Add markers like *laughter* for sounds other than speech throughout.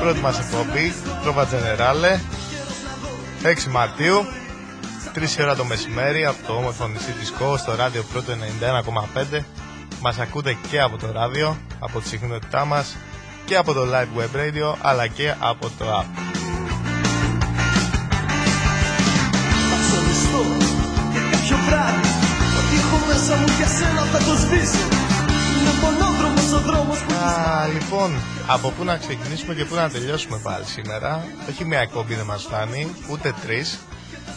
Πρώτη μας εκπομπή, Τρόβα Τζενεράλε, 6 Μαρτίου, 3 ώρα το μεσημέρι από το όμορφο νησί της Κό στο ράδιο πρώτο 91,5. Μας ακούτε και από το ράδιο, από τη συχνότητά μας και από το live web radio αλλά και από το app. κάποιο βράδυ Ό,τι έχω μέσα μου για σένα θα το σβήσω Είναι μονόδρομος ο δρόμος που Α, λοιπόν, από πού να ξεκινήσουμε και πού να τελειώσουμε πάλι σήμερα. Όχι μια εκπομπή δεν μας φτάνει, ούτε τρεις.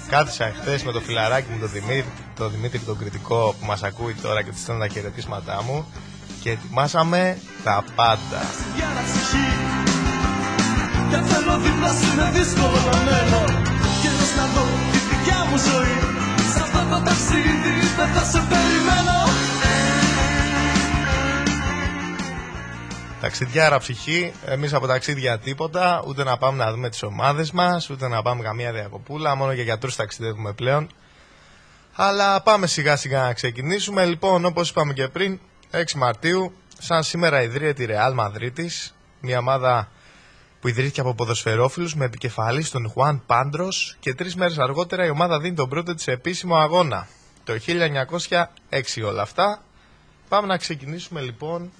Κάθισα χθες με το φιλαράκι μου, τον Δημήτρη, το Δημήτρη τον κριτικό που μας ακούει τώρα και τη στέλνω τα χαιρετίσματά μου και ετοιμάσαμε τα πάντα. για να ψυχή Και θέλω δίπλα σου είναι δύσκολο να μένω Καιρός να δω τη δικιά μου ζωή Σ' αυτό το ταξίδι δεν θα σε περιμένω Ταξιδιάρα ψυχή, εμείς από ταξίδια τίποτα, ούτε να πάμε να δούμε τις ομάδες μας, ούτε να πάμε καμία διακοπούλα, μόνο για γιατρούς ταξιδεύουμε πλέον. Αλλά πάμε σιγά σιγά να ξεκινήσουμε. Λοιπόν, όπως είπαμε και πριν, 6 Μαρτίου, σαν σήμερα ιδρύεται η Real Madrid, μια ομάδα που ιδρύθηκε από ποδοσφαιρόφιλους με επικεφαλής τον Χουάν Πάντρο και τρεις μέρες αργότερα η ομάδα δίνει τον πρώτο της επίσημο αγώνα. Το 1906 όλα αυτά. Πάμε να ξεκινήσουμε λοιπόν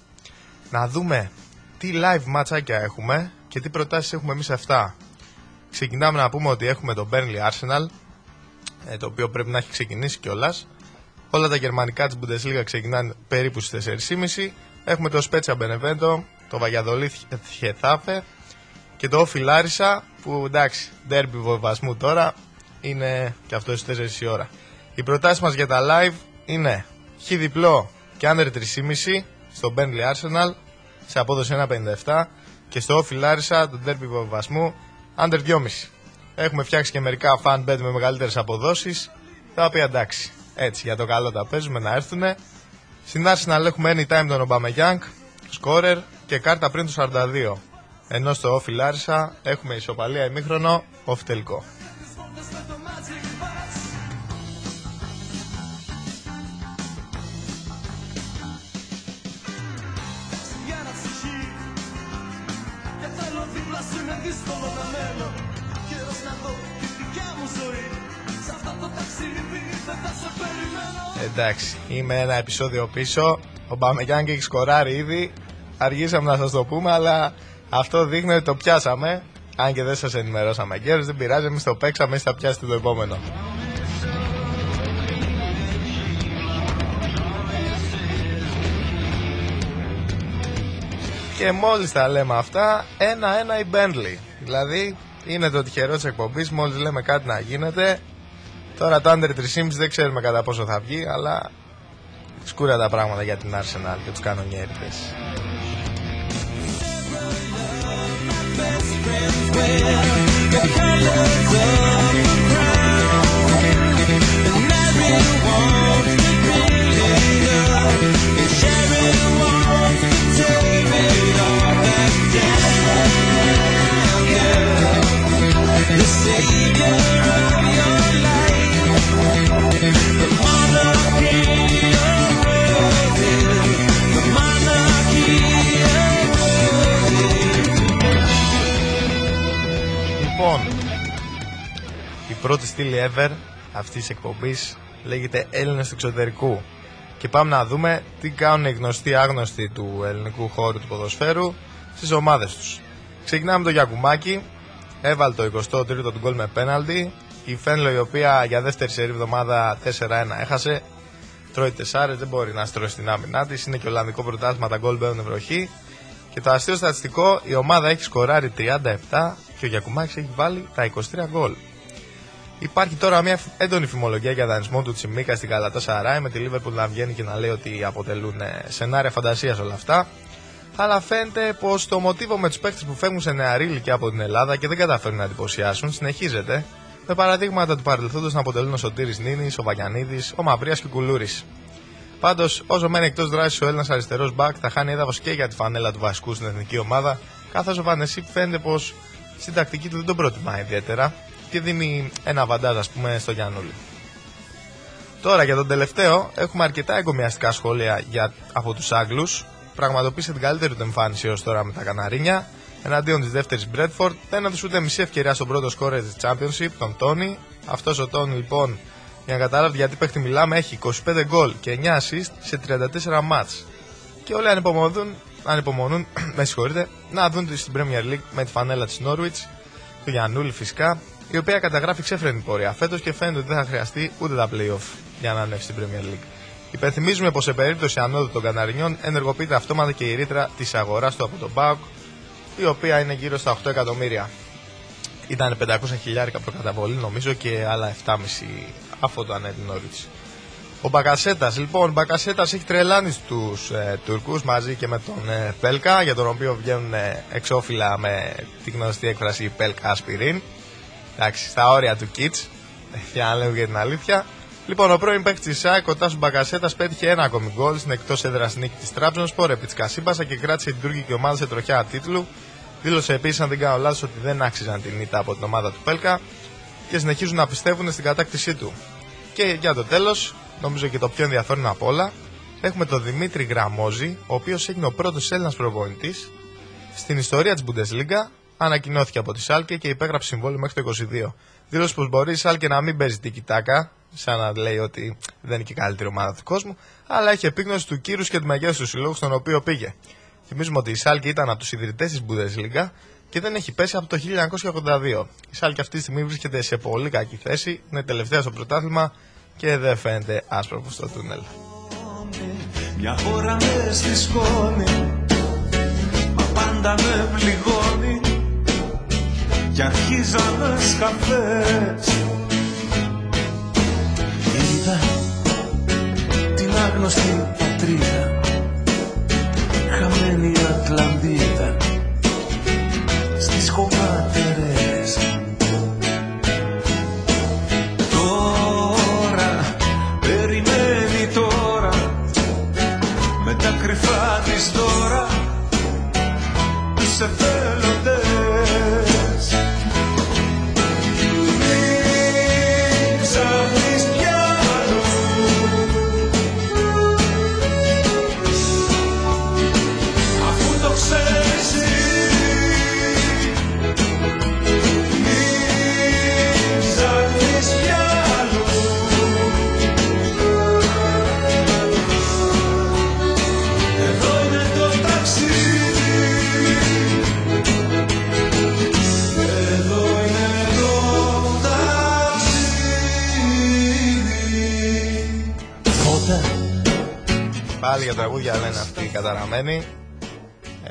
να δούμε τι live ματσάκια έχουμε και τι προτάσεις έχουμε εμείς αυτά. Ξεκινάμε να πούμε ότι έχουμε το Burnley Arsenal, ε, το οποίο πρέπει να έχει ξεκινήσει κιόλας. Όλα τα γερμανικά της Bundesliga ξεκινάνε περίπου στις 4.30. Έχουμε το Spezia Benevento, το Valladolid Getafe και το Όφι Λάρισα που εντάξει, ντέρμπι βοβασμού τώρα είναι και αυτό στις 4 η ώρα. Οι προτάσεις μας για τα live είναι χ διπλό και under 3,5 στο Bentley Arsenal σε απόδοση 1,57 και στο Όφι Λάρισα το ντέρμπι βοβασμού under 2,5. Έχουμε φτιάξει και μερικά fan bet με μεγαλύτερες αποδόσεις τα οποία εντάξει, έτσι για το καλό τα παίζουμε να έρθουν. Στην Arsenal έχουμε anytime τον Aubameyang, scorer και κάρτα πριν το 42. Ενώ στο Όφι Λάρισα έχουμε ισοπαλία ημίχρονο, off τελικό. Δύσκολο να μένω Καιρός να δω τη δικιά μου ζωή Σ' αυτό το ταξίδι δεν θα σε περιμένω Εντάξει, είμαι ένα επεισόδιο πίσω. Ο Μπαμεγιάνγκ έχει σκοράρει ήδη. Αργήσαμε να σας το πούμε, αλλά αυτό δείχνει ότι το πιάσαμε. Αν και δεν σας ενημερώσαμε γέρος, δεν πειράζει, εμείς το παίξαμε, εσείς θα πιάσετε το επόμενο. Και μόλις τα λέμε αυτά, ένα-ένα η Bentley. Δηλαδή, είναι το τυχερό της εκπομπής, μόλις λέμε κάτι να γίνεται, Τώρα το Under 3,5 δεν ξέρουμε κατά πόσο θα βγει, αλλά σκούρα τα πράγματα για την Arsenal και τους κανονιέριδες. Λοιπόν, στήλη ever αυτής της εκπομπής λέγεται Έλληνες του εξωτερικού και πάμε να δούμε τι κάνουν οι γνωστοί άγνωστοι του ελληνικού χώρου του ποδοσφαίρου στις ομάδες τους. Ξεκινάμε με το Γιακουμάκη, έβαλε το 23ο του γκολ με πέναλτι, η Φένλο η οποία για δεύτερη σερή εβδομάδα 4-1 έχασε, τρώει τεσσάρες, δεν μπορεί να στρώσει την άμυνά της, είναι και Ολλανδικό πρωτάθλημα, τα γκολ μπαίνουν βροχή. Και το αστείο στατιστικό, η ομάδα έχει σκοράρει 37 και ο Γιακουμάκης έχει βάλει τα 23 γκολ. Υπάρχει τώρα μια έντονη φημολογία για δανεισμό του Τσιμίκα στην Καλατά Σαράι με τη Λίβερπουλ να βγαίνει και να λέει ότι αποτελούν ε, σενάρια φαντασίας όλα αυτά. Αλλά φαίνεται πως το μοτίβο με τους παίκτες που φεύγουν σε νεαρή ηλικία από την Ελλάδα και δεν καταφέρουν να εντυπωσιάσουν συνεχίζεται. Με παραδείγματα του παρελθόντος να αποτελούν ο Σωτήρης Νίνης, ο Βαγιανίδης, ο Μαυρίας και ο Κουλούρης. Πάντως, όσο μένει εκτός δράσης ο Έλληνας αριστερός μπακ, θα χάνει έδαφος και για τη φανέλα του βασικού στην εθνική ομάδα, καθώς ο Βανεσίπ φαίνεται πως στην τακτική του δεν τον προτιμά ιδιαίτερα και δίνει ένα βαντάζ, ας πούμε, στο Γιάννουλη. Τώρα για τον τελευταίο, έχουμε αρκετά εγκομιαστικά σχόλια για, από τους Άγγλους. Πραγματοποίησε την καλύτερη του εμφάνιση έω τώρα με τα Καναρίνια. εναντίον της δεύτερης Bradford. Δεν έδωσε ούτε μισή ευκαιρίας στον πρώτο σκόρε της Championship, τον Τόνι. Αυτός ο Τόνι λοιπόν, για να καταλάβετε γιατί παίχτη μιλάμε, έχει 25 γκολ και 9 assist σε 34 μάτς. Και όλοι ανυπομονούν, ανυπομονούν *clears throat* με συγχωρείτε, να δουν τη στην Premier League με τη φανέλα της Norwich, του Γιαννούλη φυσικά, η οποία καταγράφει ξέφρενη πορεία φέτος και φαίνεται ότι δεν θα χρειαστεί ούτε τα playoff για να ανέβει στην Premier League. Υπενθυμίζουμε πως σε περίπτωση ανόδου των Καναρινιών ενεργοποιείται αυτόματα και η ρήτρα της αγοράς του από τον Μπάουκ, η οποία είναι γύρω στα 8 εκατομμύρια. Ήταν 500 χιλιάρικα προκαταβολή νομίζω και άλλα 7,5 αφού το ανέβει Νόριτς. Ο Μπακασέτας, λοιπόν, ο Μπακασέτας έχει τρελάνει του ε, Τούρκους μαζί και με τον ε, Πέλκα, για τον οποίο βγαίνουν ε, εξώφυλλα με τη γνωστή έκφραση Πέλκα Ασπιρίν. Εντάξει, στα όρια του Κίτ, για να λέμε για την αλήθεια. Λοιπόν, ο πρώην παίκτης της ΣΑΕΚ, ο Τάσος Μπακασέτα, πέτυχε ένα ακόμη γκολ στην εκτός έδρας νίκη της Τράπεζας επί της Κασίμπασα και κράτησε την τουρκική ομάδα σε τροχιά τίτλου. Δήλωσε επίσης, αν δεν κάνω λάθος, ότι δεν άξιζαν την ήττα από την ομάδα του Πέλκα και συνεχίζουν να πιστεύουν στην κατάκτησή του. Και για το τέλος, νομίζω και το πιο ενδιαφέρον από όλα, έχουμε τον Δημήτρη Γραμμόζη, ο οποίος έγινε ο πρώτος Έλληνας προπονητής στην ιστορία της Bundesliga. Ανακοινώθηκε από τη Σάλκε και υπέγραψε συμβόλαιο μέχρι το 22. Δήλωσε πως μπορεί η Σάλκε να μην παίζει την κοιτάκα, σαν να λέει ότι δεν είναι και η καλύτερη ομάδα του κόσμου, αλλά έχει επίγνωση του κύρους και του μεγέθους του συλλόγου στον οποίο πήγε. Θυμίζουμε ότι η Σάλκε ήταν από τους ιδρυτές της Bundesliga και δεν έχει πέσει από το 1982. Η Σάλκε αυτή τη στιγμή βρίσκεται σε πολύ κακή θέση, είναι τελευταία στο πρωτάθλημα και δεν φαίνεται άσπρο προς το τούνελ. Μια ώρα μες στη σκόνη Μα πάντα με πληγώνει Κι αρχίζαμε σκαφές. Είδα την άγνωστη πατρίδα Χαμένη Ατλαντίδα αυτοί οι καταραμένοι.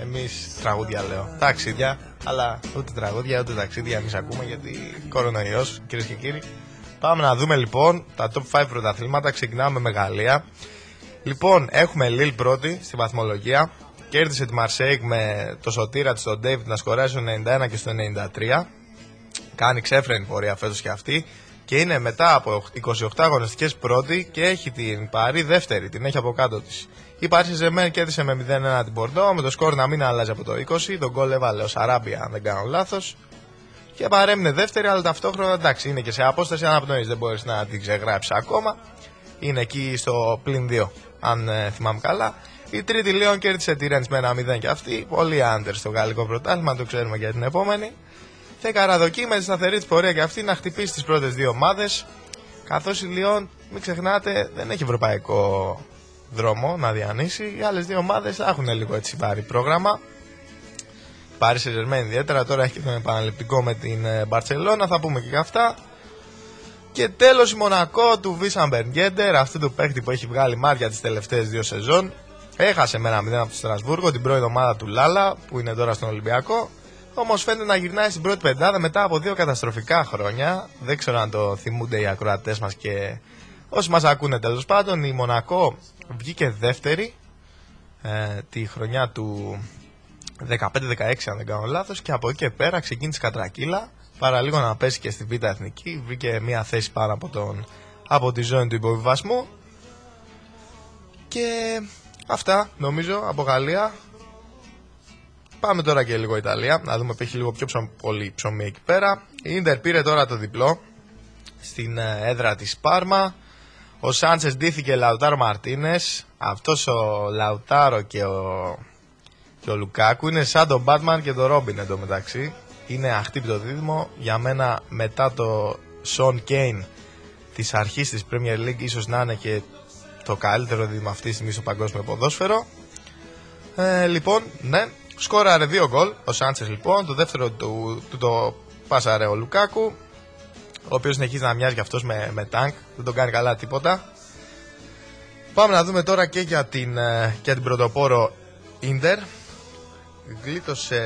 Εμείς τραγούδια λέω. Ταξίδια, αλλά ούτε τραγούδια ούτε ταξίδια εμείς ακούμε γιατί κορονοϊός, κυρίες και κύριοι. Πάμε να δούμε λοιπόν τα top 5 πρωταθλήματα. Ξεκινάμε με Γαλλία. Λοιπόν, έχουμε Λίλ πρώτη στη βαθμολογία. Κέρδισε τη Μαρσέικ με το σωτήρα της τον Ντέιβιτ να σκοράσει στο 91 και στο 93. Κάνει ξέφρενη πορεία φέτος και αυτή. Και είναι μετά από 28 αγωνιστικές πρώτη και έχει την Παρή δεύτερη. Την έχει από κάτω της. Η Παρή Ζεμέν κέρδισε με 0-1 την Πορτό με το σκορ να μην αλλάζει από το 20. Τον γκολ έβαλε ο Σαράμπια, αν δεν κάνω λάθος. Και παρέμεινε δεύτερη, αλλά ταυτόχρονα εντάξει είναι και σε απόσταση αναπνοής. Δεν μπορείς να την ξεγράψεις ακόμα. Είναι εκεί στο πλην 2, αν ε, θυμάμαι καλά. Η τρίτη Λίον κέρδισε τη Ρέντς με ένα 0 και αυτή. Πολύ άντερ στο γαλλικό πρωτάθλημα, το ξέρουμε για την επόμενη. Θα καραδοκεί με τη σταθερή τη πορεία και αυτή να χτυπήσει τις πρώτες δύο ομάδες. Καθώς η Λιόν, μην ξεχνάτε, δεν έχει ευρωπαϊκό δρόμο να διανύσει. Οι άλλες δύο ομάδες θα έχουν λίγο έτσι βάρη πρόγραμμα. Πάρει σε Ζερμένη ιδιαίτερα. Τώρα έχει και τον επαναληπτικό με την ε, Μπαρσελόνα. Θα πούμε και για αυτά. Και τέλος η Μονακό του Βίσαν Μπεργκέντερ, αυτού του παίκτη που έχει βγάλει μάρια τις τελευταίες δύο σεζόν. Έχασε με ένα 0 από το Στρασβούργο, την πρώην ομάδα του Λάλα, που είναι τώρα στον Ολυμπιακό. Όμως φαίνεται να γυρνάει στην πρώτη πεντάδα μετά από δύο καταστροφικά χρόνια. Δεν ξέρω αν το θυμούνται οι ακροατές μας και όσοι μας ακούνε τέλος πάντων. Η Μονακό βγήκε δεύτερη ε, τη χρονιά του 15-16 αν δεν κάνω λάθος και από εκεί και πέρα ξεκίνησε κατρακύλα παρά λίγο να πέσει και στη Β' Εθνική βρήκε μια θέση πάνω από, τον, από τη ζώνη του υποβιβασμού και αυτά νομίζω από Γαλλία Πάμε τώρα και λίγο Ιταλία, να δούμε που έχει λίγο πιο ψωμ, πολύ ψωμί εκεί πέρα. Η Ίντερ πήρε τώρα το διπλό στην ε, έδρα της Πάρμα. Ο Σάντσες ντύθηκε Λαουτάρο Μαρτίνες. Αυτός ο Λαουτάρο και ο και ο Λουκάκου είναι σαν τον Batman και τον Ρόμπιν εντωμεταξύ. Είναι αχτύπητο δίδυμο. Για μένα μετά το Σον Κέιν της αρχής της Premier League ίσως να είναι και το καλύτερο δίδυμο αυτή τη στιγμή στο παγκόσμιο ποδόσφαιρο. Ε, λοιπόν, ναι, σκόραρε δύο γκολ ο Σάντσες λοιπόν. Το δεύτερο του, του το πάσαρε ο Λουκάκου. Ο οποίος συνεχίζει να μοιάζει αυτός με, με τάγκ. Δεν τον κάνει καλά τίποτα. Πάμε να δούμε τώρα και για την, ε, για την πρωτοπόρο Ίντερ. Γλίτωσε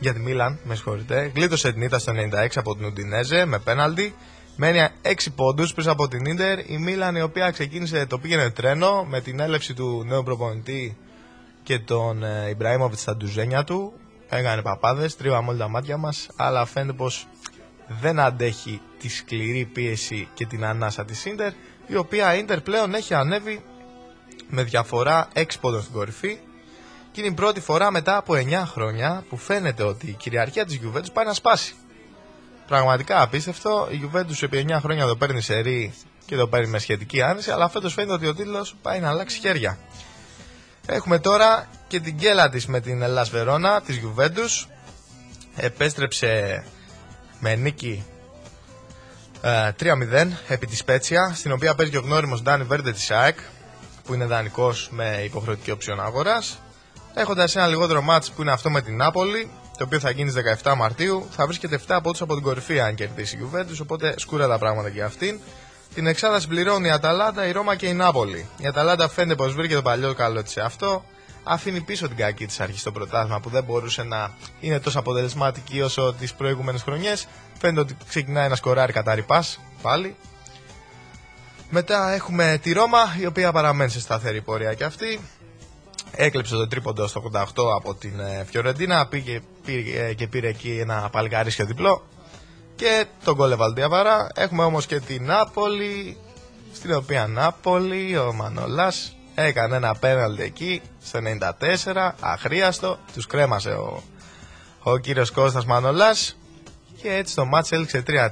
για τη Μίλαν, με συγχωρείτε. Γλίτωσε την ήττα στο 96 από την Ουντινέζε με πέναλτι. Μένει 6 πόντους πίσω από την Ίντερ. Η Μίλαν η οποία ξεκίνησε το πήγαινε τρένο με την έλευση του νέου προπονητή και τον ε, Ιμπραήμοβιτς στα ντουζένια του. Έκανε παπάδες, τρίβαμε όλα τα μάτια μας. Αλλά φαίνεται πως δεν αντέχει τη σκληρή πίεση και την ανάσα της Ίντερ. Η οποία Ίντερ πλέον έχει ανέβει με διαφορά 6 πόντων στην κορυφή. Και είναι η πρώτη φορά μετά από 9 χρόνια που φαίνεται ότι η κυριαρχία της Juventus πάει να σπάσει. Πραγματικά απίστευτο. Η Juventus επί 9 χρόνια το παίρνει σε ρί και το παίρνει με σχετική άνεση, αλλά φέτος φαίνεται ότι ο τίτλος πάει να αλλάξει χέρια. Έχουμε τώρα και την γκέλα της με την Ελλάς Βερόνα της Juventus. Επέστρεψε με νίκη ε, 3-0 επί της Σπέτσια, στην οποία παίζει και ο γνώριμος Ντάνι Βέρντε της ΑΕΚ, που είναι δανεικός με υποχρεωτική οψιόν αγοράς. Έχοντας ένα λιγότερο μάτς που είναι αυτό με την Νάπολη, το οποίο θα γίνει στις 17 Μαρτίου, θα βρίσκεται 7 από από την κορυφή αν κερδίσει η Juventus, οπότε σκούρα τα πράγματα για αυτήν. Την εξάδα συμπληρώνει η Αταλάντα, η Ρώμα και η Νάπολη. Η Αταλάντα φαίνεται πως βρήκε το παλιό καλό της σε αυτό. Αφήνει πίσω την κακή της αρχή στο πρωτάθλημα που δεν μπορούσε να είναι τόσο αποτελεσματική όσο τις προηγούμενες χρονιές. Φαίνεται ότι ξεκινάει να σκοράρει κατά ρηπά πάλι. Μετά έχουμε τη Ρώμα η οποία παραμένει σε σταθερή πορεία και αυτή. Έκλεψε το τρίποντο στο 88 από την ε, Φιωρεντίνα. Πήγε, πήγε και πήρε εκεί ένα παλικαρίσιο διπλό και τον Κόλεβαλ Διαβαρά. Έχουμε όμως και την Νάπολη, στην οποία Νάπολη ο Μανολάς έκανε ένα πέναλτι εκεί στο 94, αχρίαστο, τους κρέμασε ο, ο κύριος Κώστας Μανολάς και έτσι το μάτς έληξε 3-3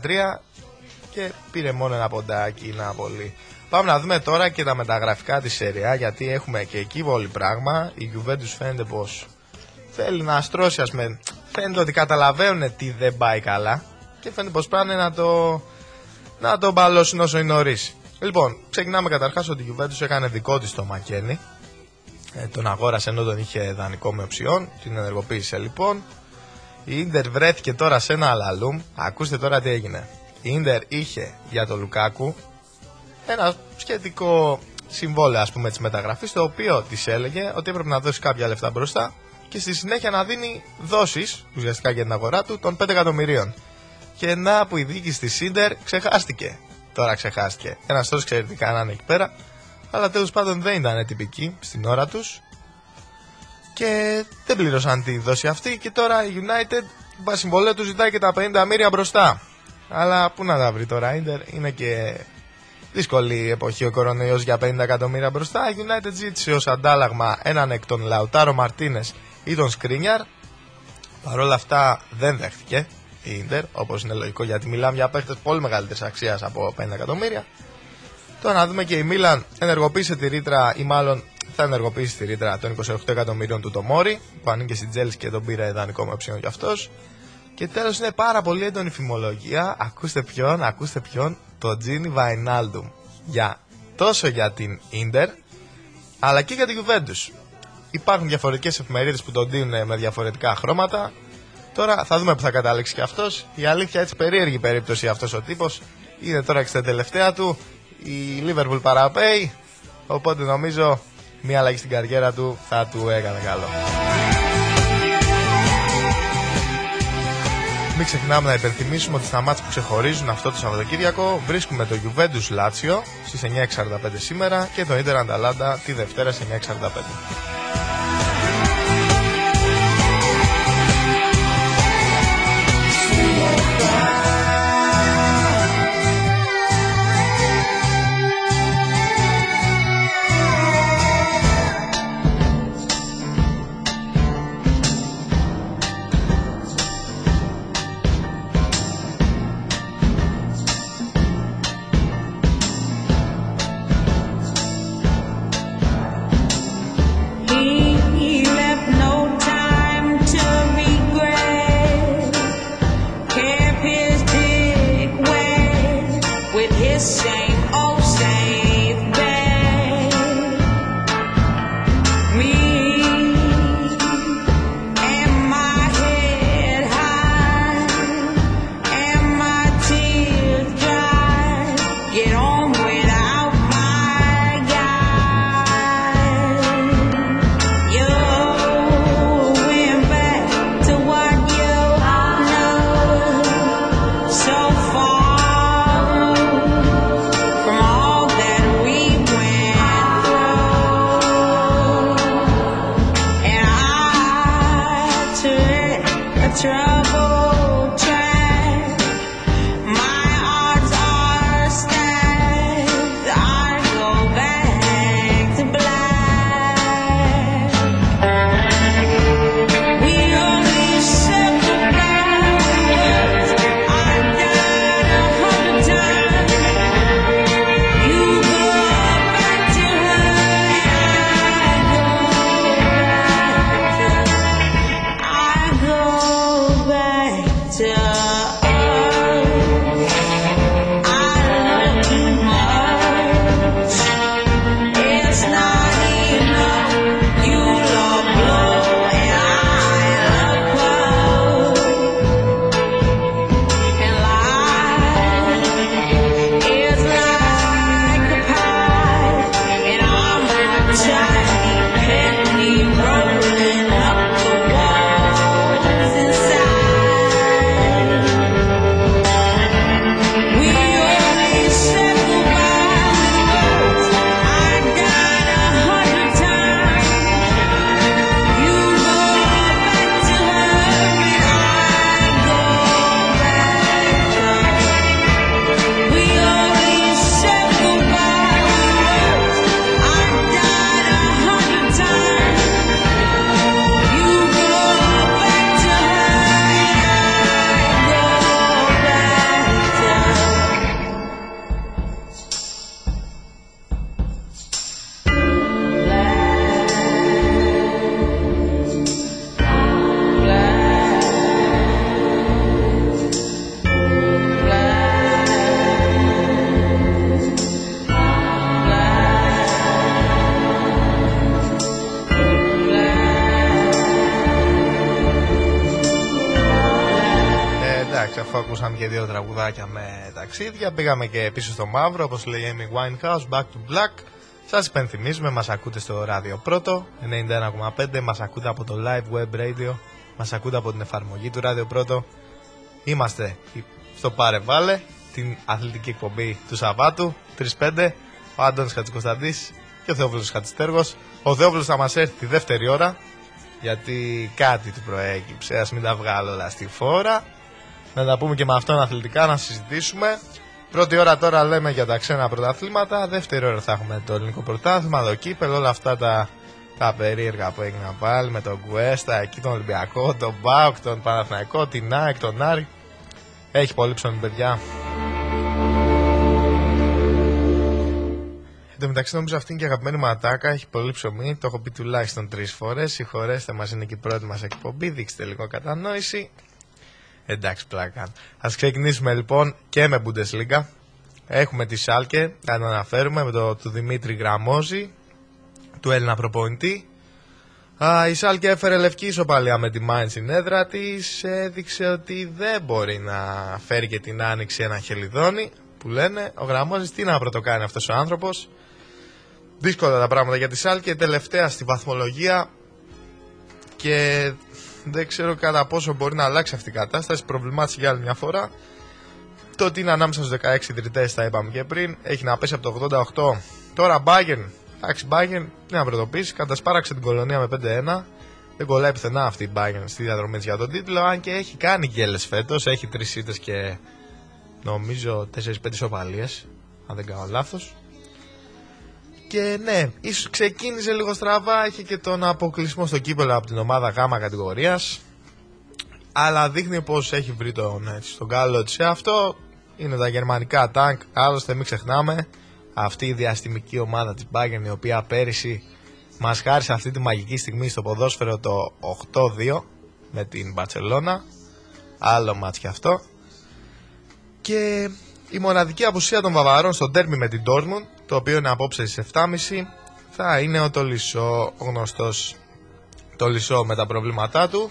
και πήρε μόνο ένα ποντάκι η Νάπολη. Πάμε να δούμε τώρα και τα μεταγραφικά της σεριά γιατί έχουμε και εκεί πολύ πράγμα. Η Juventus φαίνεται πως θέλει να αστρώσει ας με... Φαίνεται ότι καταλαβαίνουν τι δεν πάει καλά και φαίνεται πως πάνε να το, να το μπαλώσουν όσο είναι νωρίς. Λοιπόν, ξεκινάμε καταρχάς ότι η Juventus έκανε δικό της το Μακένι. Ε, τον αγόρασε ενώ τον είχε δανεικό με οψιόν. Την ενεργοποίησε λοιπόν. Η Ίντερ βρέθηκε τώρα σε ένα αλαλούμ. Ακούστε τώρα τι έγινε. Η Ίντερ είχε για τον Λουκάκου ένα σχετικό συμβόλαιο ας πούμε της μεταγραφής το οποίο της έλεγε ότι έπρεπε να δώσει κάποια λεφτά μπροστά και στη συνέχεια να δίνει δόσεις ουσιαστικά για την αγορά του των 5 εκατομμυρίων. Και να που η διοίκηση της Σίντερ ξεχάστηκε. Τώρα ξεχάστηκε. Ένας τόσος ξέρει τι κάνανε εκεί πέρα. Αλλά τέλος πάντων δεν ήταν τυπικοί στην ώρα τους. Και δεν πλήρωσαν τη δόση αυτή. Και τώρα η United βάσει συμβολέου τους ζητάει και τα 50 μύρια μπροστά. Αλλά πού να τα βρει τώρα. Ίντερ είναι και δύσκολη εποχή ο κορονοϊός για 50 εκατομμύρια μπροστά. Η United ζήτησε ως αντάλλαγμα έναν εκ των Λαουτάρο Μαρτίνες ή τον Σκρίνιαρ. Παρ' όλα αυτά δεν δέχτηκε η Ιντερ, όπως είναι λογικό γιατί μιλάμε για παίχτες πολύ μεγαλύτερης αξίας από 50 εκατομμύρια. Τώρα να δούμε και η Μίλαν ενεργοποίησε τη ρήτρα, ή μάλλον θα ενεργοποιήσει τη ρήτρα των 28 εκατομμύριων του Τομόρι, που ανήκε στην Τζέλση και τον πήρε δανεικό με οψιόν κι αυτός. Και τέλος είναι πάρα πολύ έντονη φημολογία. Ακούστε ποιον, ακούστε ποιον, το Τζίνι Βαϊνάλντουμ. Για, τόσο για την Ιντερ, αλλά και για την Juventus. Υπάρχουν διαφορετικές εφημερίδες που τον δίνουν με διαφορετικά χρώματα. Τώρα θα δούμε που θα καταλήξει και αυτός. Η αλήθεια έτσι περίεργη περίπτωση αυτός ο τύπος. Είναι τώρα και στα τελευταία του. Η Liverpool παραπέει. Οπότε νομίζω μια αλλαγή στην καριέρα του θα του έκανε καλό. Μην ξεχνάμε να υπενθυμίσουμε ότι στα μάτια που ξεχωρίζουν αυτό το Σαββατοκύριακο βρίσκουμε το Juventus Lazio στις 9.45 σήμερα και το Inter Atalanta τη Δευτέρα στις 9.45. εντάξει, αφού ακούσαμε και δύο τραγουδάκια με ταξίδια, πήγαμε και πίσω στο μαύρο, όπως λέει η Amy Winehouse, Back to Black. Σας υπενθυμίζουμε, μας ακούτε στο ράδιο πρώτο, 91,5, μας ακούτε από το live web radio, μας ακούτε από την εφαρμογή του ράδιο πρώτο. Είμαστε στο Πάρε Βάλε, την αθλητική εκπομπή του Σαββάτου, 3-5, ο Άντωνης Χατζικοσταντής και ο Θεόφιλος Χατζητέργος. Ο Θεόφιλος θα μας έρθει τη δεύτερη ώρα, γιατί κάτι του προέκυψε, ας μην τα βγάλω όλα στη φόρα. Να τα πούμε και με αυτόν αθλητικά, να συζητήσουμε. Πρώτη ώρα τώρα λέμε για τα ξένα πρωταθλήματα. Δεύτερη ώρα θα έχουμε το ελληνικό πρωτάθλημα, το κύπελ, όλα αυτά τα, τα περίεργα που έγιναν πάλι με τον Κουέστα, εκεί τον Ολυμπιακό, τον Μπάουκ, τον Παναθηναϊκό, την ΑΕΚ, τον Άρη. Έχει πολύ ψωμί, παιδιά. Εν τω μεταξύ, νομίζω αυτή είναι και η αγαπημένη μου ατάκα. Έχει πολύ ψωμί. Το έχω πει τουλάχιστον τρεις φορές. Συγχωρέστε μας, είναι και η πρώτη μας εκπομπή. Δείξτε λίγο κατανόηση. Εντάξει, πλάκα. Α ξεκινήσουμε λοιπόν και με Bundesliga. Έχουμε τη Σάλκε, να την αναφέρουμε, με το του Δημήτρη Γραμμόζη, του Έλληνα προπονητή. Α, η Σάλκε έφερε λευκή ισοπαλία με τη Μάιν στην έδρα της. Έδειξε ότι δεν μπορεί να φέρει και την άνοιξη ένα χελιδόνι. Που λένε, ο Γραμμόζης τι να πρωτοκάνει αυτός ο άνθρωπος. Δύσκολα τα πράγματα για τη Σάλκε. Τελευταία στη βαθμολογία και δεν ξέρω κατά πόσο μπορεί να αλλάξει αυτή η κατάσταση. Προβλημάτισε για άλλη μια φορά. Το ότι είναι ανάμεσα στους 16 ιδρυτές, τα είπαμε και πριν, έχει να πέσει από το 88. Τώρα Bayern, εντάξει, Bayern, τι να πρωτοποιήσει, κατασπάραξε την κολονία με 5-1. Δεν κολλάει πουθενά αυτή η Bayern στη διαδρομή της για τον τίτλο, αν και έχει κάνει γκέλες φέτος. Έχει τρεις ήττε και νομίζω 4-5 ισοπαλίες, αν δεν κάνω λάθος. Και ναι, ίσως ξεκίνησε λίγο στραβά, είχε και τον αποκλεισμό στο κύπελο από την ομάδα Γ κατηγορίας αλλά δείχνει πως έχει βρει τον, έτσι, τον καλό της. Σε αυτό είναι τα γερμανικά τάγκ, άλλωστε μην ξεχνάμε αυτή η διαστημική ομάδα της Bayern η οποία πέρυσι μας χάρισε αυτή τη μαγική στιγμή στο ποδόσφαιρο το 8-2 με την Μπαρτσελώνα άλλο μάτς και αυτό. Και η μοναδική απουσία των Βαβαρών στο τέρμι με την Dortmund, το οποίο είναι απόψε στις 7.30, θα είναι ο Τολισό, ο γνωστός Τολισό με τα προβλήματά του.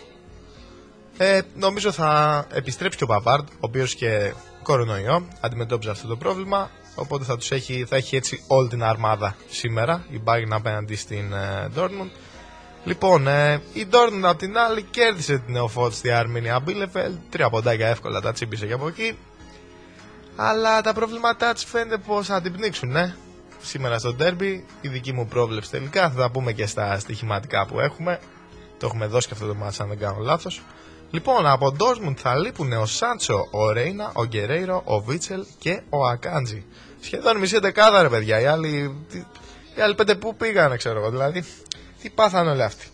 Ε, νομίζω θα επιστρέψει και ο Παπάρντ, ο οποίος και κορονοϊό αντιμετώπιζε αυτό το πρόβλημα, οπότε θα, τους έχει, θα έχει έτσι όλη την αρμάδα σήμερα, η Bayern απέναντι στην ε, Dortmund. Λοιπόν, ε, η Dortmund απ' την άλλη κέρδισε την νεοφώτιστη Αρμίνια Μπίλεφελ. Τρία ποντάκια εύκολα τα τσίπησε και από εκεί. Αλλά τα προβλήματά της φαίνεται πως θα την πνίξουν, ναι. Σήμερα στο ντέρμπι, η δική μου πρόβλεψη τελικά. Θα τα πούμε και στα στοιχηματικά που έχουμε. Το έχουμε δώσει και αυτό το μάτσα, αν δεν κάνω λάθος. Λοιπόν, από Dortmund θα λείπουν ο Σάντσο, ο Ρέινα, ο Γκερέιρο, ο Βίτσελ και ο Ακάντζη. Σχεδόν μισή δεκάδα, ρε παιδιά. Οι άλλοι, οι άλλοι πέντε πού πήγανε, ξέρω εγώ. Δηλαδή, τι πάθανε όλοι αυτοί.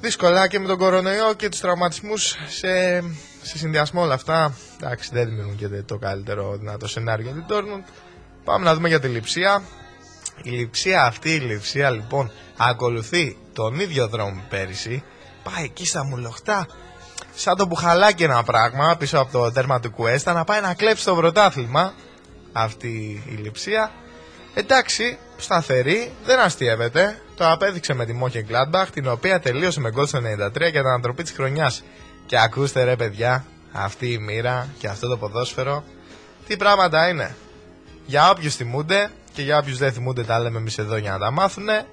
Δύσκολα και με τον κορονοϊό και τους τραυματισμούς σε, σε συνδυασμό όλα αυτά. Εντάξει, δεν δημιουργούν και το καλύτερο δυνατό σενάριο για την Dortmund. Πάμε να δούμε για τη λειψία. Η λειψία αυτή, η λειψία λοιπόν, ακολουθεί τον ίδιο δρόμο πέρυσι. Πάει εκεί στα μουλοχτά, σαν το μπουχαλάκι ένα πράγμα πίσω από το τέρμα του Κουέστα, να πάει να κλέψει το πρωτάθλημα. Αυτή η λειψία. Εντάξει, σταθερή, δεν αστείευεται. Το απέδειξε με τη Μόχε Gladbach, την οποία τελείωσε με γκολ στο 93 για την ανατροπή της χρονιάς. Και ακούστε ρε παιδιά, αυτή η μοίρα και αυτό το ποδόσφαιρο, τι πράγματα είναι. Για όποιους θυμούνται και για όποιους δεν θυμούνται, τα λέμε εμείς εδώ για να τα μάθουνε.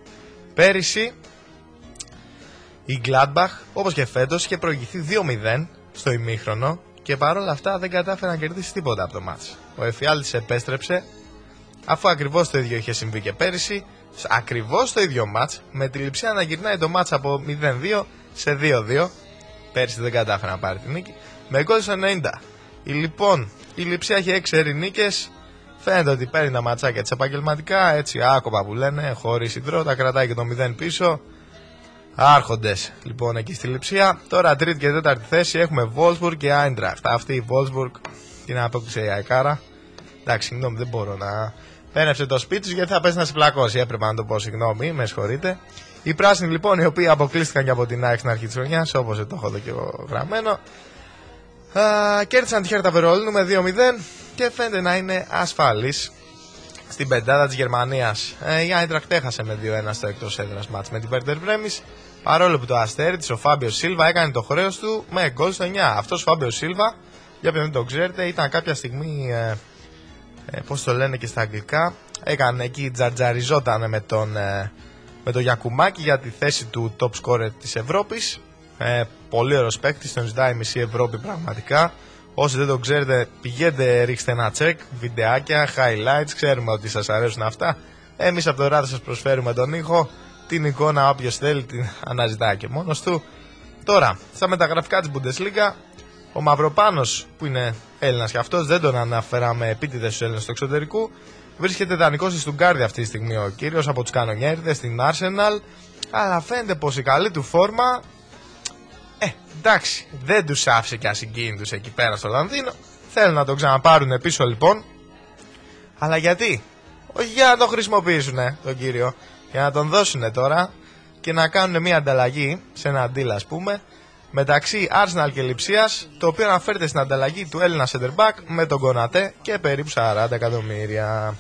Πέρυσι η Gladbach, όπως και φέτος, είχε προηγηθεί 2-0 στο ημίχρονο και παρόλα αυτά δεν κατάφερε να κερδίσει τίποτα από το μάτς. Ο Εφιάλτης επέστρεψε αφού ακριβώς το ίδιο είχε συμβεί και πέρυσι, ακριβώς το ίδιο μάτς, με τη λειψία να γυρνάει το μάτς από 0-2 σε 2-2. Πέρυσι δεν κατάφερε να πάρει τη νίκη. Με γκολ στο 90. Η, λοιπόν, η λειψία έχει 6 νίκες. Φαίνεται ότι παίρνει τα ματσάκια της επαγγελματικά, έτσι άκοπα που λένε, χωρίς υδρό, τα κρατάει και το 0 πίσω. Άρχοντες λοιπόν εκεί στη λειψία. Τώρα τρίτη και τέταρτη θέση έχουμε Wolfsburg και Eintracht. Αυτή η Wolfsburg την απόκτησε η Αεκάρα. Εντάξει, συγγνώμη, δεν μπορώ να. Πένευσε το σπίτι του γιατί θα πέσει να συμπλακώσει. Έπρεπε να το πω, συγγνώμη, με συγχωρείτε. Οι πράσινοι λοιπόν, οι οποίοι αποκλείστηκαν και από την ΑΕΚ στην αρχή της χρονιάς, όπως το έχω εδώ και εγώ γραμμένο. Α, κέρδισαν τη Χέρτα Βερολίνου με 2-0 και φαίνεται να είναι ασφαλής στην πεντάδα της Γερμανίας. Ε, η Άιντρακτ έχασε με 2-1 στο εκτός έδρας μάτς με την Πέρτερ Βρέμι. Παρόλο που το αστέρι τη, ο Φάμπιο Σίλβα έκανε το χρέος του με γκολ στο 9. Αυτός ο Φάμπιο Σίλβα, για ποιον δεν το ξέρετε, ήταν κάποια στιγμή. Ε, ε, πώς το λένε και στα αγγλικά έκανε εκεί τζατζαριζόταν με τον, ε, με τον Γιακουμάκη για τη θέση του top scorer της Ευρώπης ε, πολύ ωραίος παίκτης, τον ζητάει μισή Ευρώπη πραγματικά όσοι δεν το ξέρετε πηγαίνετε ρίξτε ένα check βιντεάκια, highlights, ξέρουμε ότι σας αρέσουν αυτά εμείς από το ράδο σας προσφέρουμε τον ήχο την εικόνα όποιος θέλει την *laughs* αναζητάει και μόνος του τώρα στα μεταγραφικά της Bundesliga ο Μαυροπάνος, που είναι Έλληνας και αυτός, δεν τον αναφέραμε επίτηδες στους Έλληνες του εξωτερικού. Βρίσκεται δανεικός στη Στουγκάρδη αυτή τη στιγμή ο κύριος από τους Κανονιέριδες στην Arsenal. Αλλά φαίνεται πως η καλή του φόρμα. Ε, εντάξει, δεν τους άφησε και ασυγκίνητους εκεί πέρα στο Λονδίνο. Θέλουν να τον ξαναπάρουν πίσω λοιπόν. Αλλά γιατί, όχι για να τον χρησιμοποιήσουν τον κύριο, για να τον δώσουν τώρα και να κάνουν μια ανταλλαγή σε ένα deal ας πούμε μεταξύ Arsenal και Λιψίας, το οποίο αναφέρεται στην ανταλλαγή του Έλληνα Center με τον Κονατέ και περίπου 40 εκατομμύρια.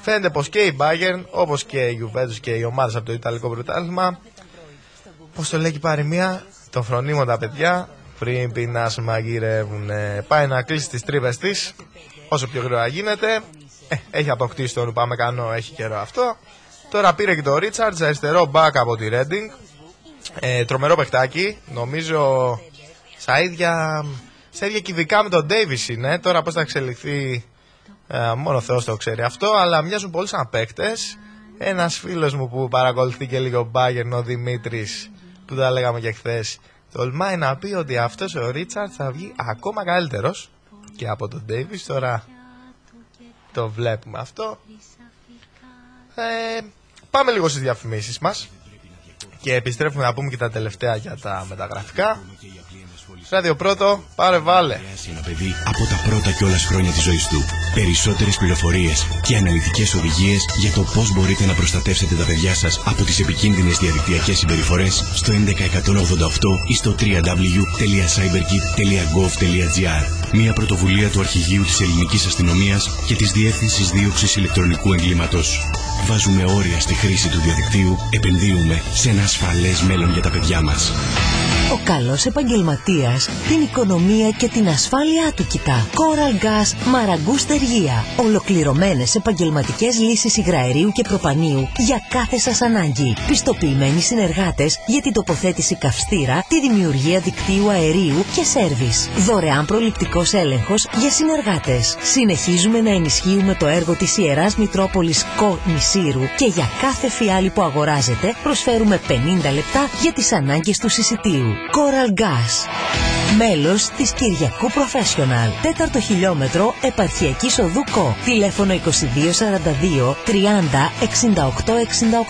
Φαίνεται πως και η Bayern, όπως και η Juventus και οι ομάδες από το Ιταλικό Πρωτάθλημα, πώς το λέει και η παροιμία, τον φρονίμουν τα παιδιά πριν πει να μαγειρεύουν. Πάει να κλείσει τις τρύπες της, όσο πιο γρήγορα γίνεται. Ε, έχει αποκτήσει τον Ρουπαμεκανό, έχει καιρό αυτό. Τώρα πήρε και το Ρίτσαρτς, αριστερό μπακ από τη Reading, ε, τρομερό παιχτάκι. Νομίζω στα ίδια, στα ίδια κυβικά με τον Ντέιβις είναι. Τώρα πώς θα εξελιχθεί, ε, μόνο Θεός το ξέρει αυτό. Αλλά μοιάζουν πολύ σαν παίκτες. Ένας φίλος μου που παρακολουθεί και λίγο μπάγκερν, ο Δημήτρης, που τα λέγαμε και χθες, τολμάει να πει ότι αυτός ο Ρίτσαρτ θα βγει ακόμα καλύτερος και από τον Ντέιβις. Τώρα το βλέπουμε αυτό. Ε, πάμε λίγο στις διαφημίσεις μας και επιστρέφουμε να πούμε και τα τελευταία για τα μεταγραφικά. Ράδιο πρώτο, πάρε βάλε. Ένα παιδί από τα πρώτα κιόλα χρόνια της ζωής του. Περισσότερες πληροφορίες και αναλυτικέ οδηγίες για το πώς μπορείτε να προστατεύσετε τα παιδιά σας από τις επικίνδυνες διαδικτυακές συμπεριφορές στο 11188 ή στο www.cyberkit.gov.gr. Μια πρωτοβουλία του Αρχηγείου της Ελληνικής Αστυνομίας και της Διεύθυνσης Δίωξης Ηλεκτρονικού Εγκλήματος. Βάζουμε όρια στη χρήση του διαδικτύου, επενδύουμε σε ένα ασφαλές μέλλον για τα παιδιά μας. Ο καλός επαγγελματίας την οικονομία και την ασφάλειά του κοιτά. Coral Gas Μαραγκού Στεργία. Ολοκληρωμένες επαγγελματικές λύσεις υγραερίου και προπανίου για κάθε σας ανάγκη. Πιστοποιημένοι συνεργάτες για την τοποθέτηση καυστήρα, τη δημιουργία δικτύου αερίου και σέρβις. Δωρεάν προληπτικός έλεγχος για συνεργάτες. Συνεχίζουμε να ενισχύουμε το έργο της Ιεράς Μητρόπολης Κο Νησίρου και για κάθε φιάλη που αγοράζετε προσφέρουμε 50 λεπτά για τις ανάγκες του συσιτίου. Coral Gas. Μέλος της Κυριακού Professional. Τέταρτο χιλιόμετρο επαρχιακής οδού ΚΟ. Τηλέφωνο 2242 30 68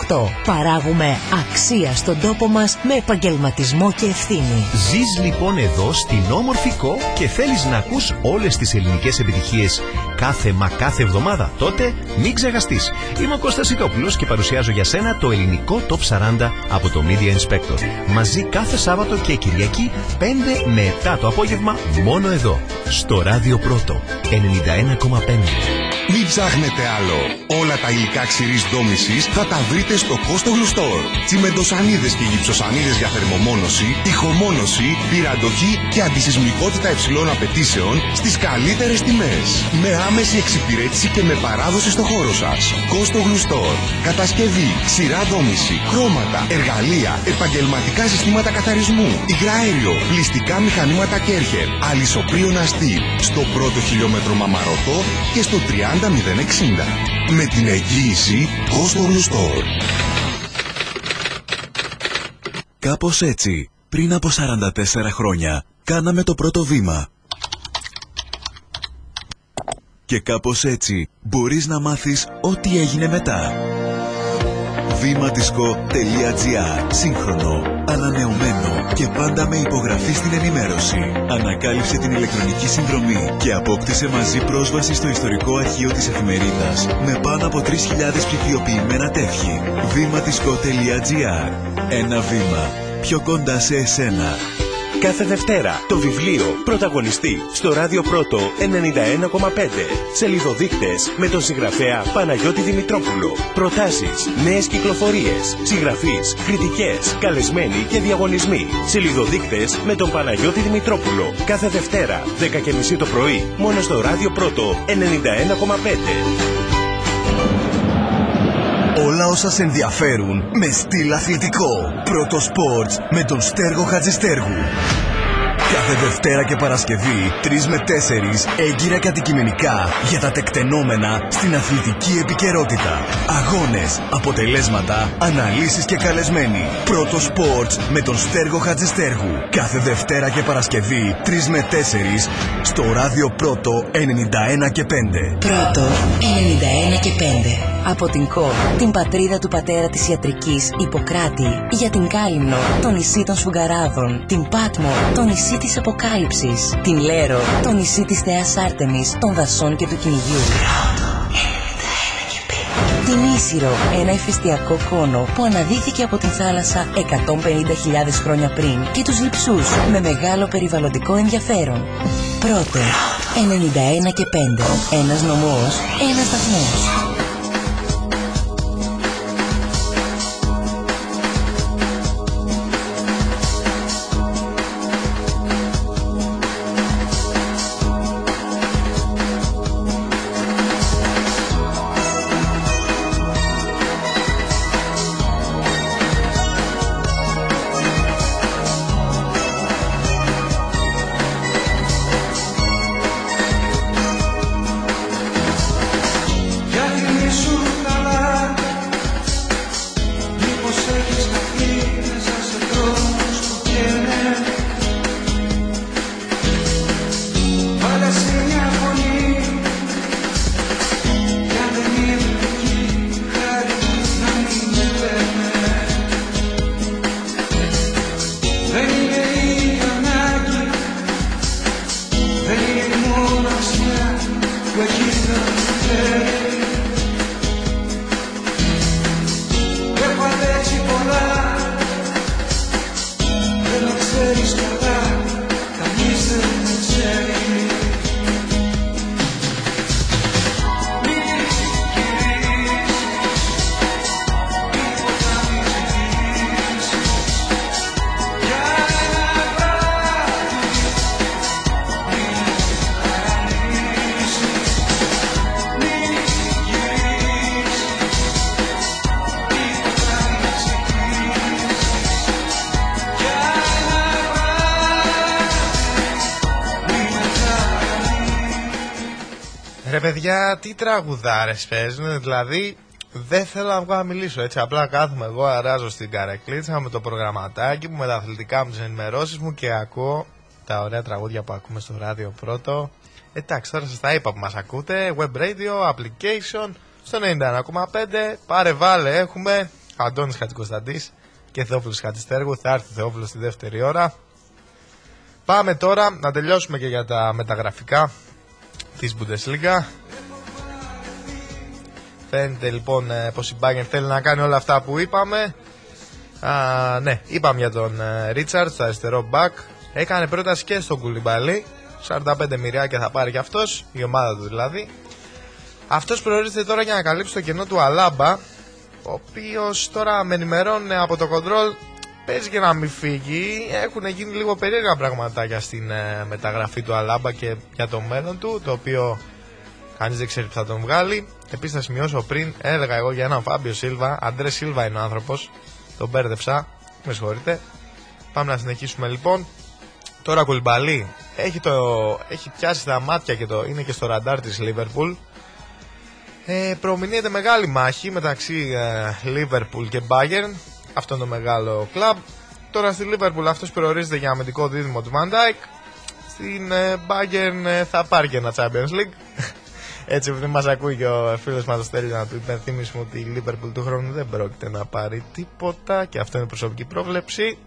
68. Παράγουμε αξία στον τόπο μας με επαγγελματισμό και ευθύνη. Ζεις λοιπόν εδώ στην όμορφη ΚΟ και θέλεις να ακούς όλες τις ελληνικές επιτυχίες κάθε μα κάθε εβδομάδα. Τότε μην ξεχαστείς. Είμαι ο Κώστας Ιτόπουλος και παρουσιάζω για σένα το ελληνικό Top 40 από το Media Inspector. Μαζί κάθε Σάββατο και Κυριακή 5 με 7 το απόγευμα μόνο εδώ. Στο Ράδιο Πρώτο 91,5. Μην ψάχνετε άλλο. Όλα τα υλικά ξηρής δόμησης θα τα βρείτε στο Κόστογλου Store. Τσιμεντοσανίδες και γυψοσανίδες για θερμομόνωση, τυχομόνωση, πυραντοχή και αντισυσμικότητα υψηλών απαιτήσεων στις καλύτερες τιμές. Με άμεση εξυπηρέτηση και με παράδοση στο χώρο σας. Κόστογλου Store. Κατασκευή, ξηρά δόμηση, χρώματα, εργαλεία, επαγγελματικά συστήματα καθαρισμού, υγραέριο, πλυστικά μηχανήματα Κέρχερ, αλυσοπρίων αστή, στο πρώτο χιλιόμετρο Μαμαρωτό και στο 30060. Με την εγγύηση Κόστογλου Store. Κάπως έτσι, πριν από 44 χρόνια, κάναμε το πρώτο βήμα. Και κάπως έτσι, μπορείς να μάθεις ό,τι έγινε μετά. βήματισκο.gr Σύγχρονο, ανανεωμένο και πάντα με υπογραφή στην ενημέρωση. Ανακάλυψε την ηλεκτρονική συνδρομή και απόκτησε μαζί πρόσβαση στο ιστορικό αρχείο της εφημερίδας με πάνω από 3.000 ψηφιοποιημένα τεύχη. βήματισκο.gr Ένα βήμα πιο κοντά σε εσένα. Κάθε Δευτέρα το βιβλίο πρωταγωνιστή στο Ράδιο Πρώτο 91,5. Σελιδοδείκτες με τον συγγραφέα Παναγιώτη Δημητρόπουλο. Προτάσεις, νέες κυκλοφορίες, συγγραφείς, κριτικές, καλεσμένοι και διαγωνισμοί. Σελιδοδείκτες με τον Παναγιώτη Δημητρόπουλο. Κάθε Δευτέρα 10.30 το πρωί μόνο στο Ράδιο Πρώτο 91,5. Όλα όσα σε ενδιαφέρουν με στυλ αθλητικό. Πρώτο Sports με τον Στέργο Χατζηστέργου. Κάθε Δευτέρα και Παρασκευή, 3 με 4, έγκυρα και αντικειμενικά για τα τεκτενόμενα στην αθλητική επικαιρότητα. Αγώνες, αποτελέσματα, αναλύσεις και καλεσμένοι. Πρώτο Sports με τον Στέργο Χατζηστέργου. Κάθε Δευτέρα και Παρασκευή, 3 με 4, στο ράδιο Πρώτο 91 και 5. Πρώτο 91 και 5. Από την ΚΟ, την πατρίδα του πατέρα της ιατρικής Ιπποκράτη, για την Κάλυμνο, το νησί των Σφουγγαράδων, την Πάτμο, το νησί της Αποκάλυψης, την Λέρο, το νησί της Θεάς Άρτεμις, των δασών και του κυνηγιού. Την Ίσυρο, ένα ηφαιστειακό κόνο που αναδύθηκε από την θάλασσα 150.000 χρόνια πριν και τους λειψούς με μεγάλο περιβαλλοντικό ενδιαφέρον. Πρώτο, 91 και 5. Ένας νομός, ένας σταθμός. Παιδιά, τι τραγουδάρες παίζουν, δηλαδή δεν θέλω να βγω να μιλήσω έτσι. Απλά κάθομαι εγώ, αράζω στην καρεκλίτσα με το προγραμματάκι μου, με τα αθλητικά μου, τις ενημερώσεις μου και ακούω τα ωραία τραγούδια που ακούμε στο ράδιο πρώτο. Εντάξει, τώρα σας τα είπα που μας ακούτε. Web radio, application, στο 91,5. Πάρε βάλε, έχουμε Αντώνης Χατζικοσταντής και Θεόφιλος Χατζηστέργου. Θα έρθει Θεόφιλος στη δεύτερη ώρα. Πάμε τώρα να τελειώσουμε και για τα μεταγραφικά της Bundesliga. Φαίνεται λοιπόν ε, πως η Bayern θέλει να κάνει όλα αυτά που είπαμε. Α, ναι, είπαμε για τον Ρίτσαρτ, το αριστερό back. Έκανε πρόταση και στον Κουλιμπαλί. 45 μοιράκια θα πάρει και αυτός, η ομάδα του δηλαδή. Αυτός προορίζεται τώρα για να καλύψει το κενό του Αλάμπα, ο οποίος τώρα με ενημερώνει από το control παίζει και να μην φύγει. Έχουν γίνει λίγο περίεργα πραγματάκια στην ε, μεταγραφή του Αλάμπα και για το μέλλον του, το οποίο κανείς δεν ξέρει που θα τον βγάλει. Επίσης, θα σημειώσω πριν, έλεγα εγώ για έναν Φάμπιο Σίλβα. Αντρές Σίλβα είναι ο άνθρωπος. Τον μπέρδεψα. Με συγχωρείτε. Πάμε να συνεχίσουμε λοιπόν. Τώρα Κουλμπαλί έχει, το, έχει πιάσει τα μάτια και το, είναι και στο ραντάρ της Λίβερπουλ. Ε, προμηνύεται μεγάλη μάχη μεταξύ ε, Liverpool και Bayern. Αυτό είναι το μεγάλο κλαμπ. Τώρα στη Liverpool αυτός προορίζεται για αμυντικό δίδυμο του Van Dijk. Στην ε, Bayern ε, θα πάρει και ένα Champions League. Έτσι επειδή μας ακούει και ο φίλος μας ο Στέλιος να του υπενθύμισουμε ότι η Liverpool του χρόνου δεν πρόκειται να πάρει τίποτα και αυτό είναι προσωπική πρόβλεψη.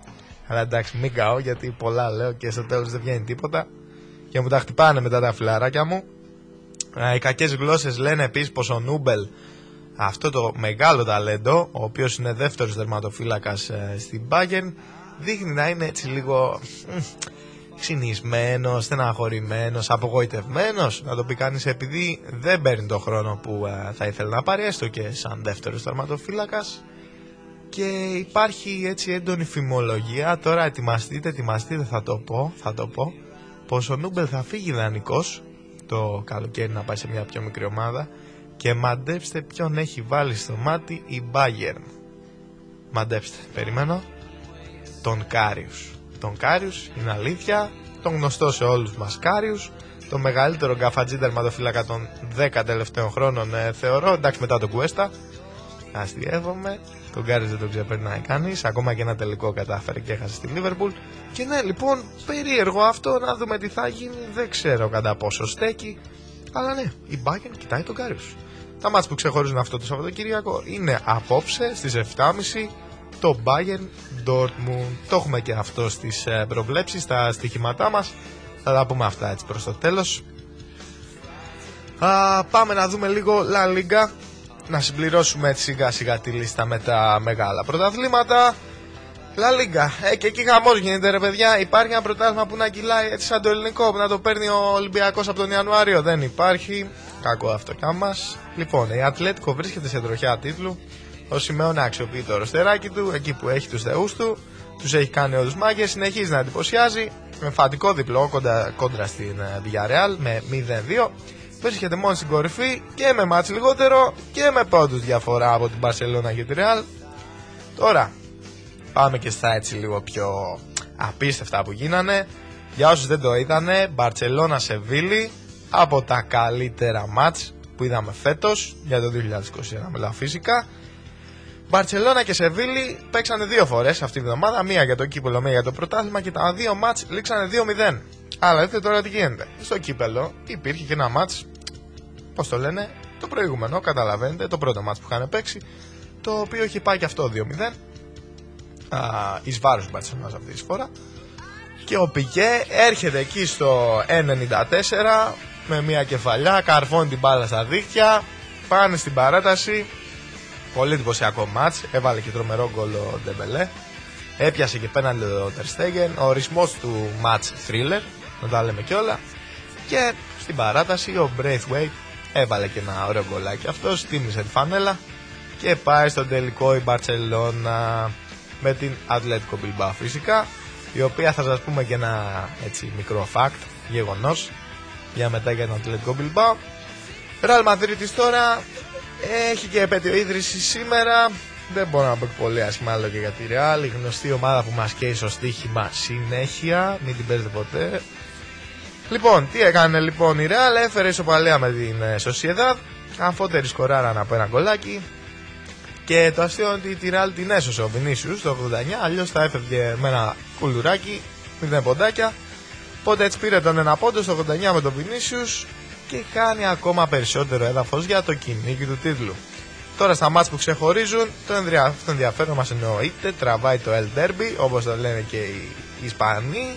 Αλλά εντάξει μην καώ γιατί πολλά λέω και στο τέλος δεν βγαίνει τίποτα. Και μου τα χτυπάνε μετά τα φιλαράκια μου. Ε, Οι κακές γλώσσες λένε επίσης πως ο Νούμπελ αυτό το μεγάλο ταλέντο, ο οποίος είναι δεύτερος δερματοφύλακας ε, στην Bayern, δείχνει να είναι έτσι λίγο μ, ξυνισμένος, στεναχωρημένος, απογοητευμένος, να το πει κανείς επειδή δεν παίρνει το χρόνο που ε, θα ήθελε να πάρει, έστω και σαν δεύτερος δερματοφύλακας. Και υπάρχει έτσι έντονη φημολογία, τώρα ετοιμαστείτε, ετοιμαστείτε θα το πω, θα το πω, πως ο Νούμπελ θα φύγει δανεικός το καλοκαίρι να πάει σε μια πιο μικρή ομάδα και μαντέψτε ποιον έχει βάλει στο μάτι η Bayern. Μαντέψτε, περιμένω. Τον Κάριους. Τον Κάριους είναι αλήθεια, τον γνωστό σε όλους μας Κάριους, το μεγαλύτερο γκαφατζή τερματοφύλακα των 10 τελευταίων χρόνων ε, θεωρώ, εντάξει μετά τον Κουέστα, αστείευομαι, τον Κάριους δεν τον ξεπερνάει κανείς, ακόμα και ένα τελικό κατάφερε και έχασε στη Λίβερπουλ. Και ναι λοιπόν περίεργο αυτό να δούμε τι θα γίνει, δεν ξέρω κατά πόσο στέκει, αλλά ναι, η Bayern κοιτάει τον Κάριους. Τα μάτς που ξεχωρίζουν αυτό το Σαββατοκύριακο είναι απόψε στις 7.30 το Bayern Dortmund. Το έχουμε και αυτό στις ε, προβλέψεις, στα στοιχήματά μας. Θα τα πούμε αυτά έτσι προς το τέλος. Α, πάμε να δούμε λίγο La Liga. Να συμπληρώσουμε έτσι σιγά σιγά τη λίστα με τα μεγάλα πρωταθλήματα. La Liga. Ε, και εκεί χαμός γίνεται ρε παιδιά. Υπάρχει ένα πρωτάθλημα που να κυλάει έτσι σαν το ελληνικό που να το παίρνει ο Ολυμπιακός από τον Ιανουάριο. Δεν υπάρχει. Κακό αυτό κι μας. Λοιπόν, η Ατλέτικο βρίσκεται σε τροχιά τίτλου. Ο Σιμεώνα αξιοποιεί το ροστεράκι του, εκεί που έχει τους θεούς του. Τους έχει κάνει όλους μάγκες, συνεχίζει να εντυπωσιάζει. Με φατικό διπλό κοντρα, κόντρα στην ε, Villarreal με 0-2. Βρίσκεται μόνος στην κορυφή και με μάτς λιγότερο και με πόντους διαφορά από την Barcelona και τη Real. Τώρα, πάμε και στα έτσι λίγο πιο απίστευτα που γίνανε. Για όσους δεν το είδανε, Barcelona Σεβίλη από τα καλύτερα μάτς που είδαμε φέτος για το 2021 μιλάω φυσικά. Μπαρτσελώνα και Σεβίλη παίξανε δύο φορές αυτή τη βδομάδα, μία για το κύπελο, μία για το πρωτάθλημα και τα δύο μάτς λήξανε 2-0. Αλλά δείτε τώρα τι γίνεται. Στο κύπελο υπήρχε και ένα μάτς, πώς το λένε, το προηγούμενο, καταλαβαίνετε, το πρώτο μάτς που είχαν παίξει, το οποίο έχει πάει και αυτό 2-0. Α, εις βάρος του Μπαρτσελώνας αυτή τη φορά. Και ο Πικέ έρχεται εκεί στο 1.94 με μια κεφαλιά, καρφώνει την μπάλα στα δίχτυα, πάνε στην παράταση. Πολύ εντυπωσιακό μάτς, έβαλε και τρομερό γκολ ο Ντεμπελέ. Έπιασε και πέναντι ο Τερστέγεν, ο ορισμός του μάτς thriller, να τα λέμε κιόλα. Και στην παράταση ο Braithwaite έβαλε και ένα ωραίο γκολάκι αυτός, τίμησε τη φανέλα και πάει στον τελικό η Μπαρτσελώνα με την Atletico Bilbao φυσικά η οποία θα σας πούμε και ένα έτσι μικρό fact, γεγονός για μετά για τον Atletico Bilbao Real Madrid τώρα έχει και επέτειο ίδρυση σήμερα. Δεν μπορώ να πω και πολύ άσχημα άλλο και για τη Real. Η γνωστή ομάδα που μας καίει στο στοίχημα συνέχεια. Μην την παίζετε ποτέ. Λοιπόν, τι έκανε λοιπόν η Ρεάλ, έφερε ισοπαλία με την ε, Σοσιεδάδ, αμφότερη σκοράραν από ένα γκολάκι. Και το αστείο είναι ότι τη Ρεάλ την έσωσε ο Βινίσιους το 89, αλλιώς θα έφευγε με ένα κουλουράκι, 0 ποντάκια. Οπότε έτσι πήρε τον ένα πόντο στο 89 με τον Βινίσιους και χάνει ακόμα περισσότερο έδαφος για το κυνήγι του τίτλου. Τώρα στα μάτς που ξεχωρίζουν, το ενδρια- το ενδιαφέρον μας εννοείται, τραβάει το El Derby, όπως το λένε και οι Ισπανοί.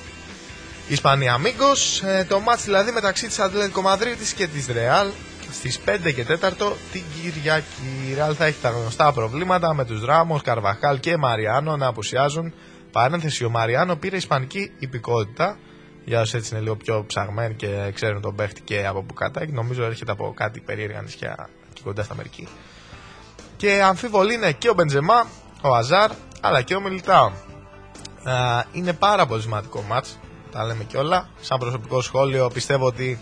Ισπανία Αμίγκος, ε, το μάτς δηλαδή μεταξύ της Ατλέτικο Μαδρίτης και της Ρεάλ στις 5 και 4 την Κυριακή. Η Ρεάλ θα έχει τα γνωστά προβλήματα με τους Ράμος, Καρβαχάλ και Μαριάνο να απουσιάζουν. Παρένθεση, ο Μαριάνο πήρε ισπανική υπηκότητα. Για όσοι έτσι είναι λίγο πιο ψαγμένοι και ξέρουν τον παίχτη και από που κατάγει, νομίζω έρχεται από κάτι περίεργα νησιά εκεί κοντά στα Αμερική. Και αμφίβολοι είναι και ο Μπεντζεμά, ο Αζάρ, αλλά και ο Μιλιτάο. Α, είναι πάρα πολύ σημαντικό μάτς, τα λέμε κιόλα. Σαν προσωπικό σχόλιο πιστεύω ότι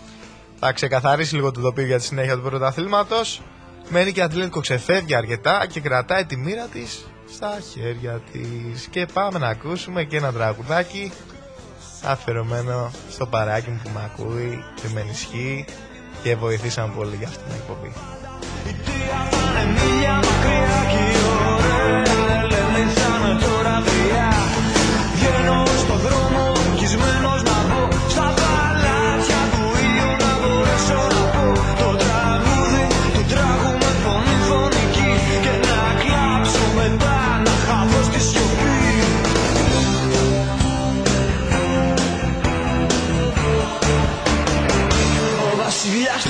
θα ξεκαθαρίσει λίγο το τοπίο για τη συνέχεια του πρωταθλήματος. Μένει και η Ατλέτικο ξεφεύγει αρκετά και κρατάει τη μοίρα της στα χέρια της. Και πάμε να ακούσουμε και ένα τραγουδάκι αφιερωμένο στο παράκι μου που με ακούει και με ενισχύει και βοηθήσαμε πολύ για αυτήν την εκπομπή. Βασιλιάς της σκόνης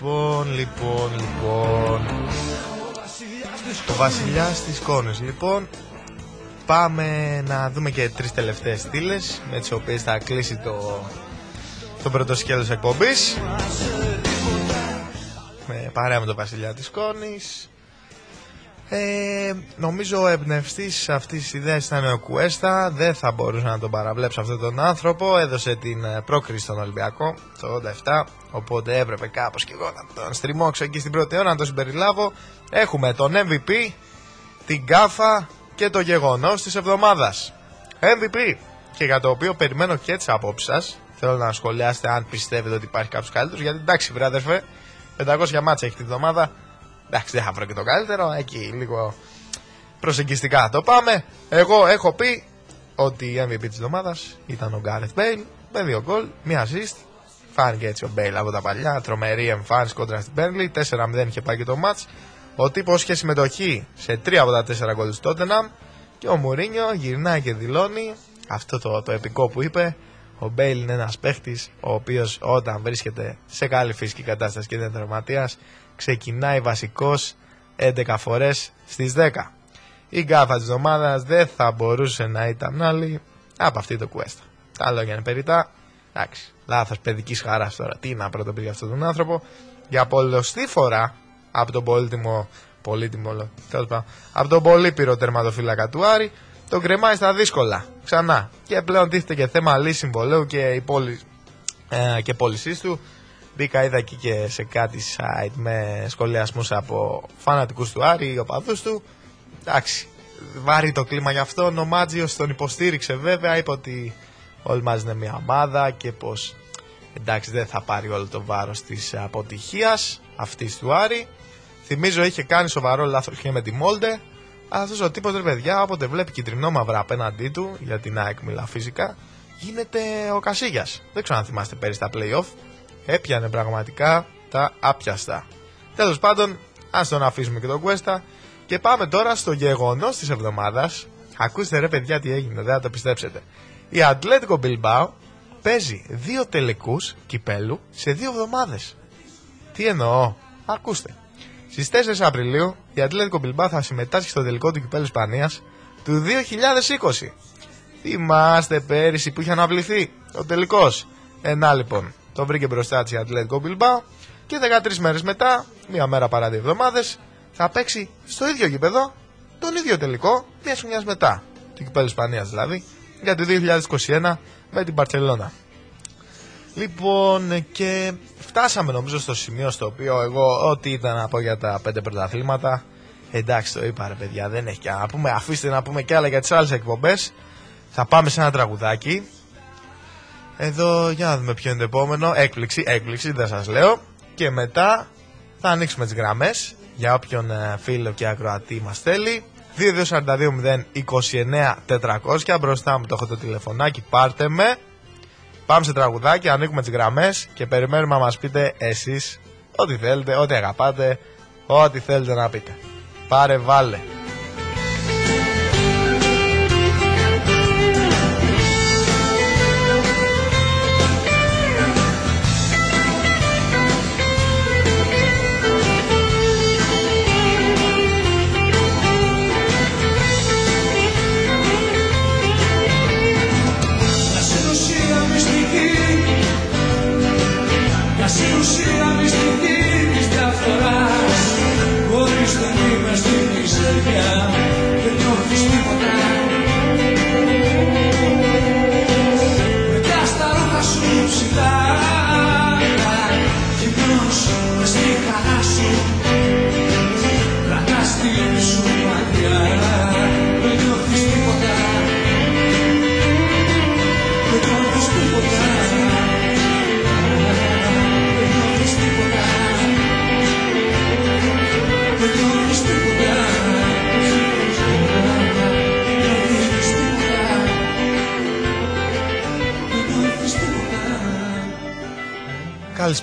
Λοιπόν, λοιπόν, λοιπόν. Ο βασιλιά τη Κόνη. Λοιπόν, πάμε να δούμε και τρεις τελευταίες στήλες με τις οποίες θα κλείσει το, το πρώτο σκέλος εκπομπής με παρέα με τον βασιλιά της Κόνης ε, νομίζω ο εμπνευστής αυτής της ιδέας ήταν ο Κουέστα. Δεν θα μπορούσα να τον παραβλέψω αυτόν τον άνθρωπο. Έδωσε την ε, πρόκριση στον Ολυμπιακό το 87. Οπότε έπρεπε κάπως και εγώ να τον στριμώξω εκεί στην πρώτη ώρα να τον συμπεριλάβω. Έχουμε τον MVP, την κάφα και το γεγονός της εβδομάδας. MVP και για το οποίο περιμένω και τις απόψεις σας. Θέλω να σχολιάσετε αν πιστεύετε ότι υπάρχει κάποιος καλύτερος. Γιατί εντάξει, βρε αδερφέ, 500 μάτσα έχει τη βδομάδα. Εντάξει, δεν θα βρω και το καλύτερο. Εκεί λίγο προσεγγιστικά το πάμε. Εγώ έχω πει ότι η MVP της εβδομάδας ήταν ο Γκάρεθ Μπέιλ με δύο γκολ, μία assist. Φάνηκε έτσι ο Μπέιλ από τα παλιά. Τρομερή εμφάνιση κόντρα στην Μπέρνλι. 4-0 είχε πάει και το match. Ο τύπος είχε συμμετοχή σε 3 από τα 4 γκολ του Τότεναμ. Και ο Μουρίνιο γυρνάει και δηλώνει αυτό το, το επικό που είπε. Ο Μπέιλ είναι ένας παίχτης ο οποίος όταν βρίσκεται σε καλή φυσική κατάσταση και δεν είναι τραυματίας, ξεκινάει βασικός 11 φορές στις 10. Η γκάφα της ομάδα δεν θα μπορούσε να ήταν άλλη από αυτή το Κουέστα. Τα λόγια είναι περιτά. Εντάξει, λάθος παιδικής χαράς τώρα. Τι να πρωτοποιεί για αυτόν τον άνθρωπο. Για πολλωστή φορά από τον πολύτιμο. Πολύτιμο, λέω, τέλος πάντων, από τον πολύπειρο τερματοφύλακα του Άρη, τον κρεμάει στα δύσκολα. Ξανά. Και πλέον τίθεται και θέμα λύση συμβολέου και, η πόλη, ε, και πώλησής του. Μπήκα, είδα εκεί και σε κάτι site με σχολιασμούς από φανατικούς του Άρη, οπαδούς του. Εντάξει, βάρη το κλίμα γι' αυτό. Ο Μάτζιος τον υποστήριξε βέβαια, είπε ότι όλοι μαζί είναι μια ομάδα και πως εντάξει δεν θα πάρει όλο το βάρος της αποτυχίας αυτής του Άρη. Θυμίζω είχε κάνει σοβαρό λάθος και με τη Μόλντε. Αλλά αυτός ο τύπος ρε παιδιά όποτε βλέπει κυτρινό μαύρα απέναντί του, για την ΑΕΚ μιλά φυσικά, γίνεται ο Κασίγιας. Δεν ξέρω αν θυμάστε πέρυσι τα play-off. Έπιανε πραγματικά τα άπιαστα. Τέλος πάντων, ας τον αφήσουμε και τον Κουέστα και πάμε τώρα στο γεγονός της εβδομάδας. Ακούστε ρε παιδιά τι έγινε, δεν θα το πιστέψετε. Η Ατλέτικο Bilbao παίζει δύο τελικούς κυπέλου σε δύο εβδομάδες. Τι εννοώ, ακούστε. Στις 4 Απριλίου η Ατλέτικο Bilbao θα συμμετάσχει στο τελικό του κυπέλου Ισπανίας του 2020. Θυμάστε πέρυσι που είχε αναβληθεί ο τελικός. Ενά λοιπόν, το βρήκε μπροστά της η Ατλέτικο Bilbao και 13 μέρες μετά, μία μέρα παρά δύο εβδομάδες, θα παίξει στο ίδιο γήπεδο τον ίδιο τελικό μία χρονιά μετά. Του κυπέλου Ισπανίας δηλαδή, για το 2021 με την Παρσελώνα. Λοιπόν, και φτάσαμε νομίζω στο σημείο στο οποίο εγώ ό,τι ήταν να πω για τα πέντε πρωταθλήματα. Εντάξει, το είπα ρε παιδιά, δεν έχει και να πούμε. Αφήστε να πούμε και άλλα για τις άλλες εκπομπές. Θα πάμε σε ένα τραγουδάκι. Εδώ, για να δούμε ποιο είναι το επόμενο. Έκπληξη, έκπληξη, δεν σας λέω. Και μετά θα ανοίξουμε τις γραμμές για όποιον ε, φίλο και ακροατή μας θέλει. 2242-029-400. Μπροστά μου το έχω το τηλεφωνάκι, πάρτε με. Πάμε σε τραγουδάκι, ανοίγουμε τις γραμμές και περιμένουμε να μας πείτε εσείς ό,τι θέλετε, ό,τι αγαπάτε, ό,τι θέλετε να πείτε. Πάρε βάλε.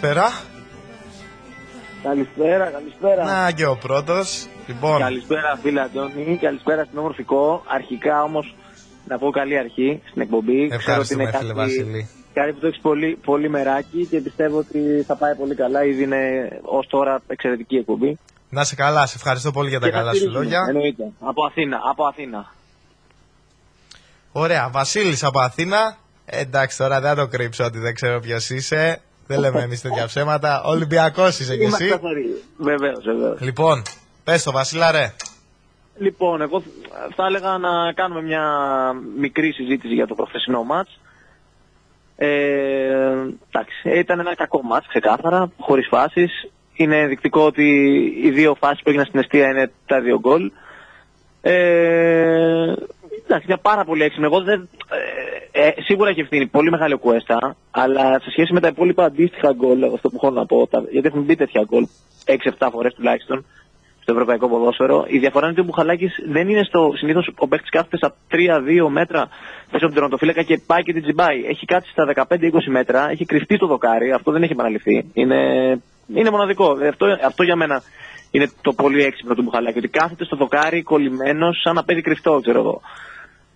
Καλησπέρα. Καλησπέρα, καλησπέρα. Να και ο πρώτος. Λοιπόν, Καλησπέρα φίλε Αντώνη, καλησπέρα στην όμορφικό. Αρχικά όμως να πω καλή αρχή στην εκπομπή. ευχαριστούμε φίλε Βασίλη. κάτι που το έχεις πολύ, πολύ μεράκι και πιστεύω ότι θα πάει πολύ καλά. Ήδη είναι ως τώρα εξαιρετική εκπομπή. Να είσαι καλά, σε ευχαριστώ πολύ για τα Και θα καλά σου στηρίξουμε, λόγια. Εννοείται. Από Αθήνα, από Αθήνα. Ωραία, Βασίλης από Αθήνα. Ε, εντάξει, τώρα δεν θα το κρύψω ότι δεν ξέρω ποιος είσαι. Δεν λέμε εμείς τέτοια ψέματα. Ολυμπιακός είσαι κι Είμαστε εσύ. καθαροί. Βεβαίως, βεβαίως. Λοιπόν, πες το Βασίλα, ρε. Λοιπόν, εγώ θα έλεγα να κάνουμε μια μικρή συζήτηση για το προχθεσινό μάτς. Ε, εντάξει, ήταν ένα κακό μάτς, ξεκάθαρα, χωρίς φάσεις. Είναι ενδεικτικό ότι οι δύο φάσεις που έγιναν στην αιστεία είναι τα δύο γκολ. Ε, εντάξει, μια πάρα πολύ έξυπνη. Εγώ δεν, ε, ε, σίγουρα έχει ευθύνη πολύ μεγάλη ο Κουέστα, αλλά σε σχέση με τα υπόλοιπα αντίστοιχα γκολ, αυτό που έχω να πω, τα, γιατί έχουν μπει τέτοια γκολ 6-7 φορές τουλάχιστον, στο ευρωπαϊκό ποδόσφαιρο. Η διαφορά είναι ότι ο Μπουχαλάκης δεν είναι στο. Συνήθως ο παίκτης κάθεται στα 3-2 μέτρα πίσω από τον τερματοφύλακα και πάει και την τζιμπάει. Έχει κάτσει στα 15-20 μέτρα, έχει κρυφτεί το δοκάρι, αυτό δεν έχει επαναληφθεί. Είναι, είναι μοναδικό. Ε, Αυτό, αυτό για μένα είναι το πολύ έξυπνο του Μπουχαλάκη. Ότι κάθεται στο δοκάρι κολλημένος σαν να παίζει κρυφτό, ξέρω εγώ.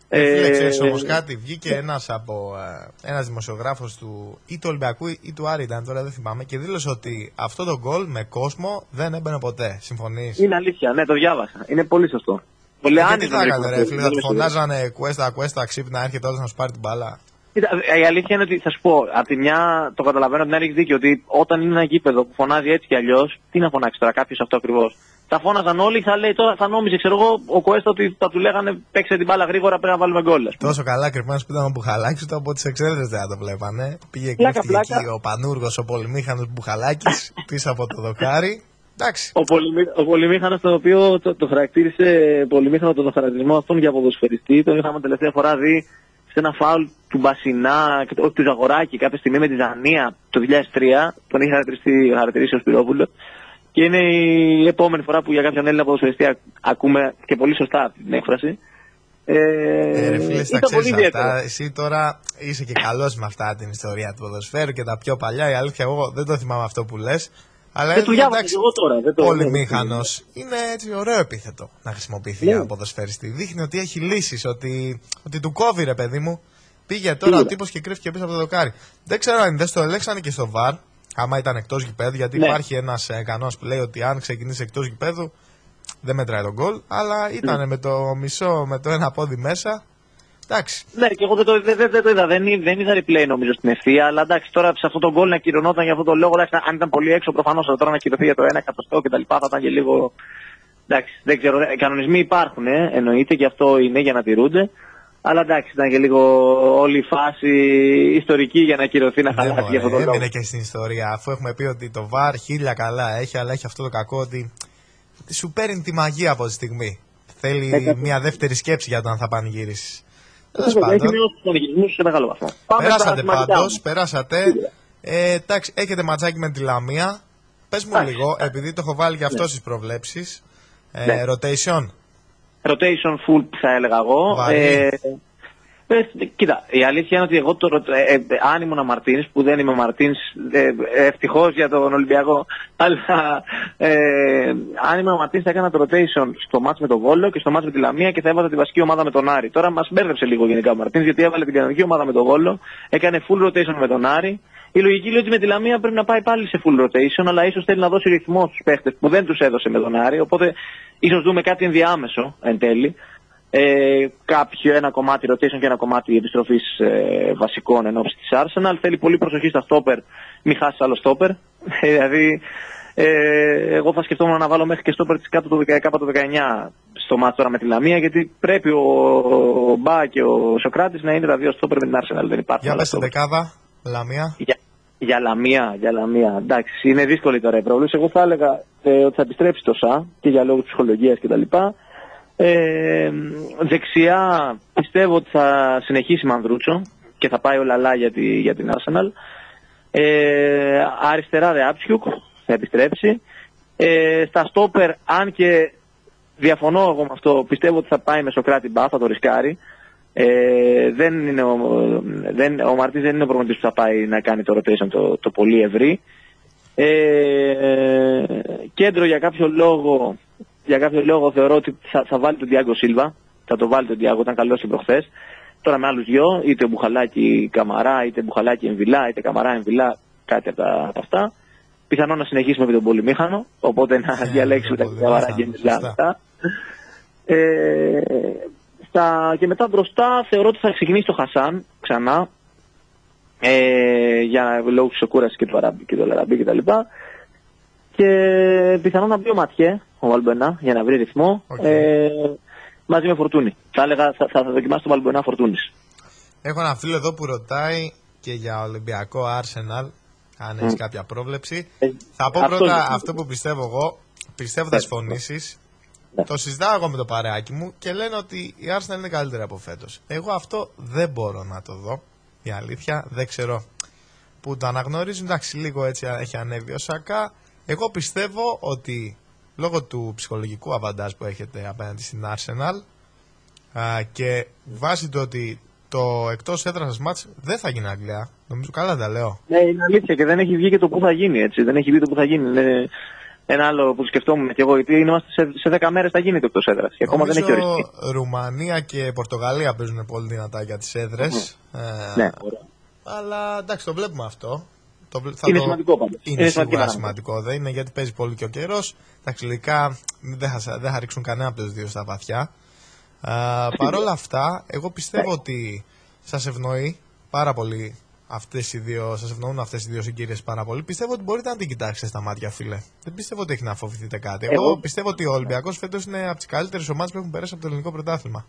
Ε, ξέρεις Ε, όμως κάτι, βγήκε ένας από ε, ένας δημοσιογράφος του ή του Ολυμπιακού ή του Άρη ήταν τώρα δεν θυμάμαι και δήλωσε ότι αυτό το γκολ με κόσμο δεν έμπαινε ποτέ. Συμφωνείς; Είναι αλήθεια, ναι, το διάβασα. Είναι πολύ σωστό. Πολύ Ε, και τι άνετο θα να έκανε λέει ρε φίλε, θα δεν τους είμαι σίγουρος. φωνάζανε κουέστα, κουέστα, ξύπνα, έρχεται όλος να σου πάρει την μπάλα. Κοίτα, η αλήθεια είναι ότι θα σου πω, από τη μια το καταλαβαίνω, την άλλη έχει δίκιο ότι όταν είναι ένα γήπεδο που φωνάζει έτσι κι αλλιώς, τι να φωνάξεις τώρα κάποιος αυτό ακριβώς. Τα φώναζαν όλοι, θα λέει τώρα, θα νόμιζε, ξέρω εγώ, ο Κοέστα ότι θα του λέγανε παίξε την μπάλα γρήγορα πρέπει να βάλουμε γκολ. ας πούμε. Τόσο καλά κρυμμένος που ήταν ο Μπουχαλάκης, ούτε από τις εξέδρες δεν θα το βλέπανε. Πήγε Πλάκα, κρύφτηκε πλάκα. εκεί ο Πανούργος, ο πολυμήχανος Μπουχαλάκης, *laughs* πίσω από το δοκάρι. Εντάξει. Ο, πολυμή, ο πολυμήχανος τον οποίο το, το χαρακτήρισε πολυμήχανο τον χαρακτηρισμό αυτόν για ποδοσφαιριστή τον είχαμε τελευταία φορά δει σε ένα φάουλ του Μπασινά, και το- όχι, του Ζαγοράκη κάποια στιγμή με τη Ζανία το 2003 τον είχε χαρακτηριστεί, χαρακτηρίσει ο Σπυρόπουλο και είναι η επόμενη φορά που για κάποιον Έλληνα ποδοσφαιριστή α- ακούμε και πολύ σωστά αυτή την έκφραση ε, Ε, ρε φίλε, τα ήταν πολύ ξέρεις ιδιαίτερο. αυτά. Εσύ τώρα είσαι και καλός με αυτά την ιστορία του ποδοσφαίρου και τα πιο παλιά. Η αλήθεια, εγώ δεν το θυμάμαι αυτό που λες. Αλλά Δεν το έλεγα, διάβασα κι εγώ τώρα, δεν το- Πολυμήχανο είναι έτσι ωραίο επίθετο να χρησιμοποιηθεί Ναι. για ποδοσφαιριστή. Δείχνει ότι έχει λύσεις, ότι, ότι του κόβει ρε παιδί μου. Πήγε τώρα Σίγουρα. ο τύπος και κρύφτηκε πίσω από το δοκάρι. Δεν ξέρω αν δεν το ελέγξανε και στο βαρ, άμα ήταν εκτός γηπέδου, γιατί Ναι. υπάρχει ένας κανόνας που λέει ότι αν ξεκινήσει εκτός γηπέδου δεν μετράει τον γκολ. Αλλά ήταν Ναι. με το μισό, με το ένα πόδι μέσα. Εντάξει. Ναι, και εγώ δεν το, δεν, δεν, δεν το είδα. Δεν, είδα- δεν είδα replay νομίζω στην ευθεία. Αλλά εντάξει, τώρα σε αυτό το γκολ να κυρωνόταν για αυτό το λόγο. εντάξει, αν ήταν πολύ έξω, προφανώς τώρα να κυρωθεί για το ένα εκατοστό κτλ. Θα ήταν και λίγο. Εντάξει, δεν ξέρω. ε, Κανονισμοί υπάρχουν, ε, εννοείται και αυτό είναι για να τηρούνται. Αλλά εντάξει, ήταν και λίγο όλη η φάση ιστορική για να κυρωθεί να Δεν χαλάσει μπορεί, για αυτό το λόγο. έμεινε και στην ιστορία. Αφού έχουμε πει ότι το VAR χίλια καλά έχει, αλλά έχει αυτό το κακό ότι ότι σου παίρνει τη μαγεία από τη στιγμή. Θέλει Έκατο. μια δεύτερη σκέψη για το αν θα πανηγυρίσει. Τέλος Έχει πάντων, μειώσει του πανηγυρισμού σε μεγάλο βαθμό. Πάμε στα περάσατε σημαντικά πάντως, όμως. περάσατε. Ε, εντάξει, έχετε ματσάκι με τη Λαμία. Πες μου Εντάξει. λίγο, επειδή το έχω βάλει και αυτό στις προβλέψεις. Ε, Ναι. rotation. Rotation full θα έλεγα εγώ. Βαρύ. Ε, ε, κοίτα, η αλήθεια είναι ότι εγώ το, ρωτ- ε, ε, αν ήμουν ο Μαρτίν, που δεν είμαι ο Μαρτίν, ε, ευτυχώς για τον Ολυμπιακό, αλλά ε, αν ήμουν ο Μαρτίν θα έκανα το rotation στο μάτς με τον Βόλο και στο μάτς με τη Λαμία και θα έβαζα τη βασική ομάδα με τον Άρη. Τώρα μας μπέρδεψε λίγο γενικά ο Μαρτίν, γιατί έβαλε την κανονική ομάδα με τον Βόλο, έκανε full rotation με τον Άρη. Η λογική λέει ότι με τη Λαμία πρέπει να πάει πάλι σε full rotation, αλλά ίσως θέλει να δώσει ρυθμό στους παίχτες που δεν τους έδωσε με τον Άρη. Οπότε ίσως δούμε κάτι ενδιάμεσο εν τέλει ε, κάποιο ένα κομμάτι rotation και ένα κομμάτι επιστροφής ε, βασικών εν ώψη της Arsenal. Θέλει πολύ προσοχή στα stopper, μην χάσεις άλλο stopper. *laughs* δηλαδή, ε, εγώ θα σκεφτόμουν να βάλω μέχρι και stopper της κάτω το 10, κάτω το 19 στο μάτι τώρα με τη Λαμία, γιατί πρέπει ο, ο Μπα και ο Σοκράτης να είναι τα δύο stopper με την Arsenal. Δεν υπάρχει Για άλλο πες την stopper. δεκάδα, Λαμία. Για, για Λαμία, για Λαμία. Εντάξει, είναι δύσκολη τώρα η πρόβληση. Εγώ θα έλεγα ε, ότι θα επιστρέψει το ΣΑ και για λόγους ψυχολογίας κτλ. Ε, δεξιά πιστεύω ότι θα συνεχίσει Μανδρούτσο και θα πάει ο Λαλά για, τη, για την Arsenal. Ε, αριστερά Ρεάψιουκ θα επιστρέψει. Ε, στα στόπερ, αν και διαφωνώ εγώ με αυτό, πιστεύω ότι θα πάει με Σοκράτη Μπα, θα το ρισκάρει. Ε, δεν είναι ο, δεν, ο Μαρτής δεν είναι ο προγραμματής που θα πάει να κάνει το rotation το, το πολύ ευρύ. Ε, κέντρο για κάποιο λόγο, για κάποιο λόγο θεωρώ ότι θα, θα βάλει τον Διάγκο Σίλβα. Θα το βάλει τον Διάγκο, ήταν καλός και προχθές. Τώρα με άλλους δυο, είτε Μπουχαλάκη Καμαρά, είτε Μπουχαλάκη Εμβιλά, είτε Καμαρά Εμβιλά, κάτι από, τα, από αυτά. Πιθανόν να συνεχίσουμε με τον Πολυμήχανο, οπότε να διαλέξουμε τα τον Καμαρά και Πολυμήχανο, Εμβιλά σωστά. μετά. Ε, στα, και μετά μπροστά θεωρώ ότι θα ξεκινήσει το Χασάν ξανά ε, για λόγους ξεκούραση και του Αραμπί και του Αραμπί κτλ. Και πιθανόν να μπει ο Ματιέ, ο Βαλμπενά, για να βρει ρυθμό. Οκ. Ε, μαζί με Φορτούνη. Θα έλεγα θα, θα, θα δοκιμάσει τον Βαλμπενά Φορτούνης. Έχω ένα φίλο εδώ που ρωτάει και για Ολυμπιακό Arsenal, αν έχει κάποια πρόβλεψη. Ε, Θα πω αυτό πρώτα είναι. αυτό που πιστεύω εγώ. Πιστεύω θα Ναι. συμφωνήσει. Ναι. Το συζητάω εγώ με το παρεάκι μου και λένε ότι η Arsenal είναι καλύτερη από φέτος. Εγώ αυτό δεν μπορώ να το δω. Η αλήθεια δεν ξέρω που το αναγνωρίζουν. Εντάξει, λίγο έτσι έχει ανέβει ο Σακά. Εγώ πιστεύω ότι λόγω του ψυχολογικού αβαντάζ που έχετε απέναντι στην Arsenal α, και βάσει του ότι το εκτός έδρας σα μάτς δεν θα γίνει Αγγλία. Νομίζω καλά τα λέω. Ναι, είναι αλήθεια και δεν έχει βγει και το που θα γίνει έτσι. Δεν έχει βγει το που θα γίνει. Είναι ένα άλλο που σκεφτόμουν και εγώ, γιατί είμαστε σε, σε 10 μέρες θα γίνει το εκτός έδρας. Και ακόμα δεν έχει Νομίζω οριστεί. Ρουμανία και Πορτογαλία παίζουν πολύ δυνατά για τις έδρες. Ε, Ναι, ωραία. Αλλά εντάξει, το βλέπουμε αυτό. Το, βλέ- θα Είναι το- σημαντικό πάντως. Είναι, Είναι σημαντική σίγουρα παράμετρος. σημαντικό. Δεν είναι γιατί παίζει πολύ και ο καιρός. Εντάξει, λογικά δεν θα, δεν θα ρίξουν κανένα από τους δύο στα βαθιά. Παρ' όλα αυτά, εγώ πιστεύω ότι σας ευνοεί πάρα πολύ αυτές οι δύο, σας ευνοούν αυτές οι δύο συγκυρίες πάρα πολύ. Πιστεύω ότι μπορείτε να την κοιτάξετε στα μάτια, φίλε. Δεν πιστεύω ότι έχει να φοβηθείτε κάτι. Εγώ, Εγώ- πιστεύω ότι ο Ολυμπιακός φέτος είναι από τις καλύτερες ομάδες που έχουν περάσει από το ελληνικό πρωτάθλημα.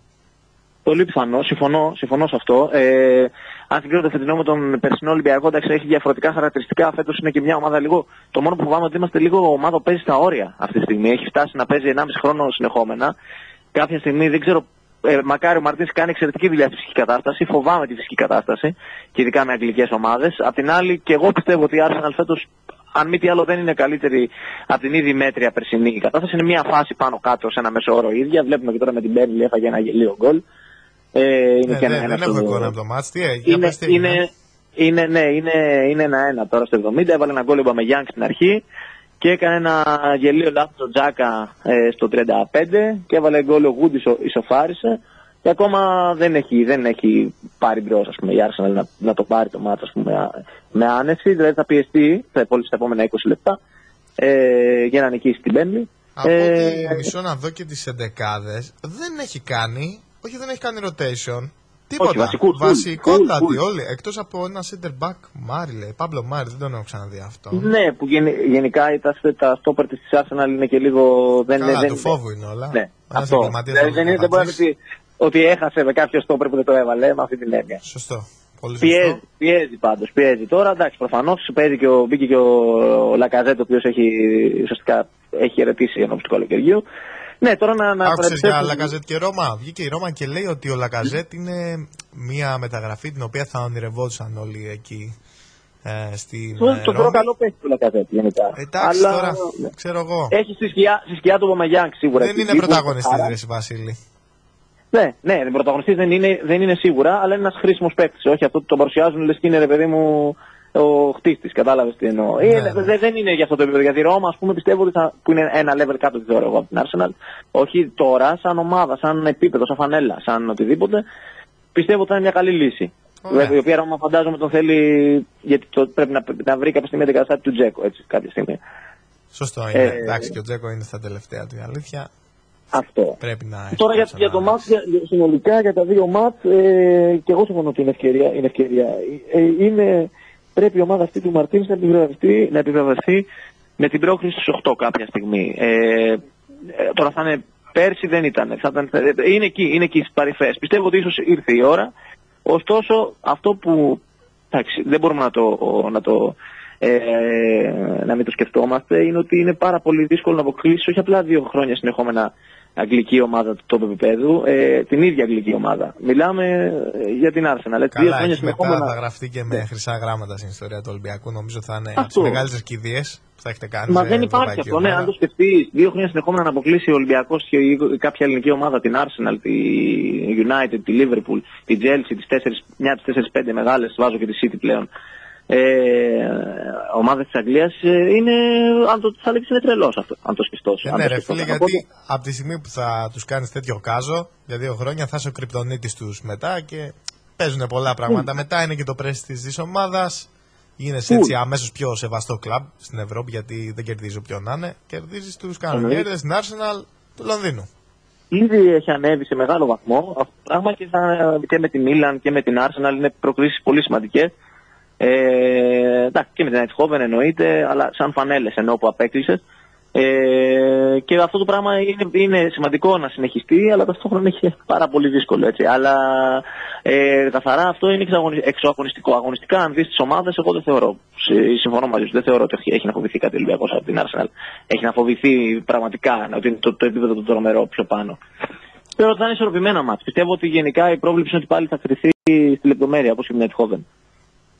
Πολύ πιθανό, συμφωνώ, συμφωνώ σε αυτό. Ε, αν συγκρίνω το φετινό με τον περσινό Ολυμπιακό, εντάξει, έχει διαφορετικά χαρακτηριστικά. Φέτος είναι και μια ομάδα λίγο. Το μόνο που φοβάμαι ότι είμαστε λίγο ομάδα που παίζει στα όρια αυτή τη στιγμή. Έχει φτάσει να παίζει 1,5 χρόνο συνεχόμενα. Κάποια στιγμή δεν ξέρω. Ε, μακάρι ο Μαρτίνς κάνει εξαιρετική δουλειά στη φυσική κατάσταση. Φοβάμαι τη φυσική κατάσταση και ειδικά με αγγλικές ομάδες. Απ' την άλλη, και εγώ πιστεύω ότι η Arsenal φέτος, αν μη τι άλλο, δεν είναι καλύτερη από την ήδη μέτρια περσινή η κατάσταση. Είναι μια φάση πάνω κάτω σε ένα μέσο όρο ίδια. Βλέπουμε και τώρα με την Μπέρνλι έφαγε ένα γελίο γκολ. Ε, είναι Ε, και δεν, ένα, δεν ένα έχω στο- εικόνα από το μάτς. Τι έγινε, για είναι, πες τι έγινε. είναι, είναι, ναι, είναι, είναι ένα-ένα τώρα στο 70. Έβαλε ένα γκολ ο Μπαμεγιάνγκ στην αρχή και έκανε ένα γελίο λάθος ο Τζάκα ε, στο 35 και έβαλε γκολ ο Γούντι ισοφάρισε. Και ακόμα δεν έχει, δεν έχει πάρει μπρος ας πούμε, η Arsenal να, να το πάρει το μάτι ας πούμε, α- με άνεση, δηλαδή θα πιεστεί θα υπόλοιπα στα επόμενα 20 λεπτά ε, για να νικήσει την Μπένλι. Από Ε, ότι μισό να δω και τις εντεκάδες, δεν έχει κάνει, όχι δεν έχει κάνει rotation, τίποτα. Όχι, βασικούς, full, Βασικότατοι full, full. όλοι, εκτός από ένα center back, Μάρι λέει, Παύλο Μάρι, δεν τον έχω ξαναδεί αυτό. Ναι, που γενι, γενικά τα, τα στόπερ της Arsenal είναι και λίγο... Δεν, Καλά, δεν, του φόβου είναι όλα. Ναι, Ένας αυτό. εγκληματίας Δηλαδή, θα δεν, είναι, δεν μπορεί να πει ότι έχασε με κάποιο στόπερ που δεν το έβαλε με αυτή την έννοια. Σωστό. Πολύ Πιέζει, σωστό. πιέζει πάντως, πιέζει. Τώρα εντάξει, προφανώς παίζει και ο, μπήκε και ο Λακαζέτ, ο οποίος έχει ουσιαστικά έχει ερετήσει ενώπιση του καλοκαιριού. Ναι, τώρα να, να Άκουσες για παρεπιθέσουμε- Λακαζέτ και Ρώμα. Βγήκε η Ρώμα και λέει ότι ο Λακαζέτ είναι μια μεταγραφή την οποία θα ονειρευόντουσαν όλοι εκεί ε, στην Το, ε, το Ρώμη. πρώτο καλό παίζει του Λακαζέτ γενικά. Εντάξει Αλλά, τώρα, ναι. ξέρω εγώ. Έχει στη σκιά, στη σκιά του Πομαγιάνγκ σίγουρα. Δεν εκεί, είναι που πρωταγωνιστής άρα- ρε εσύ, Βασίλη. Ναι, ναι, πρωταγωνιστής δεν είναι, δεν είναι σίγουρα, αλλά είναι ένας χρήσιμος παίκτης. Όχι αυτό που τον παρουσιάζουν, λες και είναι ρε παιδί μου ο χτίστης. Κατάλαβες τι εννοώ. Ναι, Ε, ναι. δε- δεν είναι για αυτό το επίπεδο. Γιατί η Ρώμα, ας πούμε, πιστεύω ότι θα, που είναι ένα level κάτω, της θεωρώ εγώ από την Arsenal. Όχι τώρα, σαν ομάδα, σαν επίπεδο, σαν φανέλα, σαν οτιδήποτε. Πιστεύω ότι θα είναι μια καλή λύση. Ωραία. Βέβαια, η οποία Ρώμα φαντάζομαι τον θέλει, γιατί το, πρέπει να, να βρει κάποια στιγμή αντικαταστάτη του Τζέκο, έτσι, κάποια στιγμή. Σωστό είναι. Ε, Εντάξει, και ο Τζέκο είναι στα τελευταία του η αλήθεια. Αυτό. Πρέπει να έχει Τώρα για, κάποιος για το να- μάτς, για, για- συνολικά για τα δύο μάτς, ε, και εγώ συμφωνώ ότι είναι ευκαιρία. Είναι ευκαιρία. Ε, είναι, πρέπει η ομάδα αυτή του Μαρτίνς να επιβραβευτεί, να επιβραβευτεί με την πρόκριση στους 8 κάποια στιγμή. Ε, ε, τώρα θα είναι πέρσι δεν ήταν. Θα ήταν ε, είναι εκεί, είναι εκεί στις παρυφές. Πιστεύω ότι ίσως ήρθε η ώρα. Ωστόσο, αυτό που εντάξει, δεν μπορούμε να το, να το ε, να μην το σκεφτόμαστε είναι ότι είναι πάρα πολύ δύσκολο να αποκλείσεις όχι απλά δύο χρόνια συνεχόμενα αγγλική ομάδα του τόπου επίπεδου, ε, την ίδια αγγλική ομάδα. Μιλάμε ε, για την Arsenal. Έτσι, δύο Καλά, χρόνια εκεί μετά συνεχόμενα. θα γραφτεί και με χρυσά γράμματα στην ιστορία του Ολυμπιακού. Νομίζω θα είναι από τις Αυτό. μεγαλύτερες κηδείες που θα έχετε κάνει. Μα σε δεν υπάρχει ευρωπαϊκή αυτό. Ναι, ομάδα. αν το σκεφτείς, δύο χρόνια συνεχόμενα να αποκλείσει ο Ολυμπιακός και η- κάποια ελληνική ομάδα, την Arsenal, τη United, τη Liverpool, τη Chelsea, τις τέσσερις, μια από τις 4-5 μεγάλες, βάζω και τη City πλέον. Ε, ομάδα της Αγγλίας είναι. Αν το, θα λέγεις είναι τρελός αυτό, αν το σκεφτώ. Ε, αν ναι, το ρε σκεφτώ. φίλε, Οπότε, γιατί από τη στιγμή που θα τους κάνεις τέτοιο κάζο για δύο χρόνια θα είσαι ο κρυπτονίτης τους μετά και παίζουν πολλά πράγματα. Μετά είναι και το πρέστι της ομάδας. Γίνεσαι έτσι αμέσως πιο σεβαστό κλαμπ στην Ευρώπη γιατί δεν κερδίζει όποιον να είναι. Κερδίζεις τους κανονιέρες, την Arsenal του Λονδίνου. Ήδη έχει ανέβει σε μεγάλο βαθμό αυτό το πράγμα και, θα, και με τη Μίλαν και με την Arsenal είναι προκλήσεις πολύ σημαντικές. Ε, εντάξει, και με την Eindhoven εννοείται, αλλά σαν φανέλες ενώ που απέκλεισες. Ε, και αυτό το πράγμα είναι, είναι σημαντικό να συνεχιστεί, αλλά ταυτόχρονα είναι πάρα πολύ δύσκολο. Έτσι. Αλλά ε, καθαρά αυτό είναι εξαγωνι- εξωαγωνιστικό. Αγωνιστικά, αν δεις τις ομάδες, εγώ δεν θεωρώ. Συ- Συμφωνώ μαζί σου. Δεν θεωρώ ότι έχει- έχει να φοβηθεί κάτι Ολυμπιακός από την Arsenal. Έχει να φοβηθεί πραγματικά ότι είναι το, το επίπεδο του τρομερό πιο πάνω. Θεωρώ ότι θα είναι ισορροπημένα μάτς. Πιστεύω ότι γενικά η πρόβληψη είναι ότι πάλι θα κρυθεί στη λεπτομέρεια, όπως και με την Eindhoven.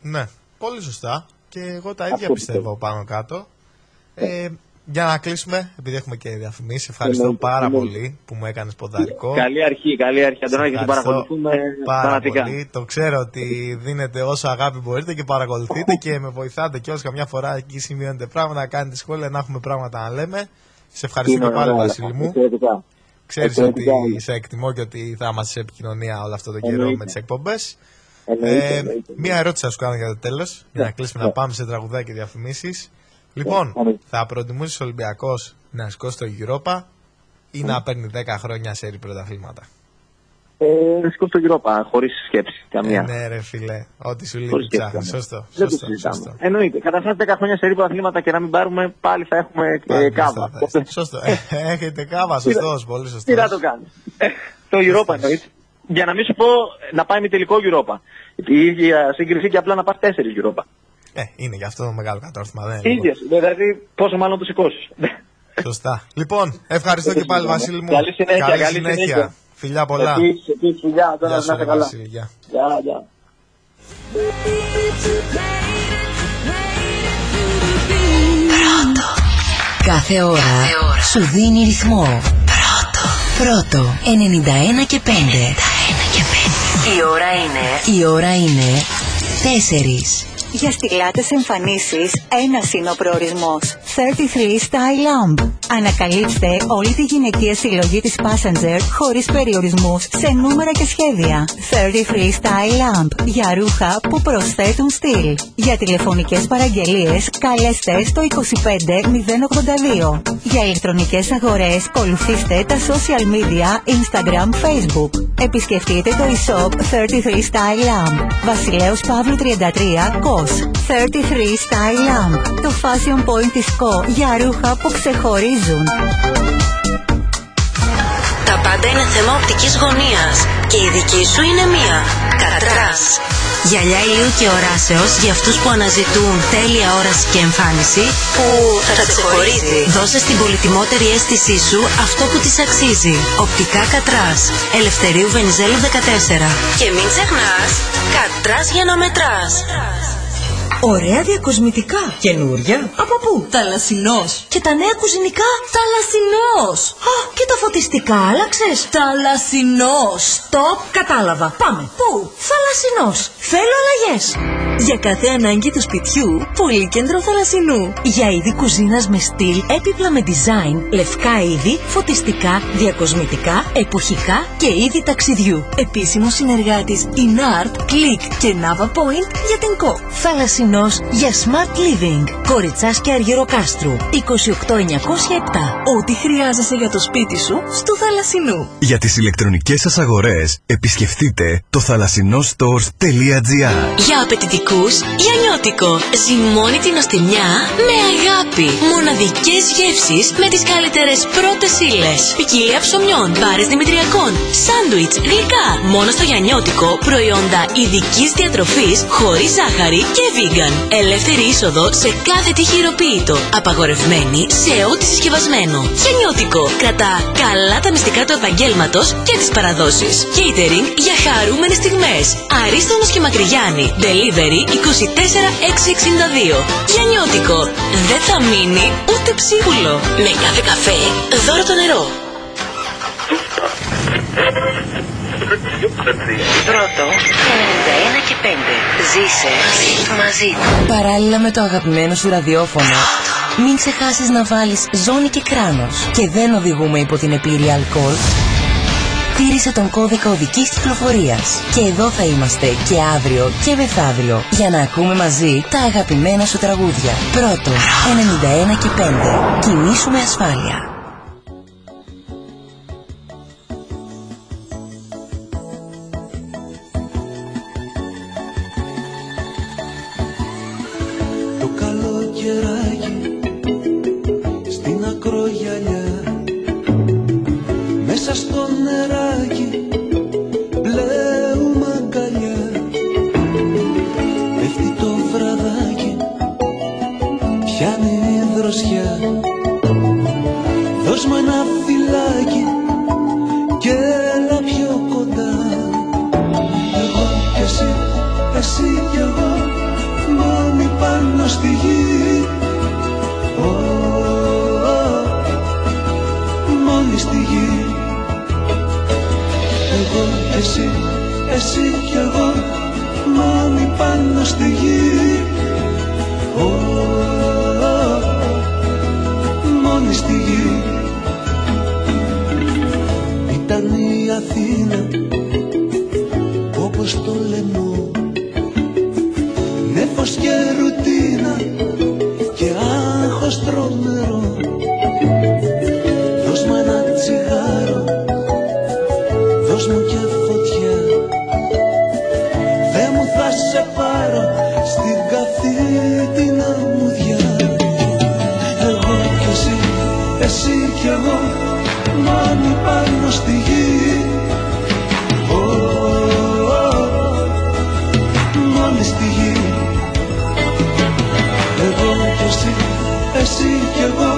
Ναι, πολύ σωστά. Και εγώ τα ίδια Αυτό πιστεύω πιστεύω. πάνω κάτω. Ε, για να κλείσουμε, επειδή έχουμε και διαφημίσει, ευχαριστώ Εννοείται, πάρα εννοείται. πολύ που μου έκανες ποδαρικό. Καλή αρχή, καλή αρχή. Αντωνάκη, σε Ευχαριστώ παρακολουθούμε πάρα φανατικά. πολύ. Το ξέρω ότι δίνετε όσο αγάπη μπορείτε και παρακολουθείτε και με βοηθάτε και καμιά φορά εκεί σημειώνετε πράγματα, να κάνετε σχόλια, να έχουμε πράγματα να λέμε. Σε ευχαριστώ Είναι και πάλι, ωραία, Βασίλη μου. εξαιρετικά. Ξέρεις ότι εξαιρετικά όλα. σε εκτιμώ και ότι θα είμαστε σε επικοινωνία όλο αυτό το καιρό Εννοείται. με τις εκπομπές. Εννοείται, Ε, εννοείται. μία ερώτηση θα σου κάνω για το τέλος, για να Ναι, κλείσουμε ναι. να πάμε σε τραγουδάκια και διαφημίσεις. Λοιπόν, πάμε. θα προτιμούσε ο Ολυμπιακός να σηκώσει το Europa ή να παίρνει 10 χρόνια σε πρωταθλήματα; Ε, να σηκώσω το Europa, χωρίς σκέψη καμία. Ε, ναι, ρε φίλε, ό,τι σου λέει Χωρίς σκέψη ψάχνεις. καμία. Σωστό. Δεν το Σωστό. συζητάμε. σωστό. Εννοείται. Καταρχάς 10 χρόνια σε ρήπο αθλήματα και να μην πάρουμε, πάλι θα έχουμε ε, Πάλι κάβα. σωστό, θα είστε. Σωστό. Ε, Έχετε κάβα, σωστός, πολύ σωστός. Τι να το κάνεις. Ε, το Europa εννοείται. Για να μην σου πω να πάει με τελικό Europa. Η ίδια σύγκριση και απλά να πας τέσσερις Europa. Ε, είναι γι' αυτό μεγάλο κατόρθωμα. Δεν είναι λίγο. Ίδιες, δηλαδή πόσο μάλλον το σηκώσεις. Σωστά. Λοιπόν, ευχαριστώ και πάλι, Βασίλη μου. Καλή συνέχεια, καλή συνέχεια. Φιλιά πολλά. Επίσης, επίσης, φιλιά, τώρα Γεια να σου, είστε ρε καλά. Βασίλη. Γεια. Γεια, γεια. Κάθε ώρα σου δίνει ρυθμό. Πρώτο. Πρώτο. 91 και 5. 91 και 5. Η ώρα είναι. Η ώρα είναι 4. Για στιλάτες εμφανίσεις, ένας είναι ο προορισμός. 33 Style Lamp. Ανακαλύψτε όλη τη γυναικεία συλλογή της Passenger χωρίς περιορισμούς σε νούμερα και σχέδια. 33 Style Lamp. Για ρούχα που προσθέτουν στυλ. Για τηλεφωνικές παραγγελίες καλέστε στο 25082. Για ηλεκτρονικές αγορές ακολουθήστε τα social media Instagram, Facebook. Επισκεφτείτε το e-shop 33 Style Lamp. Βασιλέως Παύλου 33, Κος. 33 Style Lamp. Το fashion point της ΚΟ για ρούχα που ξεχωρίζουν. Τα πάντα είναι θέμα οπτικής γωνίας και η δική σου είναι μία. Κατράς. Γυαλιά ηλίου και οράσεως για αυτούς που αναζητούν τέλεια όραση και εμφάνιση που θα ξεχωρίζει. Δώσε στην πολυτιμότερη αίσθησή σου αυτό που της αξίζει. Οπτικά Κατράς. Ελευθερίου Βενιζέλου 14. Και μην ξεχνάς, Κατράς για να μετράς. Ωραία διακοσμητικά. Καινούρια. Από πού; Θαλασσινός. Και τα νέα κουζινικά; Θαλασσινός. Α, και τα φωτιστικά άλλαξες; Θαλασσινός. Στοπ, κατάλαβα. Πάμε. Πού; Θαλασσινός. Θέλω αλλαγές. Για κάθε ανάγκη του σπιτιού, πολύ κέντρο θαλασσινού. Για είδη κουζίνας με στυλ, έπιπλα με design, λευκά είδη, φωτιστικά, διακοσμητικά, εποχικά και είδη ταξιδιού. Επίσημος συνεργάτης InArt, Click και Nava Point για την ΚΟ. Θαλασσινός για Smart Living. Κοριτσάς και Αργυροκάστρου. 28907. Ό,τι χρειάζεσαι για το σπίτι σου, στο θαλασσινού. Για τις ηλεκτρονικές σας αγορές, επισκεφτείτε το θαλασσινόstores.gr Για απαιτητικούς, για νιώτικο. Ζυμώνει την οστιμιά με αγάπη. Μοναδικές γεύσεις με τις καλύτερες πρώτες ύλες. Ποικιλία ψωμιών, μπάρες δημητριακών, σάντουιτς, γλυκά. Μόνο στο γιανιώτικο προϊόντα ειδικής διατροφής, χωρίς ζάχαρη και vegan. Ελεύθερη είσοδο σε κάθε τι χειροποίητο. Απαγορευμένη σε ό,τι συσκευασμένο. Γιανιώτικο. Κρατά καλά τα μυστικά του επαγγέλματος και τις παραδόσεις. Catering για χαρούμενες στιγμές. Αρίστονος και Μακρυγιάννη. Delivery 24662. Γιανιώτικο. Δεν θα μείνει ούτε ψίχουλο. Με κάθε καφέ δώρο το νερό. Πρώτο, 91 και 5. Ζήσε μαζί του. Παράλληλα με το αγαπημένο σου ραδιόφωνο, μην ξεχάσεις να βάλεις ζώνη και κράνος. Και δεν οδηγούμε υπό την επίρρεια αλκοόλ. Τήρησε τον κώδικα οδικής κυκλοφορίας. Και εδώ θα είμαστε και αύριο και μεθαύριο για να ακούμε μαζί τα αγαπημένα σου τραγούδια. Πρώτο, 91 και 5. Κινήσου με ασφάλεια. Δροσιά Δώσ' μου ένα φυλάκι και έλα πιο κοντά. Εγώ και εσύ, εσύ κι εγώ μόνοι πάνω στη γη. Ω, μόνοι στη γη. Εγώ και εσύ, εσύ κι εγώ μόνοι πάνω στη γη. Ω, μόνοι στη γη. Ήταν η Αθήνα όπως το λαιμό. Νέφος και ρουτίνα κι εγώ να πάνω στη γη. Oh, oh, στη γη. Εγώ κι εσύ, εσύ κι εγώ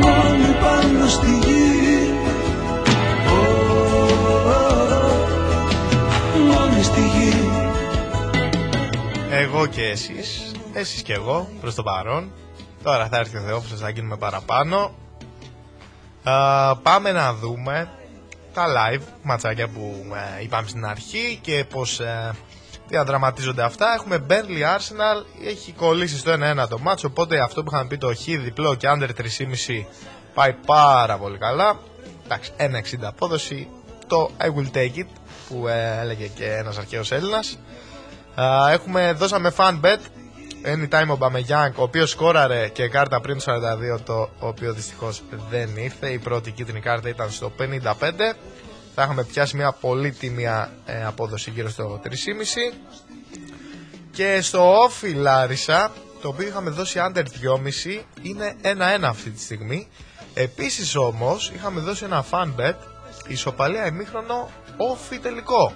να πάνω στη γη. Μόνη στη γη. Εγώ και εσείς, εσείς κι εγώ προς το παρόν. Τώρα θα έρθει ο Θεόφιλος να γίνουμε παραπάνω. Α, πάμε να δούμε τα live ματσάκια που ε, είπαμε στην αρχή και πως ε, διαδραματίζονται αυτά. Έχουμε Burnley Arsenal, έχει κολλήσει στο 1-1 το μάτσο, οπότε αυτό που είχαμε πει το χ διπλό και under 3,5 πάει πάρα πολύ καλά. Εντάξει, 1,60 απόδοση, το I will take it που ε, έλεγε και ένας αρχαίος Έλληνας. Α, έχουμε, δώσαμε fan bet Anytime ο Μπαμεγιάνγκ, ο οποίος σκόραρε και κάρτα πριν το 42, το οποίο δυστυχώς δεν ήρθε. Η πρώτη κίτρινη κάρτα ήταν στο 55. Θα είχαμε πιάσει μια πολύ τιμία ε, απόδοση γύρω στο 3,5. Και στο όφι Λάρισα, το οποίο είχαμε δώσει under 2,5, είναι 1-1 αυτή τη στιγμή. Επίσης όμως, είχαμε δώσει ένα fan bet, ισοπαλία ημίχρονο, όφι τελικό.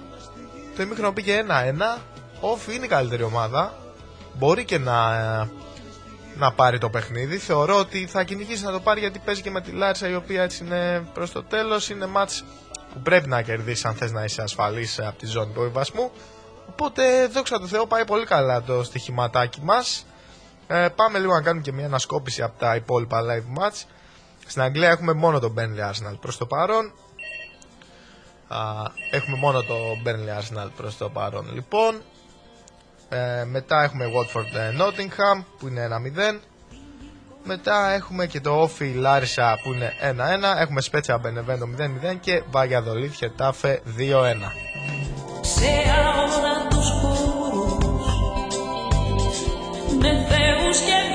Το ημίχρονο πήγε 1-1, όφι είναι η καλύτερη ομάδα, μπορεί και να, ε, να πάρει το παιχνίδι. Θεωρώ ότι θα κυνηγήσει να το πάρει γιατί παίζει και με τη Λάρισα η οποία έτσι είναι προς το τέλος. Είναι μάτς που πρέπει να κερδίσει αν θες να είσαι ασφαλής από τη ζώνη του υποβιβασμού. Οπότε δόξα τω Θεώ πάει πολύ καλά το στοιχηματάκι μας. Ε, πάμε λίγο να κάνουμε και μια ανασκόπηση από τα υπόλοιπα live match. Στην Αγγλία έχουμε μόνο το Burnley Arsenal προς το παρόν. Α, έχουμε μόνο το Burnley Arsenal προς το παρόν. Λοιπόν, ε, μετά έχουμε Watford ε, Nottingham που είναι 1-0. Μετά έχουμε και το Όφι Λάρισα που είναι 1-1. Έχουμε Σπέτσια Benevento 0-0 και Valladolid Χετάφε 2-1. σε όλα τους χώρους με θεούς και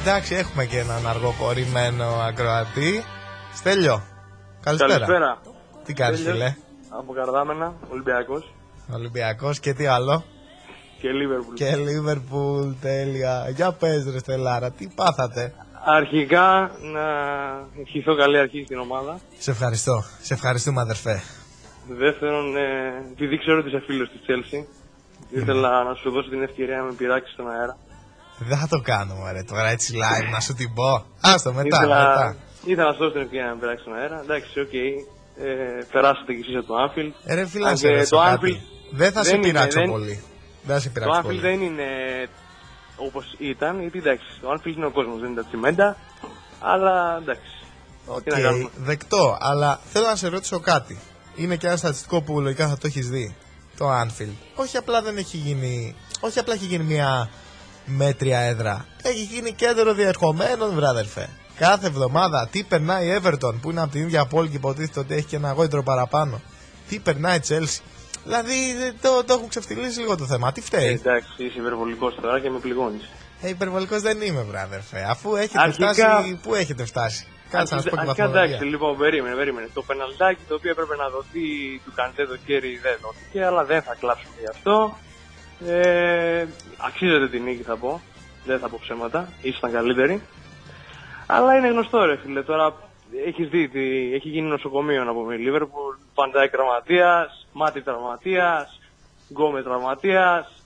εντάξει, έχουμε και έναν αργοπορημένο ακροατή. Στέλιο, καλησπέρα. Καλησπέρα. Τι κάνεις Στέλιος, φίλε, Από Καρδάμενα, Ολυμπιακός Ολυμπιακός και τι άλλο; και Λίβερπουλ. Και Λίβερπουλ, τέλεια. Για πες ρε Στελάρα, τι πάθατε; Αρχικά να ευχηθώ καλή αρχή στην ομάδα. Σε ευχαριστώ, σε ευχαριστούμε αδερφέ. Δεύτερον, ε, επειδή ξέρω ότι είσαι φίλος της Chelsea, ήθελα να σου δώσω την ευκαιρία να με πειράξεις στον αέρα. Δεν θα το κάνω ρε τώρα έτσι live να σου την πω. Άστο μετά, ήθελα, μετά. ήθελα να σου δώσω την ευκαιρία να με πειράξεις στον αέρα. Εντάξει, οκ. Ε, περάσατε κι εσείς από το Anfield. Ε, ρε φίλε, Αν να σε και ρωτήσω το κάτι. Anfield Δεν θα σε δεν είναι, πειράξω δεν- πολύ. Δεν θα σε Το πειράξω Anfield πολύ. δεν είναι όπως ήταν, γιατί εντάξει, το Anfield είναι ο κόσμος, δεν είναι τα τσιμέντα. Αλλά εντάξει. Οκ, Τι να κάνουμε. δεκτό, αλλά θέλω να σε ρωτήσω κάτι. Είναι και ένα στατιστικό που λογικά θα το έχεις δει. Το Anfield. Όχι απλά δεν έχει γίνει. Όχι απλά έχει γίνει μια μέτρια έδρα. Έχει γίνει κέντρο διερχομένων, βράδερφε. Κάθε εβδομάδα τι περνάει η Everton που είναι από την ίδια πόλη και υποτίθεται ότι έχει και ένα γόητρο παραπάνω. Τι περνάει η Chelsea. Δηλαδή δεν- το, το έχουν ξεφτυλίσει λίγο το θέμα. Τι φταίει. Ε, εντάξει, είσαι υπερβολικός τώρα και με πληγώνεις. Ε, υπερβολικός δεν είμαι, βράδερφε. Αφού έχετε Αρχικά- φτάσει. Πού έχετε φτάσει; Κάτσε να σου πω και Αρχικά βαθμολογία. εντάξει, λοιπόν, περίμενε, περίμενε. Το πεναλτάκι το οποίο έπρεπε να δοθεί του Καντέ το χέρι δεν δόθηκε, αλλά δεν θα κλάψουμε γι' αυτό. Ε, αξίζεται την νίκη θα πω. Δεν θα πω ψέματα. Ήσταν καλύτεροι. Αλλά είναι γνωστό ρε φίλε. Τώρα έχεις δει τι έχει γίνει νοσοκομείο να πούμε. Λίβερπουλ, Παντάι τραυματίας, Μάτι τραυματίας, Γκόμε τραυματίας,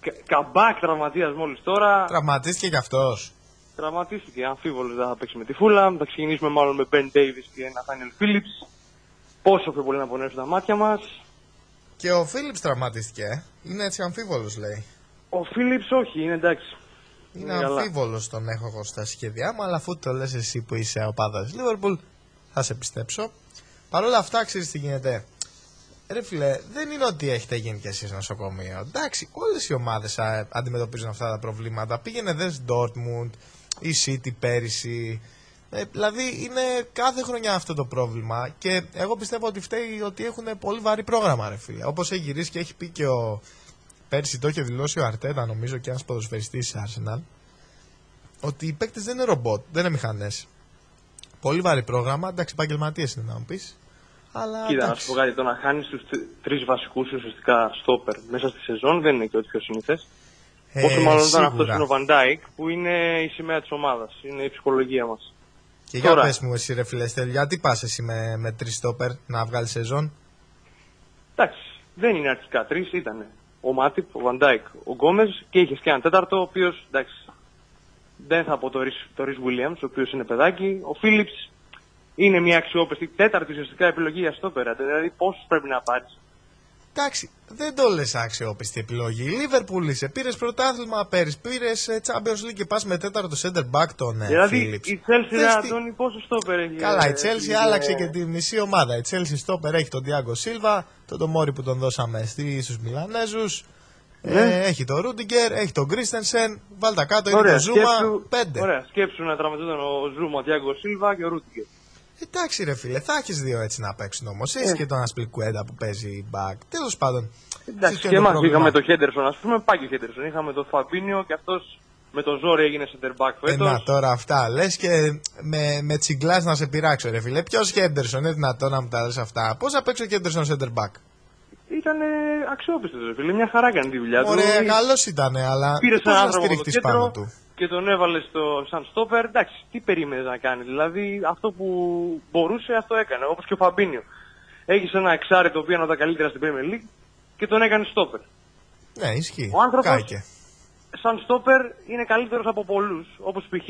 Κα- Καμπάκ τραυματίας μόλις τώρα. Τραυματίστηκε κι αυτός. Τραυματίστηκε, αμφίβολος δεν θα παίξει με τη Φούλα. Θα ξεκινήσουμε μάλλον με Ben Davis και Nathaniel Phillips. Πόσο πιο πολύ να πονέσουν τα μάτια μας. Και ο Φίλιπ τραυματίστηκε. Ε. Είναι έτσι αμφίβολος, λέει. Ο Phillips όχι, είναι εντάξει. Είναι καλά. αμφίβολος τον έχω εγώ στα σχέδιά μου, αλλά αφού το λες εσύ που είσαι ο πάντα της Λίβερπουλ, θα σε πιστέψω. Παρ' όλα αυτά, ξέρεις τι γίνεται. Ρε φίλε, δεν είναι ότι έχετε γίνει κι εσείς νοσοκομείο. Εντάξει, όλες οι ομάδες αντιμετωπίζουν αυτά τα προβλήματα. Πήγαινε δες Dortmund, η City πέρυσι. Ε, δηλαδή είναι κάθε χρονιά αυτό το πρόβλημα και εγώ πιστεύω ότι φταίει ότι έχουν πολύ βαρύ πρόγραμμα, ρε φίλε. Όπως έχει γυρίσει και έχει πει και ο. Πέρσι το είχε δηλώσει ο Αρτέτα, νομίζω, και ένας ποδοσφαιριστής της Arsenal, ότι οι παίκτες δεν είναι ρομπότ, δεν είναι μηχανές. Πολύ βαρύ πρόγραμμα, εντάξει, επαγγελματίες είναι να μου πεις. Αλλά Κοίτα, να εντάξει. σου πω κάτι, το να χάνεις τους τρεις βασικούς ουσιαστικά στόπερ μέσα στη σεζόν δεν είναι και ό,τι πιο σύνηθες. Ε, Πόσο μάλλον όταν αυτός σίγουρα. είναι ο Βαντάικ που είναι η σημαία της ομάδας, είναι η ψυχολογία μας. Και για Τώρα. πες μου εσύ ρε φίλε Στέλιο, γιατί πας εσύ με, με τρεις στόπερ να βγάλεις σεζόν; Εντάξει, δεν είναι αρχικά τρεις, ήταν ο Μάτιπ, ο Βαντάικ, ο Γκόμεζ και είχες και έναν τέταρτο, ο οποίος εντάξει. Δεν θα πω το Ρις, το Ρις Williams, ο οποίος είναι παιδάκι. Ο Φίλιπς είναι μια αξιόπιστη τέταρτη ουσιαστικά επιλογή για στόπερα. Δηλαδή, πόσου πρέπει να πάρεις. Εντάξει, δεν το λες αξιόπιστη επιλογή. Η Λίβερπουλ είσαι, πήρες πρωτάθλημα πέρυσι, πήρες ε, Champions League και πας με τέταρτο center back τον ε, δηλαδή, Phillips. η Chelsea, Δες ρε τι- Αντώνη, πόσο στόπερ έχει. Καλά, ε, η Chelsea είναι- άλλαξε και τη μισή ομάδα. Η Chelsea στόπερ έχει τον Diago Silva, τον Τομόρι που τον δώσαμε στη- στους Μιλανέζους. Ναι. Ε, έχει τον Ρούντιγκερ, έχει τον Κρίστενσεν. Βάλτα κάτω, είναι Ωραία, το Ζούμα. σκέψου, Πέντε. ωραία, σκέψου να τραυματιζόταν ο Ζούμα, ο Τιάγκο Σίλβα και ο Ρούτιγκερ. Εντάξει, ρε φίλε, θα έχεις δύο έτσι να παίξουν όμως. Έχει Ε. και τον Ασπλικουέντα που παίζει back. Τέλος πάντων. Εντάξει, ποιο και είναι το εμάς πρόβλημα; είχαμε τον Χέντερσον, ας πούμε, πάει και ο Χέντερσον. Είχαμε τον Φαμπίνιο και αυτός με το ζόρι έγινε center back Ε, φέτος. να τώρα αυτά λες και με, με τσιγκλάς να σε πειράξω, ρε φίλε. Ποιος Χέντερσον, είναι δυνατόν να μου τα λες αυτά. Πώς θα παίξει ο Χέντερσον center back; Ήταν αξιόπιστος, ρε φίλε. Μια χαρά έκανε τη δουλειά του. Ωραία, καλός ήταν, αλλά Πήρε πώς έναν να άνθρωπο από το στηριχτεί πάνω κέντρο του; Και τον έβαλε στο σαν στόπερ. Εντάξει, τι περίμενες να κάνει. Δηλαδή αυτό που μπορούσε, αυτό έκανε. Όπως και ο Φαμπίνιο. Έχεις ένα εξάρι το οποίο είναι από τα καλύτερα στην Premier League και τον έκανε στόπερ. Ναι, ισχύει. Ο άνθρωπος- Κάηκε. σαν στόπερ είναι καλύτερος από πολλούς. Όπως π.χ.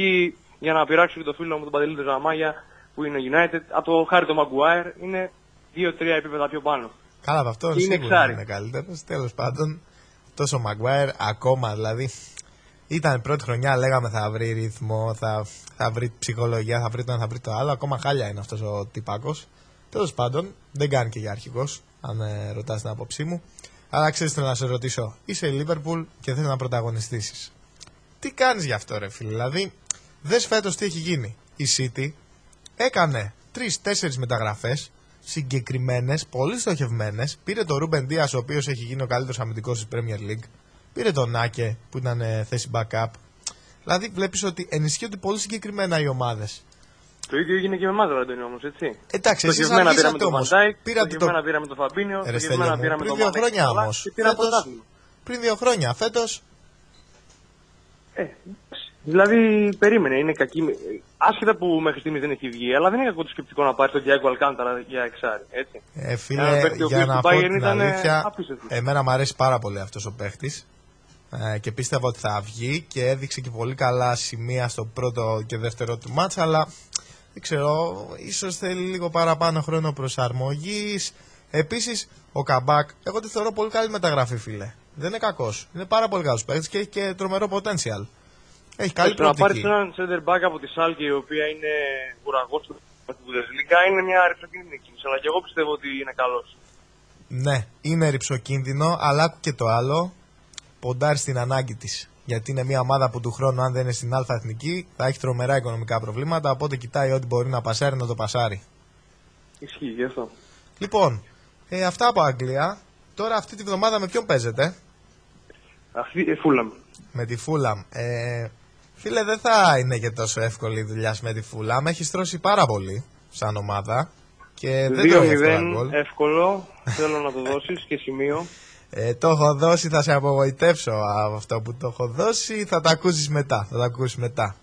για να πειράξω και το φίλο μου τον Παντελή Ζαμάγια που είναι United, από το Χάρη το Μαγκουάιρ είναι 2-3 επίπεδα πιο πάνω. Καλά, από αυτό Είναι σίγουρα εξάρι. είναι καλύτερος. Τέλος πάντων, τόσο Μαγκουάιρ ακόμα δηλαδή. Ήταν η πρώτη χρονιά, λέγαμε θα βρει ρυθμό, θα, θα βρει ψυχολογία, θα βρει το ένα, θα βρει το άλλο. Ακόμα χάλια είναι αυτός ο τυπάκος. Τέλος πάντων, δεν κάνει και για αρχηγός, αν ε, ρωτάς την άποψή μου. Αλλά ξέρεις, θέλω να σε ρωτήσω, είσαι η Λίβερπουλ και θέλει να πρωταγωνιστήσεις. Τι κάνεις γι' αυτό, ρε φίλε. Δηλαδή, δες φέτος τι έχει γίνει. Η City έκανε τρεις-τέσσερις μεταγραφές συγκεκριμένες, πολύ στοχευμένες. Πήρε τον Ρούμπεν Ντίας, ο οποίος έχει γίνει ο καλύτερος αμυντικός της Premier League. Πήρε τον Άκε, που ήταν ε, θέση backup. Δηλαδή, βλέπεις ότι ενισχύονται πολύ συγκεκριμένα οι ομάδες. Το ίδιο έγινε και με εμάς, Ραντονί όμως, έτσι. Εντάξει, εσείς Στοχευμένα πήραμε αργήσατε τον όμως. Βαντάικ, Πήρατε στοχευμένα το- πήραμε τον Φαμπίνιο, Ρε στοχευμένα Στέλιο μου, πήραμε πριν τον δύο Μανέ χρόνια και όλα όμως. και πήραμε πρωτάθλημα. Πριν δύο χρόνια, φέτος. Ε, δηλαδή, περίμενε, είναι κακή. Άσχετα που μέχρι στιγμής δεν έχει βγει, αλλά δεν είναι κακό το σκεπτικό να πάρει τον Diego Αλκάνταρα για εξάρι. Έτσι. Ε, Ένα φίλε, παίκτη ο για οποίος να του πω Bayern την ήταν, ε, αλήθεια, απίστευτος. εμένα μου αρέσει πάρα πολύ αυτός ο παίχτης ε, και πίστευα ότι θα βγει και έδειξε και πολύ καλά σημεία στο πρώτο και δεύτερο του μάτς, αλλά δεν ξέρω, ίσως θέλει λίγο παραπάνω χρόνο προσαρμογής. Επίσης, ο Καμπάκ, εγώ τη θεωρώ πολύ καλή μεταγραφή, φίλε. Δεν είναι κακός. Είναι πάρα πολύ καλός παίχτης και έχει και τρομερό potential. Έχει καλή Έτσι, να πάρει προοπτική. έναν center back από τη Σάλκη, η οποία είναι ουραγό του Bundesliga, είναι μια ρηψοκίνδυνη κίνηση. Αλλά και εγώ πιστεύω ότι είναι καλός. Ναι, είναι ρηψοκίνδυνο, αλλά άκου και το άλλο. Ποντάρει στην ανάγκη της. Γιατί είναι μια ομάδα που του χρόνου, αν δεν είναι στην Α εθνική, θα έχει τρομερά οικονομικά προβλήματα. Οπότε κοιτάει ό,τι μπορεί να πασάρει να το πασάρει. Ισχύει γι' αυτό. Λοιπόν, ε, αυτά από Αγγλία. Τώρα αυτή τη βδομάδα με ποιον παίζετε, Αυτή η Φούλαμ. Με τη Φούλαμ. Ε, φίλε, δεν θα είναι και τόσο εύκολη η δουλειά σου με τη Φούλαμ. Έχει τρώσει πάρα πολύ σαν ομάδα. Και δεν το έχει εύκολα 2-0, γκολ. εύκολο. Θέλω να το δώσεις και σημείο. Ε, το έχω δώσει, θα σε απογοητεύσω από αυτό που το έχω δώσει. Θα τα ακούσεις μετά. Θα τα ακούσεις μετά.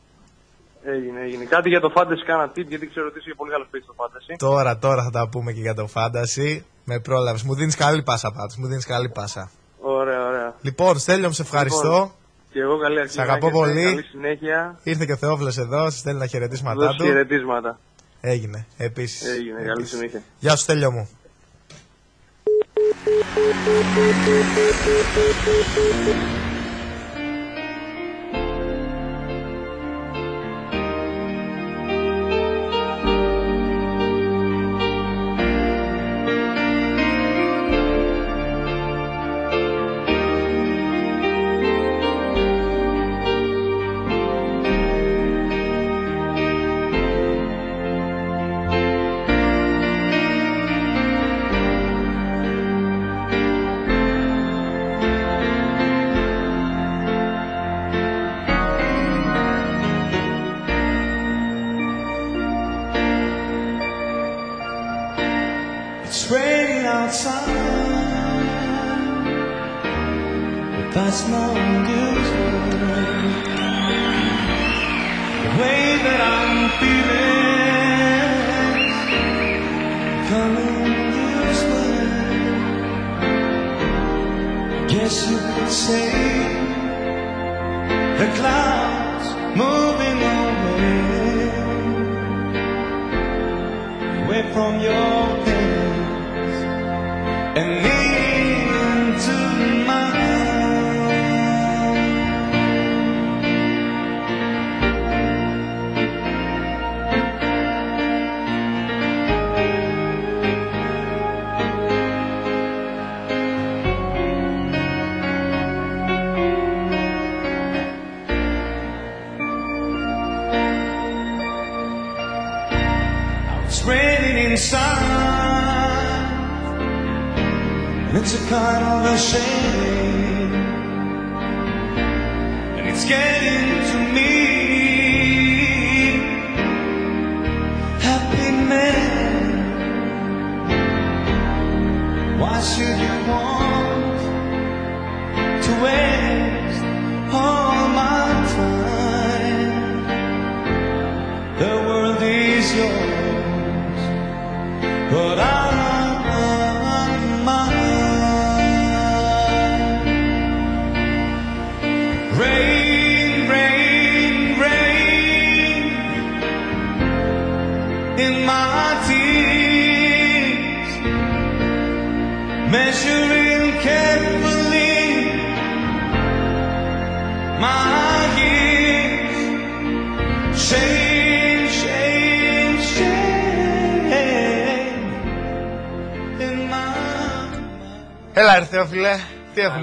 Έγινε, έγινε. Κάτι για το Fantasy κάνα tip, γιατί ξέρω ότι είσαι και πολύ καλός παίκτης στο Fantasy. Τώρα, τώρα θα τα πούμε και για το Fantasy. Με πρόλαβε. Μου δίνεις καλή πάσα πάντω. Μου δίνεις καλή πάσα. Ωραία, ωραία. Λοιπόν, Στέλιο, μου σε ευχαριστώ. Λοιπόν, Και εγώ καλή αρχή. Σ' αγαπώ να έχετε, πολύ. Καλή συνέχεια. Ήρθε και ο Θεόφιλος εδώ, σα στέλνει τα χαιρετίσματά Δώσει του. χαιρετίσματα. Έγινε, επίσης. Έγινε, καλή συνέχεια. Γεια σου, Στέλιο μου. Thank you.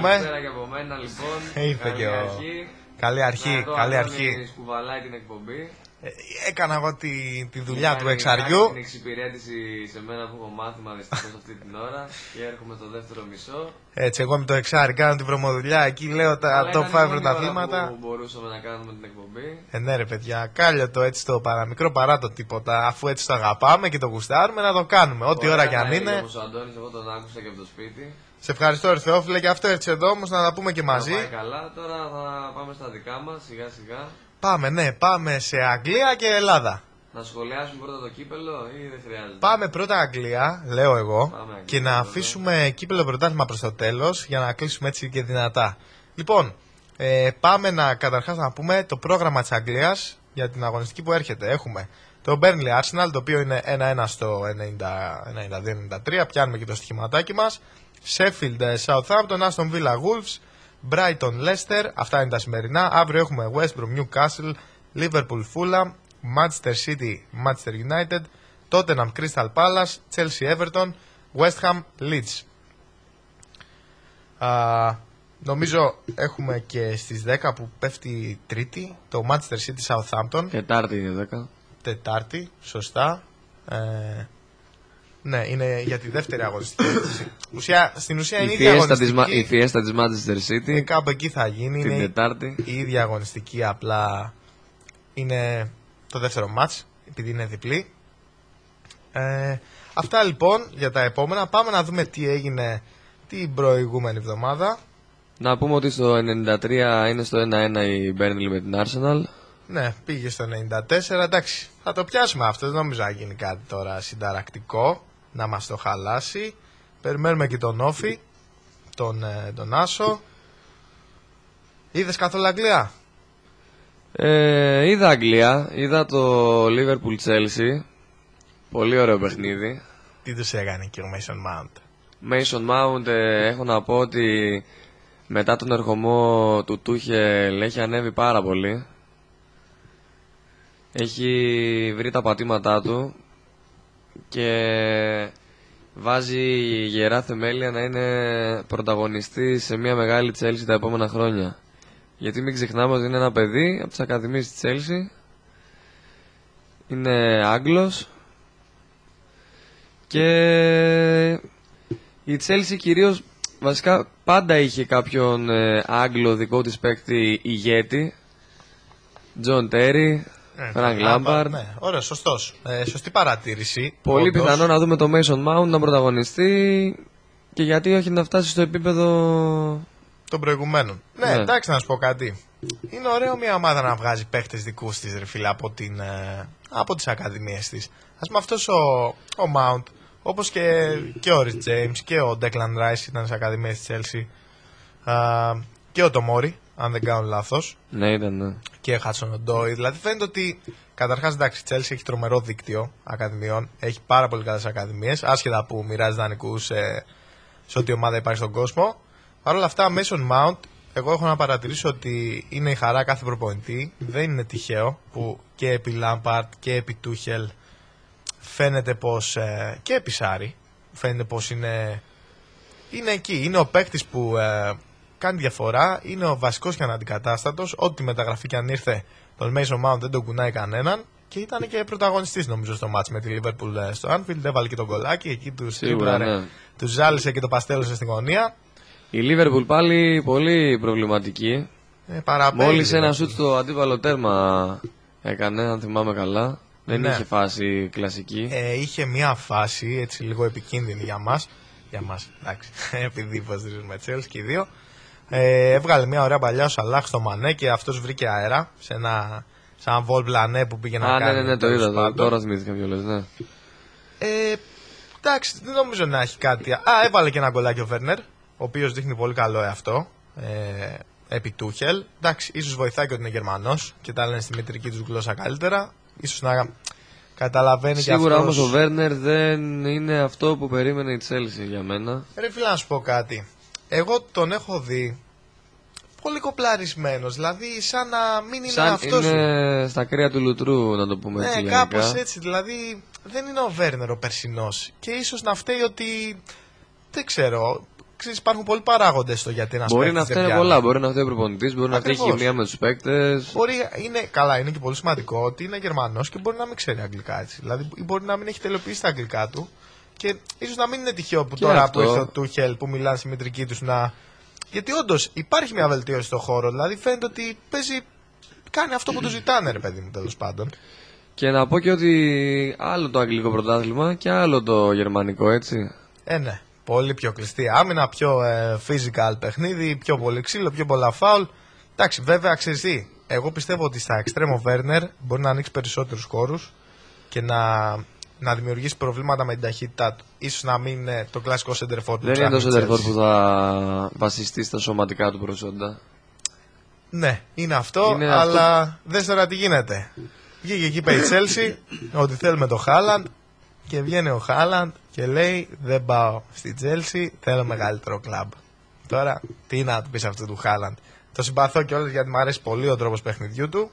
Τι έχουμε. Καλησπέρα και από μένα λοιπόν. *laughs* Ήρθε Καλή και ο- αρχή. Καλή αρχή, Να δω καλή αν αρχή. Αντώνης κουβαλάει την εκπομπή. Ε, Έκανα εγώ τη, τη δουλειά του Κάνει εξαριού. Την εξυπηρέτηση σε μένα που έχω μάθημα δυστυχώ αυτή την ώρα και έρχομαι το δεύτερο μισό. Έτσι, εγώ με το εξάρι κάνω την βρωμοδουλειά. Εκεί λέω τα Αλλά top 5 ήταν η μόνη ώρα πρωταθλήματα. Που μπορούσαμε να κάνουμε την εκπομπή. Ε, ναι, ρε παιδιά, κάλιο το έτσι το παραμικρό παρά το τίποτα. Αφού έτσι το αγαπάμε και το γουστάρουμε, να το κάνουμε. Ό,τι Ωραία ώρα κι να αν έλεγε είναι. όμως Ο Αντώνης, εγώ τον άκουσα και από το σπίτι. Σε ευχαριστώ, Ερθεόφιλε, και αυτό έρθει εδώ όμως να τα πούμε και μαζί. Να πάει καλά. Τώρα θα πάμε στα δικά μας σιγά σιγά. Πάμε, ναι, πάμε σε Αγγλία και Ελλάδα. Να σχολιάσουμε πρώτα το κύπελο ή δεν χρειάζεται; Πάμε πρώτα Αγγλία, λέω εγώ, Πάμε Αγγλία και να πρώτα. αφήσουμε κύπελο πρωτάθλημα προς το τέλος για να κλείσουμε έτσι και δυνατά. Λοιπόν, ε, πάμε να καταρχάς να πούμε το πρόγραμμα της Αγγλίας για την αγωνιστική που έρχεται. Έχουμε το Burnley Arsenal, το οποίο είναι 1-1 στο 92-93, πιάνουμε και το στοιχηματάκι μας. Sheffield ε, Southampton, Aston Villa Wolves, Brighton Leicester, αυτά είναι τα σημερινά. Αύριο έχουμε West Brom Newcastle, Liverpool Fulham, Manchester City Manchester United, Tottenham Crystal Palace, Chelsea Everton, West Ham Leeds. Α, νομίζω έχουμε και στις 10 που πέφτει η τρίτη το Manchester City Southampton. Τετάρτη είναι 10. Τετάρτη, σωστά. Ε, ναι, είναι για τη δεύτερη αγωνιστική. Ουσία, στην ουσία Η είναι η ίδια φιέστα, της, αγωνιστική. Μα- η φιέστα της Manchester City. Ε, κάπου εκεί θα γίνει. Την είναι Τετάρτη. η ίδια αγωνιστική, απλά είναι το δεύτερο μάτς, επειδή είναι διπλή. Ε, αυτά λοιπόν για τα επόμενα. Πάμε να δούμε τι έγινε την προηγούμενη εβδομάδα. Να πούμε ότι στο 93 είναι στο 1-1 η Burnley με την Arsenal. Ναι, πήγε στο 94. Εντάξει, θα το πιάσουμε αυτό. Δεν νομίζω να γίνει κάτι τώρα συνταρακτικό να μας το χαλάσει. Περιμένουμε και τον Όφη, τον, ε, τον Άσο. Είδες καθόλου Αγγλία; Ε, είδα Αγγλία, είδα το Liverpool Chelsea. Πολύ ωραίο παιχνίδι. Τι τους έκανε και ο Mason Mount; Mason Mount ε, έχω να πω ότι μετά τον ερχομό του Τούχελ έχει ανέβει πάρα πολύ. Έχει βρει τα πατήματά του και βάζει γερά θεμέλια να είναι πρωταγωνιστής σε μια μεγάλη Chelsea τα επόμενα χρόνια. Γιατί μην ξεχνάμε ότι είναι ένα παιδί από τις ακαδημίες της Chelsea. Είναι Άγγλος και η Chelsea κυρίως βασικά πάντα είχε κάποιον ε, Άγγλο δικό της παίκτη ηγέτη. Τζον Τέρι, Φρανκ Λάμπαρντ. Ναι, ωραία, σωστός. Ε, σωστή παρατήρηση. Πολύ Όντως. πιθανό να δούμε το Mason Mount να πρωταγωνιστεί και γιατί όχι να φτάσει στο επίπεδο των προηγουμένων. Ναι, Ναι. εντάξει να σου πω κάτι. Είναι ωραίο μια ομάδα να βγάζει παίχτες δικούς της, ρε φίλε, από, την, ε, από τις ακαδημίες της. Α πούμε αυτός ο, ο Mount, όπως και, και ο Rich James και ο Declan Rice ήταν σε ακαδημίες της Chelsea. Α, και ο Τομόρι, αν δεν κάνω λάθος. Ναι, ήταν, ναι. Και Hudson Odoi. Δηλαδή φαίνεται ότι καταρχάς εντάξει, η Chelsea έχει τρομερό δίκτυο ακαδημιών. Έχει πάρα πολύ καλές ακαδημίες. Άσχετα που μοιράζει δανεικούς σε, σε ό,τι ομάδα υπάρχει στον κόσμο. Παρ' όλα αυτά, Mason Mount, εγώ έχω να παρατηρήσω ότι είναι η χαρά κάθε προπονητή. Δεν είναι τυχαίο που και επί Lampard και επί Tuchel φαίνεται πως ε, και επί Sarri φαίνεται πως είναι, είναι εκεί. Είναι ο παίκτης που ε, κάνει διαφορά, είναι ο βασικός και αναντικατάστατος. Ό,τι μεταγραφή και αν ήρθε, τον Mason Mount δεν τον κουνάει κανέναν. Και ήταν και πρωταγωνιστής νομίζω στο μάτς με τη Liverpool ε, στο Anfield. Έβαλε και τον κολάκι, εκεί τους Σίγουρα, ναι. τους ζάλισε και το παστέλωσε στην γωνία. Η Liverpool πάλι πολύ προβληματική. Ε, παραπέμπει, Μόλις ένα δηλαδή. σουτ στο αντίπαλο τέρμα έκανε, αν θυμάμαι καλά. Δεν Ναι. είχε φάση κλασική. Ε, είχε μια φάση έτσι λίγο επικίνδυνη για μας Για μας, εντάξει. *laughs* Επειδή υποστηρίζουμε Chelsea και οι δύο. Ε, έβγαλε μια ωραία παλιά ο Σαλάχ στο Μανέ και αυτός βρήκε αέρα σε ένα σαν βολ πλανέ που πήγε να Α, ναι, κάνει. ναι, ναι, το τέλος είδα. το- πάντων. Τώρα θυμήθηκα ποιο λες, ναι. Ε, εντάξει, δεν νομίζω να έχει κάτι. Α, έβαλε και ένα γκολάκι ο Βέρνερ, ο οποίος δείχνει πολύ καλό εαυτό. Ε, επί Τούχελ. Εντάξει, ίσως βοηθάει και ότι είναι Γερμανός και τα λένε στη μητρική τους γλώσσα καλύτερα. σω να καταλαβαίνει Σίγουρα και όμως αυτός... ο Βέρνερ δεν είναι αυτό που περίμενε η Chelsea για μένα. Ρε φίλε, να σου πω κάτι. Εγώ τον έχω δει πολύ κοπλαρισμένος. Δηλαδή, σαν να μην είναι Σαν αυτός. είναι στα κρύα του λουτρού, να το πούμε έτσι. Ναι, γενικά. κάπως έτσι. Δηλαδή, δεν είναι ο Βέρνερ ο περσινός. Και ίσως να φταίει ότι. Δεν ξέρω. Ξέρεις, υπάρχουν πολλοί παράγοντες στο γιατί ένας Μπορεί να φταίνε πολλά. Μπορεί να φταίει ο προπονητής, μπορεί να φταίει η Ακριβώς. χημεία με τους παίκτες. Μπορεί, είναι, καλά, είναι και πολύ σημαντικό ότι είναι Γερμανός και μπορεί να μην ξέρει αγγλικά έτσι. Δηλαδή, ή μπορεί να μην έχει τελειοποιήσει τα αγγλικά του. Και ίσως να μην είναι τυχαίο που Και τώρα αυτό. που ήρθε ο Τούχελ που μιλάνε στη μητρική του να. Γιατί όντως υπάρχει μια βελτίωση στο χώρο. Δηλαδή φαίνεται ότι παίζει. Κάνει αυτό που του ζητάνε, ρε παιδί μου, τέλος πάντων. Και να πω και ότι άλλο το αγγλικό πρωτάθλημα και άλλο το γερμανικό, έτσι. Ε, ναι. Πολύ πιο κλειστή άμυνα, πιο ε, physical παιχνίδι, πιο πολύ ξύλο, πιο πολλά φάουλ. Εντάξει, βέβαια, ξέρει τι. Εγώ πιστεύω ότι στα extreme ο Werner μπορεί να ανοίξει περισσότερους χώρους και να, να δημιουργήσει προβλήματα με την ταχύτητά του. Ίσως να μην είναι το κλασικό center for του Δεν είναι το ψάχνει η center for Chelsea. που θα βασιστεί στα σωματικά του προσόντα. Ναι, είναι αυτό, Είναι αλλά δες τώρα τι γίνεται. Βγήκε εκεί είπε η Chelsea ότι θέλουμε το Χάλαντ και βγαίνει ο Χάλαντ και λέει δεν πάω στη Chelsea, θέλω μεγαλύτερο κλαμπ. Τώρα, τι να του πεις αυτού του Χάλαντ. Το συμπαθώ κιόλας γιατί μου αρέσει πολύ ο τρόπος παιχνιδιού του.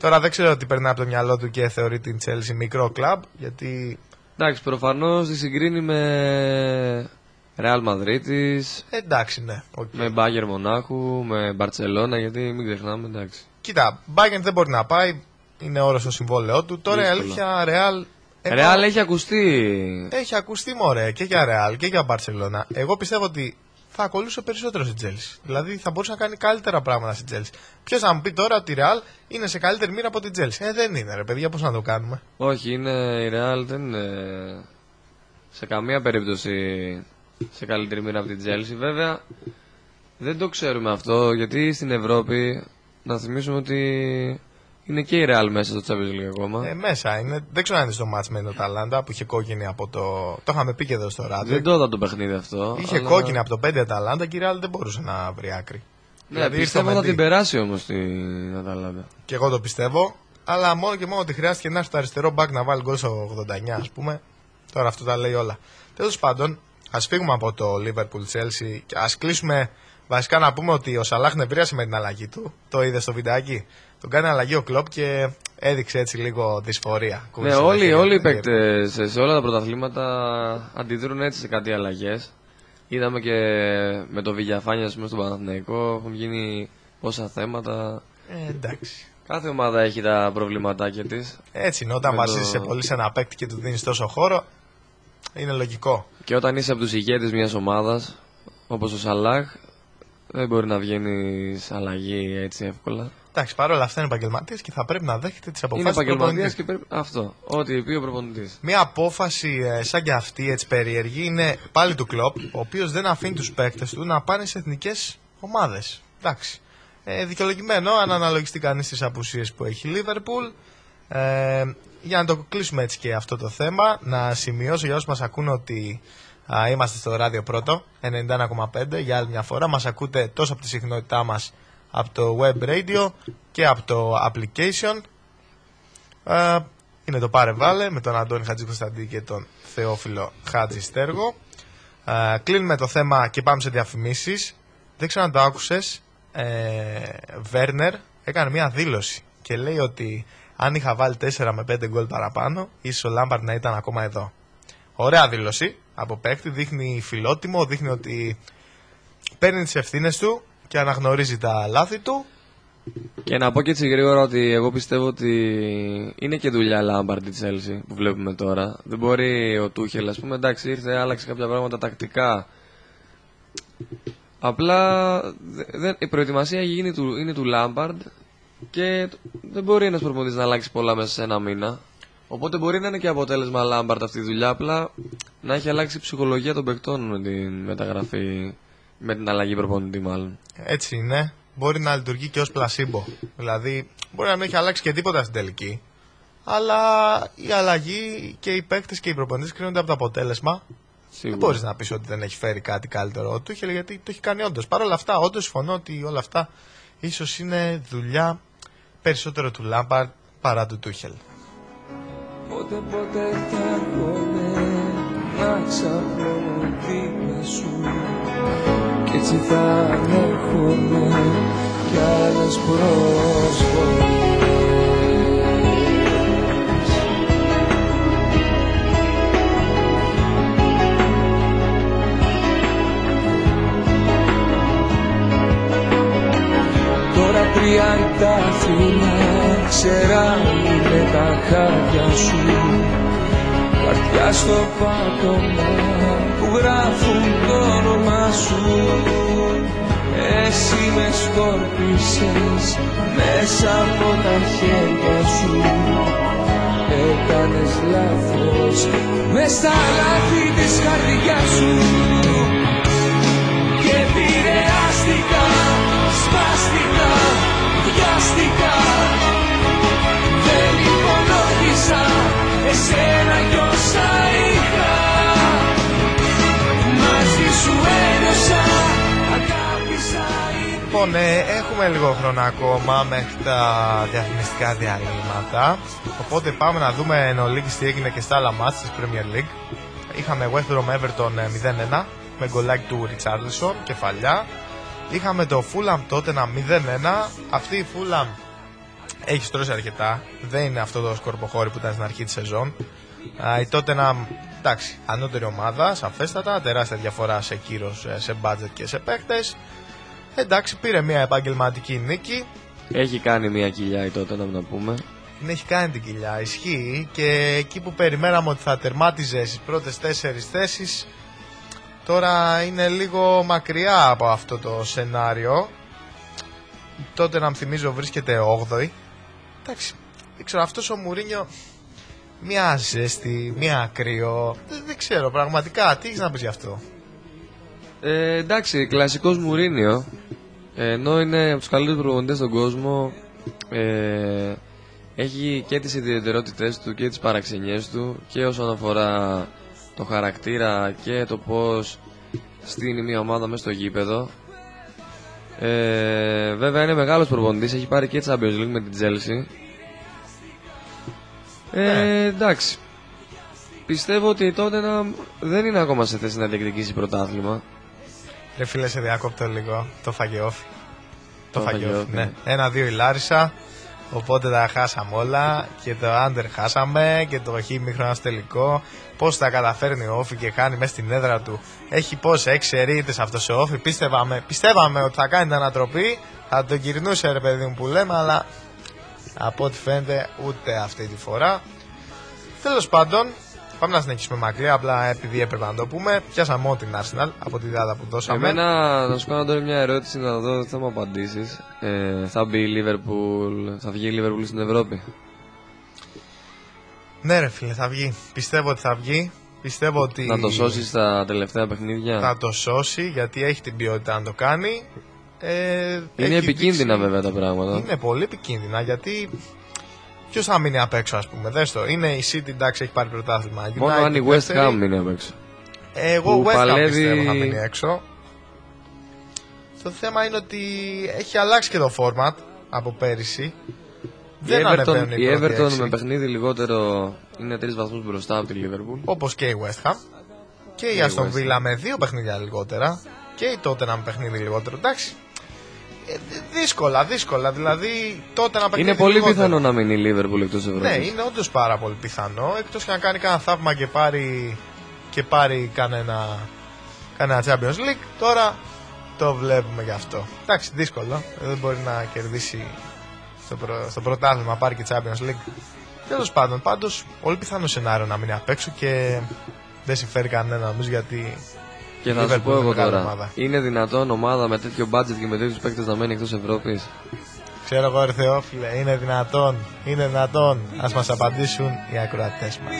Τώρα δεν ξέρω τι περνάει από το μυαλό του και θεωρεί την Chelsea μικρό κλαμπ, γιατί Εντάξει, προφανώς τη συγκρίνει με Real Madrid, εντάξει ναι. οκ. με Bayern Μονάχου, με Barcelona, γιατί μην ξεχνάμε, εντάξει. Κοίτα, Bayern δεν μπορεί να πάει, είναι όρο στο συμβόλαιό του. Τώρα η Δύσκολα. αλήθεια, Real... εγώ- Real έχει ακουστεί. Έχει ακουστεί μωρέ και για Real και για Barcelona. Εγώ πιστεύω ότι θα ακολούθησε περισσότερο στην Chelsea. Δηλαδή θα μπορούσε να κάνει καλύτερα πράγματα στην Chelsea. Ποιος θα μου πει τώρα ότι η Real είναι σε καλύτερη μοίρα από την Chelsea. Ε, δεν είναι ρε παιδιά, πώς να το κάνουμε. Όχι, είναι, η Real δεν είναι σε καμία περίπτωση σε καλύτερη μοίρα από την Chelsea. Βέβαια, δεν το ξέρουμε αυτό, γιατί στην Ευρώπη, να θυμίσουμε ότι είναι και η Real μέσα στο Champions League ακόμα. Ε, μέσα είναι. Δεν ξέρω αν είναι στο match με το Ταλάντα που είχε κόκκινη από το. Το είχαμε πει και εδώ στο ράδιο. δεν το είδα το παιχνίδι αυτό. Είχε αλλά- κόκκινη από το 5 Αταλάντα και η Real δεν μπορούσε να βρει άκρη. Ναι, Δηλαδή, ήρθε πιστεύω ο θα Mendy. την περάσει όμως την Αταλάντα. Και εγώ το πιστεύω. Αλλά μόνο και μόνο ότι χρειάστηκε να έρθει το αριστερό μπακ να βάλει γκολ στο 89, ας πούμε. Τώρα αυτό τα λέει όλα. Τέλος πάντων, ας φύγουμε από το Liverpool Chelsea και ας κλείσουμε. Βασικά να πούμε ότι ο Σαλάχ νευρίασε με την αλλαγή του. Το είδες στο βιντεάκι; Τον κάνει αλλαγή ο κλοπ και έδειξε έτσι λίγο δυσφορία. Ναι, Κούβησε τα όλοι, χέρια όλοι οι του. παίκτες σε όλα τα πρωταθλήματα αντιδρούν έτσι σε κάτι αλλαγές. Είδαμε και με το Βηγιαφάνια ας πούμε, στον Παναθηναϊκό έχουν γίνει πόσα θέματα. Ε, εντάξει. Κάθε ομάδα έχει τα προβληματάκια της. Έτσι είναι. Όταν Με βασίζεσαι το- πολύ σε ένα παίκτη και του δίνεις τόσο χώρο, είναι λογικό. Και όταν είσαι από τους ηγέτες μιας ομάδας, όπως ο Σαλάχ, δεν μπορεί να βγαίνεις αλλαγή έτσι εύκολα. Εντάξει, παρόλα αυτά είναι επαγγελματίε και θα πρέπει να δέχεται τις αποφάσεις Είναι του επαγγελματίας προπονητή. και πρέπει. Αυτό. Ό,τι πει ο προπονητής. Μια απόφαση ε, σαν και αυτή, έτσι περίεργη, είναι πάλι του κλοπ, ο οποίος δεν αφήνει τους παίκτες του να πάνε σε εθνικές ομάδες. Εντάξει. Ε, δικαιολογημένο αν αναλογιστεί κανείς τις απουσίες που έχει η Λίβερπουλ. Ε, για να το κλείσουμε έτσι και αυτό το θέμα, να σημειώσω για όσους μας ακούνε ότι α, είμαστε στο ράδιο πρώτο, 91,5 για άλλη μια φορά. Μας ακούτε τόσο από τη συχνότητά μας από το web radio και από το application. Ε, είναι το Πάρε Βάλε με τον Αντώνη Χατζη Κωνσταντή και τον Θεόφιλο Χάτζη Στέργο. Ε, κλείνουμε το θέμα και πάμε σε διαφημίσεις. Δεν ξέρω αν το άκουσες. Ε, Βέρνερ έκανε μια δήλωση και λέει ότι αν είχα βάλει 4 με 5 γκολ παραπάνω, ίσως ο Λάμπαρντ να ήταν ακόμα εδώ. Ωραία δήλωση από παίκτη, δείχνει φιλότιμο, δείχνει ότι παίρνει τις ευθύνες του και αναγνωρίζει τα λάθη του Και να πω και έτσι γρήγορα ότι εγώ πιστεύω ότι είναι και δουλειά Λάμπαρντ της Chelsea που βλέπουμε τώρα. Δεν μπορεί ο Τούχελ, ας πούμε, εντάξει, ήρθε, άλλαξε κάποια πράγματα τακτικά. Απλά δε- δεν- η προετοιμασία έχει γίνει του, είναι του Λάμπαρντ και δεν μπορεί ένας προπονητής να αλλάξει πολλά μέσα σε ένα μήνα. Οπότε μπορεί να είναι και αποτέλεσμα Λάμπαρντ αυτή η δουλειά, απλά να έχει αλλάξει η ψυχολογία των παικτών με την μεταγραφή, με την αλλαγή προπονητή μάλλον. Έτσι είναι. Μπορεί να λειτουργεί και ως πλασίμπο. Δηλαδή, μπορεί να μην έχει αλλάξει και τίποτα στην τελική. Αλλά η αλλαγή και οι παίκτες και οι προπονητές κρίνονται από το αποτέλεσμα. Σίγουρα. Δεν μπορείς να πεις ότι δεν έχει φέρει κάτι καλύτερο ο Τούχελ γιατί το έχει κάνει όντως. Παρ' όλα αυτά, όντως συμφωνώ ότι όλα αυτά ίσως είναι δουλειά περισσότερο του Λάμπαρντ παρά του Τούχελ. Πότε πότε θα έρχομαι να ξαπλώνω δίπλα σου Κι έτσι θα ανέχομαι κι άλλες πρόσφορες Τώρα τριάντα φύλλα ξερά είναι τα χάρια σου. Χαρτιά στο πάτωμα που γράφουν το όνομα σου. Εσύ με σκόρπισες μέσα από τα χέρια σου. Έκανες λάθος μες στα λάθη της καρδιάς σου. Και επηρεάστηκα, σπάστηκα, βιάστηκα. Δεν υπολόγισα εσένα κι όσα Λοιπόν, ε, έχουμε λίγο χρόνο ακόμα μέχρι τα διαφημιστικά διαλύματα. Οπότε πάμε να δούμε εν ολίγης τι έγινε και στα άλλα μάτς της Premier League. Είχαμε West Brom Everton ε, 0-1 με γκολάκι του Richarlison, κεφαλιά. Είχαμε το Fulham Tottenham 0-1. Αυτή η Fulham έχει στρώσει αρκετά. Δεν είναι αυτό το σκορποχώρι που ήταν στην αρχή της σεζόν. Α, Η Tottenham, εντάξει, ανώτερη ομάδα, σαφέστατα. Τεράστια διαφορά σε κύρος, σε budget και σε παίχτε. Εντάξει, πήρε μια επαγγελματική νίκη. Έχει κάνει μια κοιλιά η τότε να πούμε. Την έχει κάνει την κοιλιά, ισχύει. Και εκεί που περιμέναμε ότι θα τερμάτιζε στις πρώτες τέσσερις θέσεις, τώρα είναι λίγο μακριά από αυτό το σενάριο. Τότε να θυμίζω βρίσκεται 8η. Εντάξει, δεν ξέρω, αυτός ο Μουρίνιο. Μια ζέστη, μια κρύο. Δεν, δεν ξέρω, πραγματικά. Τι έχεις να πεις γι' αυτό; Ε, εντάξει, κλασικός Μουρίνιο. Ε, ενώ είναι από τους καλύτερους προπονητές στον κόσμο, ε, έχει και τις ιδιαιτερότητες του και τις παραξενιές του και όσον αφορά το χαρακτήρα και το πώς στείνει μια ομάδα μέσα στο γήπεδο. Ε, βέβαια είναι μεγάλος προπονητής, έχει πάρει και Champions League με την Chelsea. Ε, εντάξει. Πιστεύω ότι τότε να δεν είναι ακόμα σε θέση να διεκδικήσει πρωτάθλημα. Ρε φίλε, σε διακόπτω λίγο. Το φάγε off. Το, Το φάγε φάγε off, off, ναι. ναι. Ένα-δύο η Λάρισα. Οπότε τα χάσαμε όλα. Και το άντερ χάσαμε. Και το χ μήχρονο στο τελικό. Πώς τα καταφέρνει ο Όφη και κάνει μέσα στην έδρα του. Έχει πώς έξι ερείτε αυτό ο Όφη. Πίστευαμε, πιστεύαμε ότι θα κάνει την ανατροπή. Θα τον κυρνούσε ρε παιδί μου που λέμε. Αλλά από ό,τι φαίνεται ούτε αυτή τη φορά. Τέλος πάντων, πάμε να συνεχίσουμε μακριά. Απλά επειδή έπρεπε να το πούμε, πιάσαμε μόνο την Arsenal από τη δάδα που δώσαμε. Εμένα, να σου κάνω τώρα μια ερώτηση να δω, θα μου απαντήσεις. Ε, θα μπει η Liverpool, θα βγει η Liverpool στην Ευρώπη; Ναι, ρε φίλε, θα βγει. Πιστεύω ότι θα βγει. Πιστεύω ότι Να το σώσει στα τελευταία παιχνίδια; θα το σώσει γιατί έχει την ποιότητα να το κάνει. Ε, Είναι έχει επικίνδυνα δείξει- βέβαια τα πράγματα. Είναι πολύ επικίνδυνα γιατί. Ποιος θα μείνει απ' έξω, ας πούμε. Δες το. Είναι η City, εντάξει, έχει πάρει πρωτάθλημα. Μόνο United αν η West δεύτερη. Ham είναι απ' έξω. Εγώ που West Ham παλεύει- πιστεύω θα μείνει έξω. Το θέμα είναι ότι έχει αλλάξει και το format από πέρυσι. Η Δεν Everton, ανεβαίνουν οι η πρώτοι Everton έξι. με παιχνίδι λιγότερο είναι τρεις βαθμούς μπροστά από τη Liverpool. Όπως και η West Ham. Και η Και η Aston West Villa με δύο παιχνίδια λιγότερα. Και η Tottenham παιχνίδι λιγότερο. Εντάξει. Ε, δυ- δύσκολα, δύσκολα. Δηλαδή τότε να Είναι πολύ πιθανό να μείνει η Liverpool εκτός Ευρώπης. Ναι, είναι όντως πάρα πολύ πιθανό. Εκτός και να κάνει κανένα θαύμα και πάρει, και πάρει κανένα, κανένα Champions League. Τώρα το βλέπουμε γι' αυτό. Εντάξει, δύσκολο. Δεν μπορεί να κερδίσει στο, προ, στο πρωτάθλημα, πάρει και Champions League. Τέλος πάντων, πάντως, πολύ πιθανό σενάριο να μείνει απ' έξω και δεν συμφέρει κανένα νομίζω γιατί. Και η θα σου Liverpool πω είναι εγώ μεγάλη τώρα, ομάδα. είναι δυνατόν ομάδα με τέτοιο budget και με τέτοιους παίκτες να μένει εκτός Ευρώπης; Ξέρω εγώ, ρε Θεόφιλε, είναι δυνατόν, είναι δυνατόν. Α μας απαντήσουν οι ακροατές μας.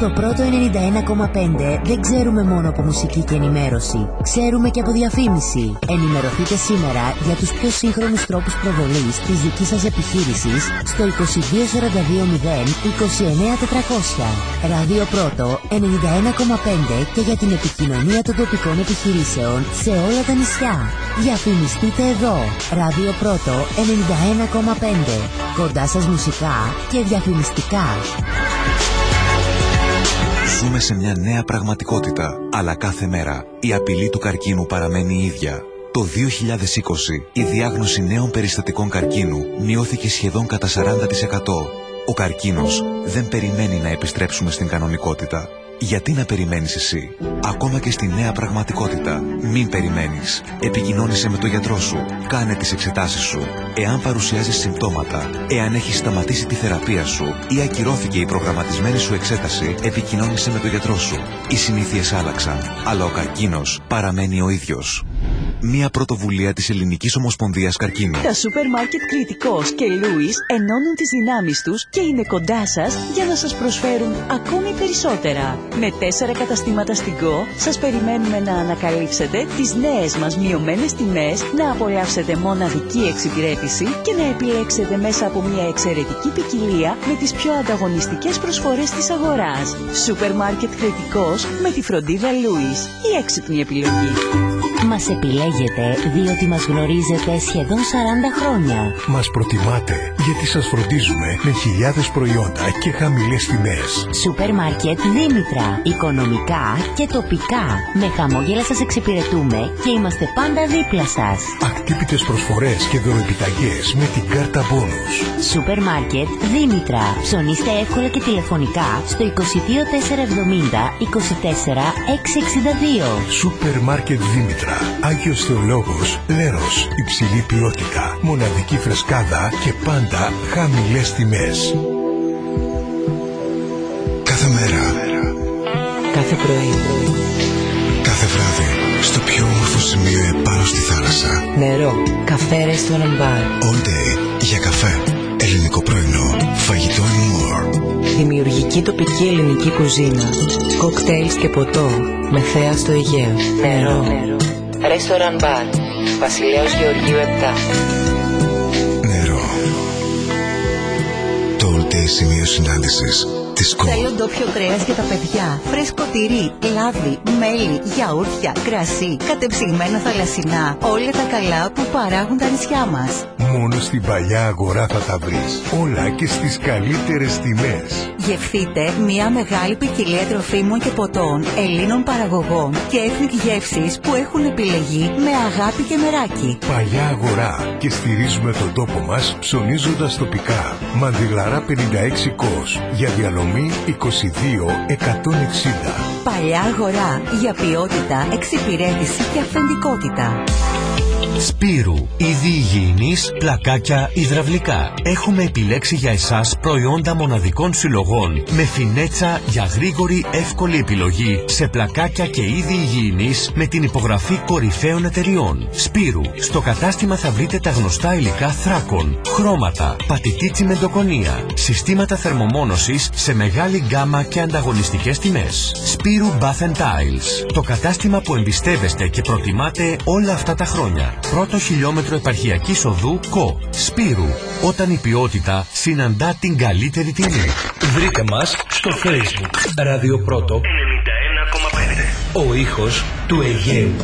Στο πρώτο 91,5 δεν ξέρουμε μόνο από μουσική και ενημέρωση. Ξέρουμε και από διαφήμιση. Ενημερωθείτε σήμερα για τους πιο σύγχρονους τρόπους προβολής της δικής σας επιχείρησης στο 2242 29400. Ράδιο Πρώτο 91,5 και για την επικοινωνία των τοπικών επιχειρήσεων σε όλα τα νησιά. Διαφημιστείτε εδώ. Ράδιο Πρώτο 91,5. Κοντά σας μουσικά και διαφημιστικά. Ζούμε σε μια νέα πραγματικότητα, αλλά κάθε μέρα η απειλή του καρκίνου παραμένει η ίδια. Το 2020 η διάγνωση νέων περιστατικών καρκίνου μειώθηκε σχεδόν κατά 40%. Ο καρκίνος δεν περιμένει να επιστρέψουμε στην κανονικότητα. Γιατί να περιμένεις εσύ, ακόμα και στη νέα πραγματικότητα. Μην περιμένεις. Επικοινώνησε με τον γιατρό σου. Κάνε τις εξετάσεις σου. Εάν παρουσιάζεις συμπτώματα, εάν έχεις σταματήσει τη θεραπεία σου ή ακυρώθηκε η προγραμματισμένη σου εξέταση, επικοινώνησε με τον γιατρό σου. Οι συνήθειες άλλαξαν, αλλά ο καρκίνος παραμένει ο ίδιος. Μία πρωτοβουλία της Ελληνικής Ομοσπονδίας Καρκίνου. Τα σούπερ μάρκετ Κριτικός και Λούις ενώνουν τις δυνάμεις τους και είναι κοντά σας για να σας προσφέρουν ακόμη περισσότερα. Με τέσσερα καταστήματα στην ΚΟ σας περιμένουμε να ανακαλύψετε τις νέες μας μειωμένες τιμές, να απολαύσετε μοναδική εξυπηρέτηση και να επιλέξετε μέσα από μια εξαιρετική ποικιλία με τις πιο ανταγωνιστικές προσφορές της αγοράς. Σούπερ μάρκετ Κριτικός με τη φροντίδα Λούις. Η έξυπνη επιλογή. Μας επιλέγετε διότι μας γνωρίζετε σχεδόν 40 χρόνια. Μας προτιμάτε γιατί σας φροντίζουμε με χιλιάδες προϊόντα και χαμηλές τιμές. Σούπερ μάρκετ Δήμητρα. Οικονομικά και τοπικά. Με χαμόγελα σας εξυπηρετούμε και είμαστε πάντα δίπλα σας. Ακτύπητες προσφορές και δωροεπιταγές με την κάρτα μπόνους. Σούπερ μάρκετ Δήμητρα. Ψωνίστε εύκολα και τηλεφωνικά στο 22470 24 662. Σούπερ μάρκετ Δήμητρα. Άγιος Θεολόγος, Λέρος. Υψηλή ποιότητα, μοναδική φρεσκάδα και πάντα χαμηλές τιμές. Κάθε μέρα, Κάθε πρωί. κάθε βράδυ, στο πιο όμορφο σημείο επάνω στη θάλασσα. Νερό. Καφέ restaurant bar. All day για καφέ. Ελληνικό πρωινό. Φαγητό and more. Δημιουργική τοπική ελληνική κουζίνα. Κοκτέιλς και ποτό. Με θέα στο Αιγαίο. Νερό. Restaurant bar. Βασιλέως Γεωργίου 7. Νερό. Το all day σημείο συνάντησης της ΚΟ. Θέλω ντόπιο κρέας για τα παιδιά. Φρέσκο τυρί, λάδι, μέλι, γιαούρτια, κρασί, κατεψυγμένα θαλασσινά. Όλα τα καλά που παράγουν τα νησιά μας. Μόνο στην παλιά αγορά θα τα βρεις. Όλα και στις καλύτερες τιμές. Γευθείτε μια μεγάλη ποικιλία τροφίμων και ποτών Ελλήνων παραγωγών και ethnic γεύσεις που έχουν επιλεγεί με αγάπη και μεράκι. Παλιά αγορά και στηρίζουμε τον τόπο μας ψωνίζοντας τοπικά. Μαντιλαρά 56 κος για διανομή 22 160. Παλιά αγορά για ποιότητα, εξυπηρέτηση και αυθεντικότητα. Σπύρου, είδη υγιεινής, πλακάκια, υδραυλικά. Έχουμε επιλέξει για εσάς προϊόντα μοναδικών συλλογών με φινέτσα για γρήγορη, εύκολη επιλογή σε πλακάκια και είδη υγιεινής με την υπογραφή κορυφαίων εταιριών. Σπύρου, στο κατάστημα θα βρείτε τα γνωστά υλικά θράκων, χρώματα, πατητή τσιμεντοκονία, συστήματα θερμομόνωσης σε μεγάλη γκάμα και ανταγωνιστικές τιμές. Σπύρου Bath and Tiles, το κατάστημα που εμπιστεύεστε και προτιμάτε όλα αυτά τα χρόνια. Πρώτο χιλιόμετρο επαρχιακής οδού ΚΟ. Σπύρου, όταν η ποιότητα συναντά την καλύτερη τιμή. Βρείτε μας στο facebook Radio Πρώτο 91,5 Ο ήχος του Αιγαίου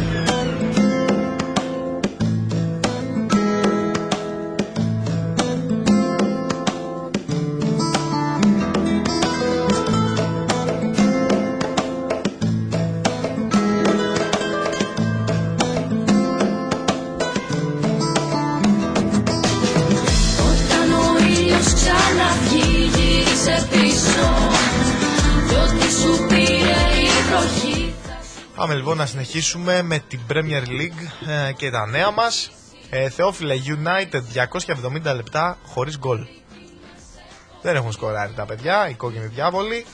να συνεχίσουμε με την Premier League ε, και τα νέα μας. Ε, Θεόφιλε United 270 λεπτά χωρίς γκολ. Δεν έχουν σκοράρει τα παιδιά, οι κόκκινοι διάβολοι.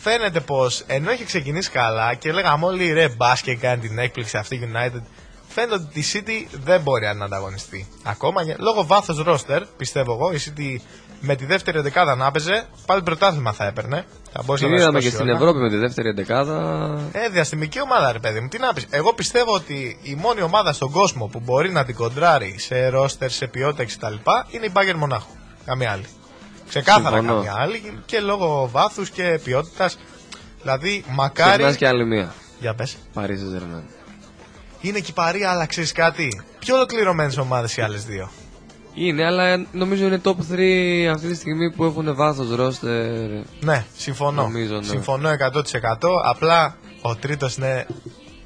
Φαίνεται πως ενώ έχει ξεκινήσει καλά και λέγαμε όλοι ρε μπάσκετ κάνει την έκπληξη αυτή η United φαίνεται ότι η City δεν μπορεί να ανταγωνιστεί. Ακόμα για- λόγω βάθος ρόστερ, πιστεύω εγώ, η City με τη δεύτερη δεκάδα να έπαιζε, πάλι πρωτάθλημα θα έπαιρνε. Θα μπορούσε Την να είδαμε σηκώσει και στην όλα. Ευρώπη με τη δεύτερη εντεκάδα. Ε, διαστημική ομάδα, ρε παιδί μου. Τι να πεις. Εγώ πιστεύω ότι η μόνη ομάδα στον κόσμο που μπορεί να την κοντράρει σε ρόστερ, σε ποιότητα κτλ. είναι η Bayern Μονάχου. Καμία άλλη. Ξεκάθαρα Συμφωνώ. καμία άλλη και λόγω βάθους και ποιότητας. Δηλαδή, μακάρι. Ξεχνάς και άλλη μία. Για πες. Παρίσι Ζερμέν. Είναι και η παρία, αλλά ξέρει κάτι. Πιο ολοκληρωμένες ομάδες οι άλλες δύο. Είναι, αλλά νομίζω είναι top 3 αυτή τη στιγμή που έχουν βάθος ρόστερ. Ναι, συμφωνώ. Νομίζω, ναι. Συμφωνώ 100%. Απλά ο τρίτος είναι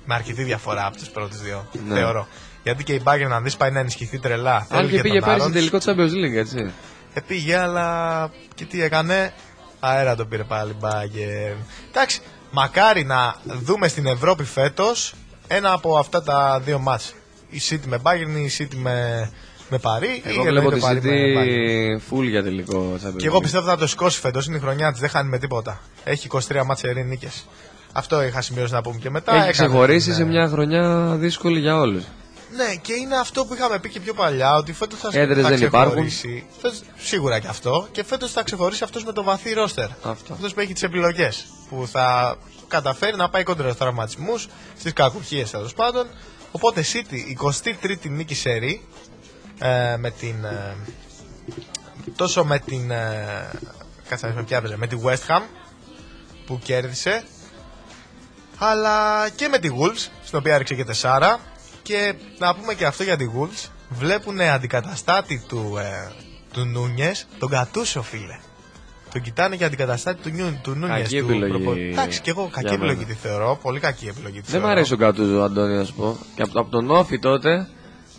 με αρκετή διαφορά από του πρώτου δύο. Ναι. Θεωρώ. Γιατί και η Bayern να δεις πάει να ενισχυθεί τρελά. Αν Θέλει και πήγε τον πέρυσι Aaron. τελικό Champions League, έτσι. Ε, πήγε, αλλά και τι έκανε. Αέρα τον πήρε πάλι Bayern. Εντάξει, μακάρι να δούμε στην Ευρώπη φέτος ένα από αυτά τα δύο μάτς. Η City με Bayern ή η City με, με Παρί. Εγώ ή βλέπω εννοείται τη Παρί με Bayern. City full για τελικό Champions Και εγώ League. πιστεύω θα το σηκώσει φέτος. Είναι η χρονιά της, δεν χάνει με τίποτα. Έχει 23 μάτσε ερή νίκες. Αυτό είχα σημειώσει να πούμε και μετά. Έχει Έκανες ξεχωρίσει την, σε ε, μια χρονιά δύσκολη για όλους. Ναι, και είναι αυτό που είχαμε πει και πιο παλιά, ότι φέτος θα, Έδρες θα δεν ξεχωρίσει. Φέτος- σίγουρα και αυτό. Και φέτος θα ξεχωρίσει αυτός με το βαθύ ρόστερ. Αυτό. Αυτός που έχει τις επιλογές. Που θα καταφέρει να πάει κόντρα στους τραυματισμούς, στις κακουχίες τέλος πάντων. Οπότε City, 23η νίκη σερή. Ε, με την. Ε, τόσο με την. Ε, κάτσε να δεις με ποια έπαιζε, Με τη West Ham που κέρδισε. Αλλά και με τη Wolves, στην οποία έριξε και τεσσάρα. Και να πούμε και αυτό για τη Wolves. Βλέπουν αντικαταστάτη του, ε, του Νούνιες, τον Κατούσο φίλε. Τον κοιτάνε για αντικαταστάτη του, Νιου, του Νούνιες. Κακή του επιλογή προπο- Εντάξει, και εγώ κακή για επιλογή μένα. τη θεωρώ. Πολύ κακή επιλογή τη Δεν μ' θεωρώ. αρέσει ο Γκατούζο, Αντώνη, να σου πω. Και από, από τον Όφη τότε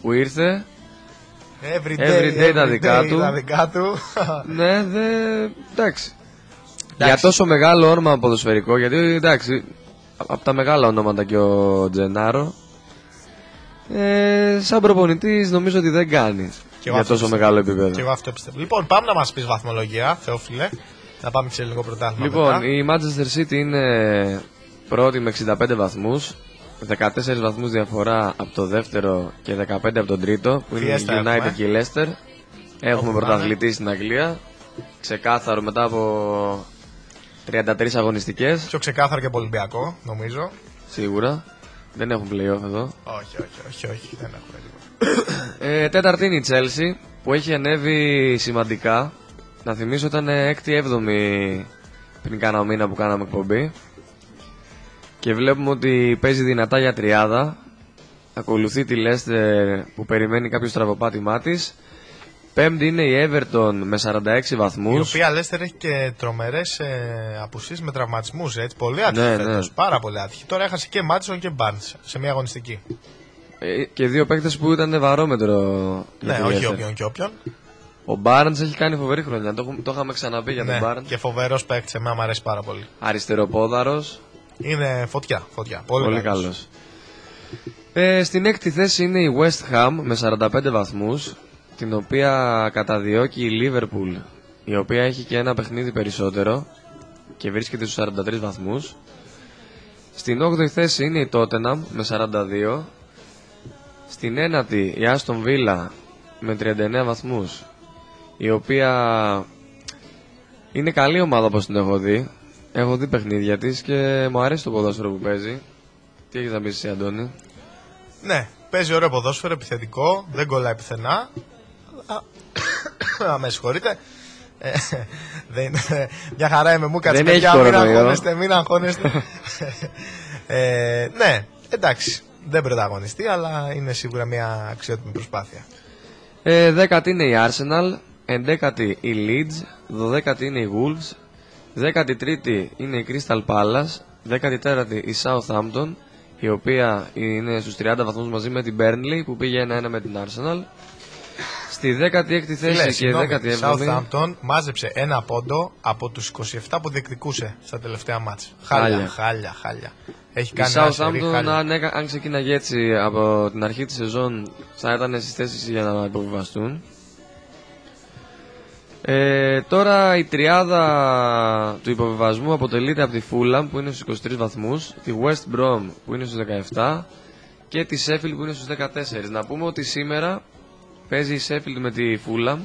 που ήρθε. Every day, Every day τα every δικά day του. τα δικά του. *laughs* ναι, δε. Εντάξει. Για τόσο μεγάλο όνομα ποδοσφαιρικό, γιατί εντάξει, από τα μεγάλα ονόματα και ο Τζενάρο. Ε, σαν προπονητής νομίζω ότι δεν κάνεις Και εγώ για αυτό τόσο πιστεύω. μεγάλο επίπεδο. Και εγώ αυτό πιστεύω. Λοιπόν, πάμε να μας πεις βαθμολογία, Θεόφιλε. Να πάμε και σε ελληνικό πρωτάθλημα. Λοιπόν, μετά. η Manchester City είναι πρώτη με 65 βαθμούς 14 βαθμούς διαφορά από το δεύτερο και 15 από τον τρίτο που είναι η Fiesta United έχουμε. και η Leicester. Έχουμε Όπου πρωταθλητή στην Αγγλία Ξεκάθαρο μετά από 33 αγωνιστικές. Πιο ξεκάθαρο και από Ολυμπιακό, νομίζω. Σίγουρα. Δεν έχουν play-off εδώ. Όχι, όχι, όχι, όχι δεν έχουμε τίποτα. ε, Τέταρτη είναι η Chelsea που έχει ανέβει σημαντικά. Να θυμίσω ήταν 6η-7η πριν κάνα μήνα που κάναμε εκπομπή και βλέπουμε ότι παίζει δυνατά για τριάδα. Ακολουθεί τη Leicester που περιμένει κάποιο στραβοπάτημά της. Πέμπτη είναι η Everton με 46 Η βαθμούς. οποία Λέστερ έχει και τρομερές ε, απουσίες με τραυματισμούς. Πολύ άτυχη Ναι, φέτος, ναι. Πάρα πολύ άτυχη. Τώρα έχασε και Μάτσον και Μπάρντ σε μια αγωνιστική. Ε, Και δύο παίκτες που ήταν βαρόμετρο. για Ναι, τη όχι Leicester. όποιον και όποιον. Ο Barnes έχει κάνει φοβερή χρονιά. Το, έχουμε- το είχαμε ξαναπεί για Ναι, τον Barnes. και φοβερός παίκτης, εμένα μου αρέσει πάρα πολύ. Αριστεροπόδαρος. Είναι φωτιά, φωτιά. Πολύ, Πολύ καλός. καλός. Ε, στην έκτη θέση είναι η West Ham με 45 βαθμούς, την οποία καταδιώκει η Liverpool, η οποία έχει και ένα παιχνίδι περισσότερο και βρίσκεται στους 43 βαθμούς. Στην 8η θέση είναι η Tottenham με 42. Στην ένατη η Aston Villa με 39 βαθμούς, η οποία είναι καλή ομάδα όπως την έχω δει. Έχω δει παιχνίδια της και μου αρέσει το ποδόσφαιρο που παίζει. Τι έχεις να πεις εσύ Αντώνη; Ναι, παίζει ωραίο ποδόσφαιρο, επιθετικό, δεν κολλάει πουθενά. Α, *coughs* Α, με συγχωρείτε. Ε, δεν, μια χαρά είμαι μου, κάτσε Δεν έχει παιδιά, μην κορονοϊό. αγχώνεστε, μην αγχώνεστε. ε, ναι, εντάξει, δεν πρωταγωνιστεί, αλλά είναι σίγουρα μια αξιότιμη προσπάθεια. Ε, δέκατη είναι η Arsenal, ενδέκατη η Leeds, δωδέκατη είναι η Wolves, δέκατη τρίτη είναι η Crystal Palace, δέκατη τέταρτη η Southampton, η οποία είναι στους 30 βαθμούς μαζί με την Burnley που πήγε 1-1 με την Arsenal. Στη 16η θέση Φίλε, και συγγνώμη, 17η Southampton μάζεψε ένα πόντο από τους 27 που διεκδικούσε στα τελευταία μάτς. Χάλια, Χάλια. χάλια, χάλια. Έχει Η κάνει ένα σερί Southampton χάλια. αν, έκα- αν ξεκίναγε έτσι από την αρχή της σεζόν θα ήταν στις θέσεις για να υποβιβαστούν. Ε, τώρα η τριάδα του υποβιβασμού αποτελείται από τη Fulham που είναι στους 23 βαθμούς, τη West Brom που είναι στους 17 και τη Sheffield που είναι στους 14. Να πούμε ότι σήμερα παίζει η Sheffield με τη Fulham.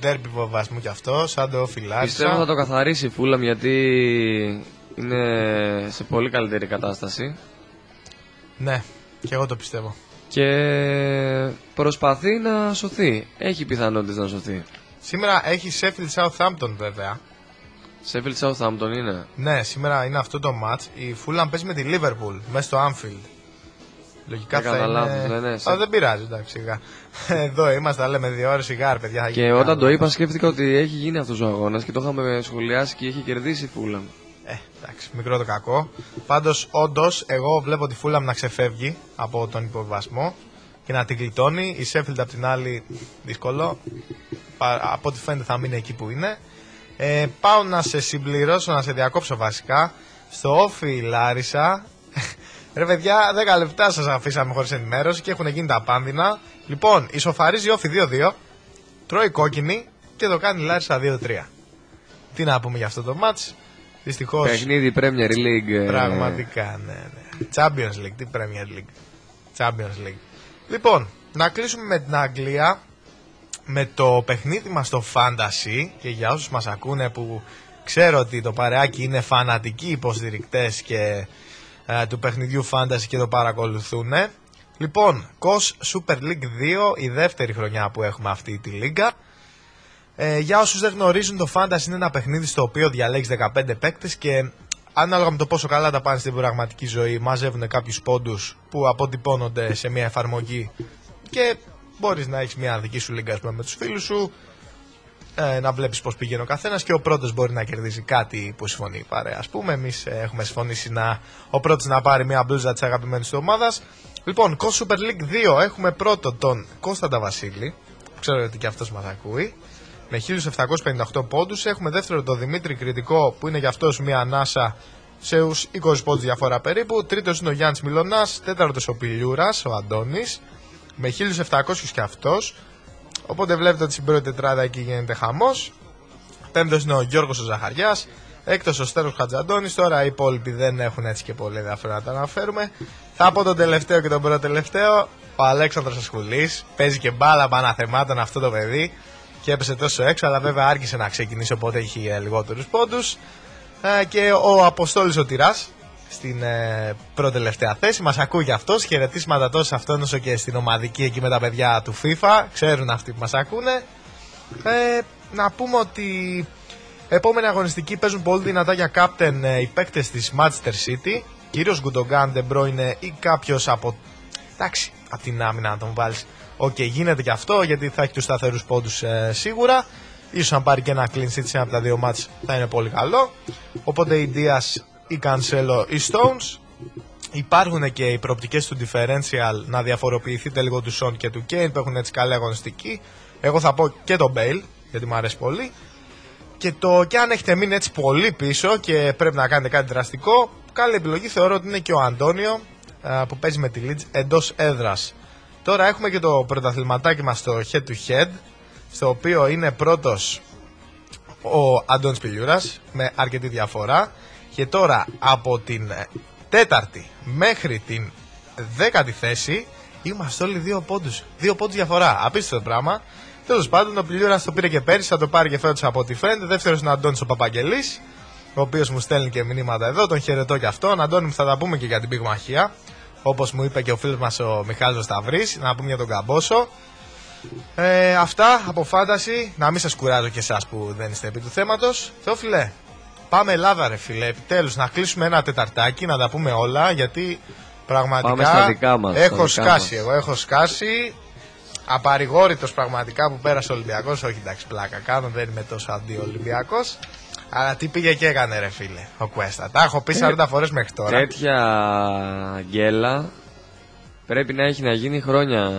Ντέρμπι βοβασμού κι αυτό, σαν το φιλάρισα. Πιστεύω θα το καθαρίσει η Fulham γιατί είναι σε πολύ καλύτερη κατάσταση. Ναι, και εγώ το πιστεύω. και προσπαθεί να σωθεί. Έχει πιθανότητες να σωθεί. Σήμερα έχει Sheffield Southampton βέβαια. Sheffield Southampton είναι. Ναι, σήμερα είναι αυτό το match. Η Fulham παίζει με τη Liverpool μέσα στο Anfield. Λογικά Έκανα θα είναι... λάθος, ναι, ναι, Α, σε- δεν πειράζει, εντάξει, σιγά. *laughs* Εδώ είμαστε, λέμε δύο ώρες σιγάρ, παιδιά. θα Και γίνει όταν καλό. το είπα σκέφτηκα ότι έχει γίνει αυτός ο αγώνας και το είχαμε σχολιάσει και είχε κερδίσει η Fulham. Ε, εντάξει, μικρό το κακό. Πάντως, όντως, εγώ βλέπω τη Fulham να ξεφεύγει από τον υποβασμό και να την γλιτώνει. Η Sheffield απ' την άλλη δύσκολο. Πα- Από ό,τι φαίνεται θα μείνει εκεί που είναι. Ε, πάω να σε συμπληρώσω, να σε διακόψω βασικά. Στο όφι Λάρισα. *laughs* Ρε παιδιά, 10 λεπτά σας αφήσαμε χωρίς ενημέρωση και έχουν γίνει τα πάνδυνα. Λοιπόν, ισοφαρίζει η όφι 2-2, τρώει κόκκινη και το κάνει η Λάρισα 2-3. Τι να πούμε για αυτό το match. Δυστυχώς Παιχνίδι Premier League. ε, Πραγματικά, ναι, ναι. Champions League, τι Premier League. Champions League. Λοιπόν, να κλείσουμε με την Αγγλία με το παιχνίδι μας στο Fantasy και για όσους μας ακούνε που ξέρω ότι το παρεάκι είναι φανατικοί υποστηρικτές και ε, του παιχνιδιού Fantasy και το παρακολουθούν. Λοιπόν, COS Super League 2, η δεύτερη χρονιά που έχουμε αυτή τη λίγα. Ε, για όσους δεν γνωρίζουν, το Fantasy είναι ένα παιχνίδι στο οποίο διαλέγεις 15 παίκτες και ανάλογα με το πόσο καλά τα πάνε στην πραγματική ζωή, μαζεύουν κάποιους πόντους που αποτυπώνονται σε μια εφαρμογή και μπορείς να έχεις μια δική σου λίγκα ας πούμε, με τους φίλους σου, ε, να βλέπεις πώς πηγαίνει ο καθένας και ο πρώτος μπορεί να κερδίσει κάτι που συμφωνεί η παρέα. Ας πούμε, εμείς ε, έχουμε συμφωνήσει να, ο πρώτος να πάρει μια μπλούζα της αγαπημένης του ομάδας. Λοιπόν, COS Super League 2 έχουμε πρώτο τον Κώσταντα Βασίλη, που ξέρω ότι και αυτός μας ακούει με 1758 πόντους. Έχουμε δεύτερο τον Δημήτρη Κρητικό που είναι για αυτός μια ανάσα σε ους 20 πόντους διαφορά περίπου. Τρίτος είναι ο Γιάννης Μιλωνάς. Τέταρτος ο Πιλιούρας, ο Αντώνης με 1700 και αυτός. Οπότε βλέπετε ότι στην πρώτη τετράδα εκεί γίνεται χαμός. Πέμπτος είναι ο Γιώργος ο Ζαχαριάς. Έκτος ο Στέρος Χατζαντώνης. Τώρα οι υπόλοιποι δεν έχουν έτσι και πολύ ενδιαφέρον να τα αναφέρουμε. Θα πω τον τελευταίο και τον πρώτο τελευταίο. Ο Αλέξανδρος Ασχουλής. Παίζει και μπάλα παναθεμάτων αυτό το παιδί και έπεσε τόσο έξω, αλλά βέβαια άρχισε να ξεκινήσει οπότε έχει ε, λιγότερους πόντους. Ε, και ο Αποστόλης ο Τυράς στην ε, πρώτη τελευταία θέση. Μας ακούει και αυτός. Χαιρετίσματα τόσο σε αυτόν όσο και στην ομαδική εκεί με τα παιδιά του FIFA. Ξέρουν αυτοί που μας ακούνε. Ε, να πούμε ότι επόμενη αγωνιστική παίζουν πολύ δυνατά για captain ε, οι παίκτες της Manchester City. Κυρίως Γκουντογκάν, De Bruyne ή κάποιος από... Εντάξει, από την άμυνα να τον βάλεις. Οκ, γίνεται και αυτό γιατί θα έχει τους σταθερούς πόντους ε, σίγουρα. Ίσως αν πάρει και ένα clean sheet σε ένα από τα δύο μάτς θα είναι πολύ καλό. Οπότε ή Dias, ή Cancelo, ή Stones. Υπάρχουν και οι προοπτικές του differential να διαφοροποιηθείτε λίγο του Son και του Kane που έχουν έτσι καλή αγωνιστική. Εγώ θα πω και τον Bale γιατί μου αρέσει πολύ. Και το και αν έχετε μείνει έτσι πολύ πίσω και πρέπει να κάνετε κάτι δραστικό, καλή επιλογή θεωρώ ότι είναι και ο Αντώνιο. Α, που παίζει με τη Leeds εντός έδρας. Τώρα έχουμε και το πρωταθληματάκι μας στο head to head, στο οποίο είναι πρώτος ο Αντώνης Πιλιούρας με αρκετή διαφορά και τώρα από την ε, τέταρτη μέχρι την δέκατη θέση είμαστε όλοι δύο πόντους, δύο πόντους διαφορά, απίστευτο πράγμα. Τέλος πάντων, ο Πιλιούρας το πήρε και πέρυσι, θα το πάρει και φέτος από ό,τι φαίνεται. Δεύτερος είναι ο Αντώνης ο Παπαγγελής, ο οποίος μου στέλνει και μηνύματα εδώ, τον χαιρετώ και αυτόν. Αντώνη μου θα τα πούμε και για την πυγμαχία, όπως μου είπε και ο φίλος μας ο Μιχάλης Σταυρής, να πούμε για τον Καμπόσο. Ε, αυτά από φάνταση. Να μην σας κουράζω και εσάς που δεν είστε επί του θέματος. Θεόφιλε, πάμε Ελλάδα, ρε φίλε. Επιτέλους, να κλείσουμε ένα τεταρτάκι, να τα πούμε όλα. Γιατί πραγματικά Πάμε στα δικά μας, στα έχω δικά σκάσει. μας. Εγώ έχω σκάσει. Απαρηγόρητος πραγματικά που πέρασε ο Ολυμπιακός. Όχι εντάξει, πλάκα κάνω, δεν είμαι τόσο αντί-Ολυμπιακό. Αλλά τι πήγε και έκανε, ρε φίλε, ο Κουέστα. Τα έχω πει 40 φορές μέχρι τώρα. Τέτοια γκέλα πρέπει να έχει να γίνει χρόνια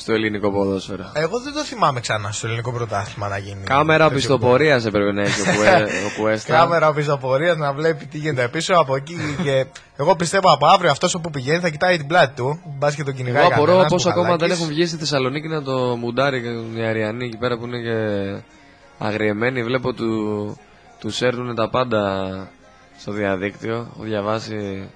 στο ελληνικό ποδόσφαιρο. Εγώ δεν το θυμάμαι ξανά στο ελληνικό πρωτάθλημα να γίνει. Κάμερα τέτοιο πιστοπορίας έπρεπε να έχει ο, Κουέ, ο *laughs* Κουέστα. Κάμερα πιστοπορίας να βλέπει τι γίνεται πίσω από εκεί. και εγώ πιστεύω από αύριο αυτός που πηγαίνει θα κοιτάει την πλάτη του. Μπας και τον κυνηγάει. Εγώ απορώ κανένας, πώ ακόμα Μπουχαλάκης. δεν έχουν βγει στη Θεσσαλονίκη να το μουντάρει οι Αριανοί εκεί πέρα που είναι και αγριεμένοι. Βλέπω του, τους σέρνουν τα πάντα στο διαδίκτυο. Έχω διαβάσει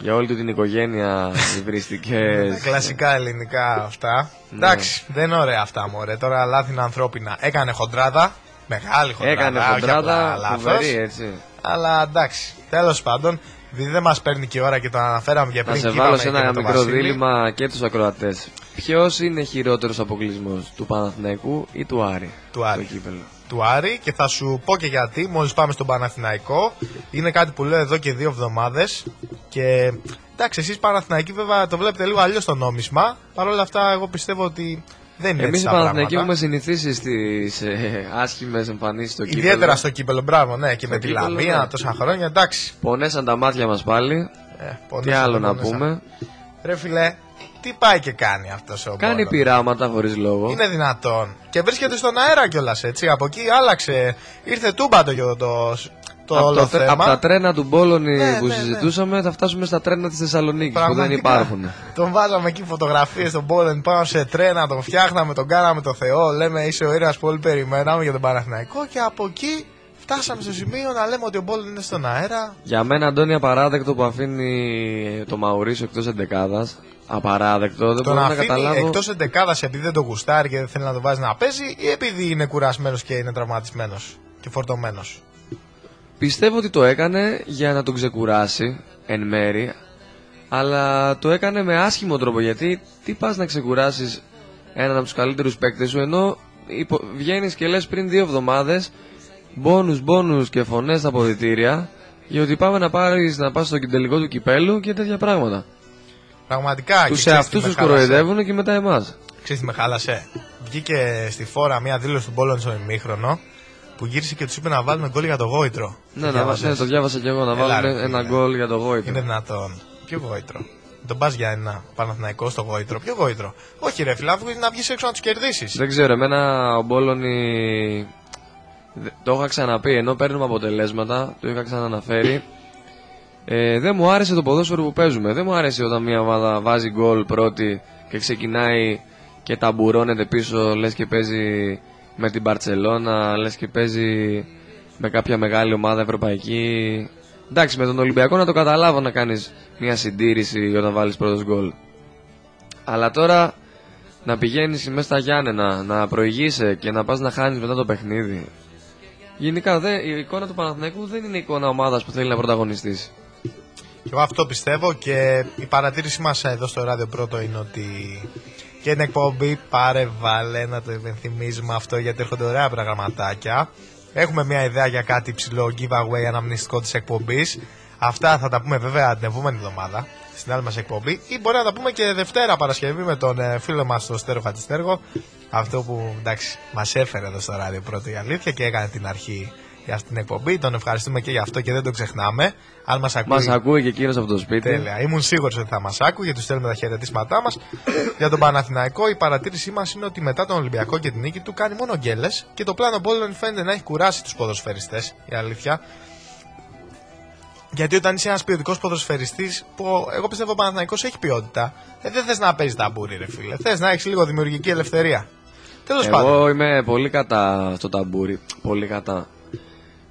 για όλη του την οικογένεια *laughs* υβριστικές Κλασικά ελληνικά αυτά. Ναι. Εντάξει, δεν είναι ωραία αυτά μωρέ. Τώρα λάθη είναι ανθρώπινα. Έκανε χοντράδα. Μεγάλη χοντράδα. Έκανε όχι χοντράδα, απλά λάθος. φοβερή έτσι. Αλλά εντάξει, τέλος πάντων, επειδή δεν μας παίρνει και η ώρα και το αναφέραμε και Να πριν. σε και βάλω είπαμε σε και ένα με τον μικρό Βασίλη. δίλημα και τους ακροατές. Ποιος είναι χειρότερος αποκλεισμός, του Παναθηναϊκού ή του Άρη, Του Άρη. στο κύπελο; Του Άρη και θα σου πω και γιατί μόλις πάμε στον Παναθηναϊκό είναι κάτι που λέω εδώ και δύο εβδομάδες και εντάξει εσείς Παναθηναϊκοί βέβαια το βλέπετε λίγο αλλιώς το νόμισμα παρ' όλα αυτά εγώ πιστεύω ότι δεν είναι Εμείς έτσι οι τα Παναθηναϊκοί πράγματα. έχουμε συνηθίσει στις ε, άσχημες εμφανίσεις στο κύπελο. Ιδιαίτερα στο κύπελο, μπράβο, ναι, και Στο με τη κύπελλο, Λαμία ναι. τόσα χρόνια, εντάξει. Πονέσαν τα μάτια μας πάλι. Ε, Τι πονέσαν, άλλο να πονέσαν. πούμε; Ρε φιλέ, τι πάει και κάνει αυτός ο Κάνει Μπόλος; πειράματα χωρίς λόγο. Είναι δυνατόν. Και βρίσκεται στον αέρα κιόλας έτσι. Από εκεί άλλαξε. Ήρθε τούμπαντο και το, το, το από, όλο τα, θέμα. από τα τρένα του Μπόλωνη Ναι, που ναι, ναι. συζητούσαμε θα φτάσουμε στα τρένα της Θεσσαλονίκης που δεν Πραγματικά. υπάρχουν. Τον βάζαμε εκεί φωτογραφίες στον Πόλεν πάνω σε τρένα, τον φτιάχναμε, τον κάναμε το Θεό. Λέμε είσαι ο ήρωα που όλοι περιμέναμε για τον Παναθηναϊκό. Και από εκεί φτάσαμε στο σημείο να λέμε ότι ο Πόλεν είναι στον αέρα. Για μένα, Αντώνη, απαράδεκτο που αφήνει το Μαουρίσιο εκτός εντεκάδας. Απαράδεκτο, δεν Τον μπορώ να αφήνει καταλάβω. εκτός εντεκάδας επειδή δεν τον γουστάρει και δεν θέλει να τον βάζει να παίζει, ή επειδή είναι κουρασμένος και είναι τραυματισμένος και φορτωμένος; Πιστεύω ότι το έκανε για να τον ξεκουράσει εν μέρη, αλλά το έκανε με άσχημο τρόπο γιατί τι πας να ξεκουράσεις έναν από τους καλύτερους παίκτες σου ενώ υπο... βγαίνεις και λες πριν δύο εβδομάδες μπόνους, μπόνους και φωνές στα αποδητήρια για ότι πάμε να, πάρεις, να πας στο τελικό του κυπέλου και τέτοια πράγματα. Πραγματικά. και Τους ξέρεις εαυτούς τι με τους χάλασε. κοροϊδεύουν και μετά εμάς. Ξέρεις τι με χάλασε. Βγήκε στη φόρα μια δήλωση του Μπόλον στο ημίχρονο που γύρισε και τους είπε να βάλουμε γκολ για το γόητρο. Ναι, να, διάβασες; ναι, το διάβασα και εγώ να Έλα, βάλουμε ρε, ένα φίλε. γκολ για το γόητρο. Είναι δυνατόν. Ποιο γόητρο; Τον πας για ένα Παναθηναϊκό στο γόητρο. Ποιο γόητρο; Όχι, ρε φιλά, βγεις να βγεις έξω να τους κερδίσεις. Δεν ξέρω, εμένα ο Μπόλωνη δε- το είχα ξαναπεί, ενώ παίρνουμε αποτελέσματα, το είχα ξαναναφέρει. Ε, δεν μου άρεσε το ποδόσφαιρο που παίζουμε. Δεν μου άρεσε όταν μια ομάδα βάζει γκολ πρώτη και ξεκινάει και ταμπουρώνεται πίσω, λες και παίζει με την Μπαρτσελώνα, λες και παίζει με κάποια μεγάλη ομάδα ευρωπαϊκή. Εντάξει, με τον Ολυμπιακό να το καταλάβω να κάνεις μια συντήρηση όταν βάλεις πρώτος γκολ. Αλλά τώρα να πηγαίνεις μέσα στα Γιάννενα, να προηγείσαι και να πας να χάνεις μετά το παιχνίδι. Γενικά δε, η εικόνα του Παναθηναϊκού δεν είναι εικόνα ομάδας που θέλει να πρωταγωνιστήσει. Και εγώ αυτό πιστεύω και η παρατήρησή μας εδώ στο ράδιο πρώτο είναι ότι και την εκπομπή πάρε βάλε να το υπενθυμίζουμε αυτό γιατί έρχονται ωραία προγραμματάκια. Έχουμε μια ιδέα για κάτι ψηλό giveaway αναμνηστικό της εκπομπής. Αυτά θα τα πούμε βέβαια την επόμενη εβδομάδα στην άλλη μας εκπομπή ή μπορεί να τα πούμε και Δευτέρα Παρασκευή με τον ε, φίλο μας τον Στέρο Χατζηστέργο. Αυτό που εντάξει μας έφερε εδώ στο ράδιο πρώτο η αλήθεια και έκανε την αρχή για αυτή την εκπομπή. Τον ευχαριστούμε και γι' αυτό και δεν το ξεχνάμε. Αν μας ακούει. Μας ακούει και εκείνος από το σπίτι. Τέλεια. Ήμουν σίγουρος ότι θα μας άκουγε, γιατί τους στέλνουμε τα χαιρετίσματά μας. Για τον Παναθηναϊκό, η παρατήρησή μας είναι ότι μετά τον Ολυμπιακό και την νίκη του κάνει μόνο γκέλες και το πλάνο Μπόλεν φαίνεται να έχει κουράσει τους ποδοσφαιριστές. Η αλήθεια. Γιατί όταν είσαι ένας ποιοτικός ποδοσφαιριστής, που εγώ πιστεύω ο Παναθηναϊκός έχει ποιότητα, ε, δεν θες να παίζεις ταμπούρι, ρε φίλε. Θες να έχεις λίγο δημιουργική ελευθερία. Τέλος πάντων. Εγώ είμαι πολύ κατά στο ταμπούρι. Πολύ κατά.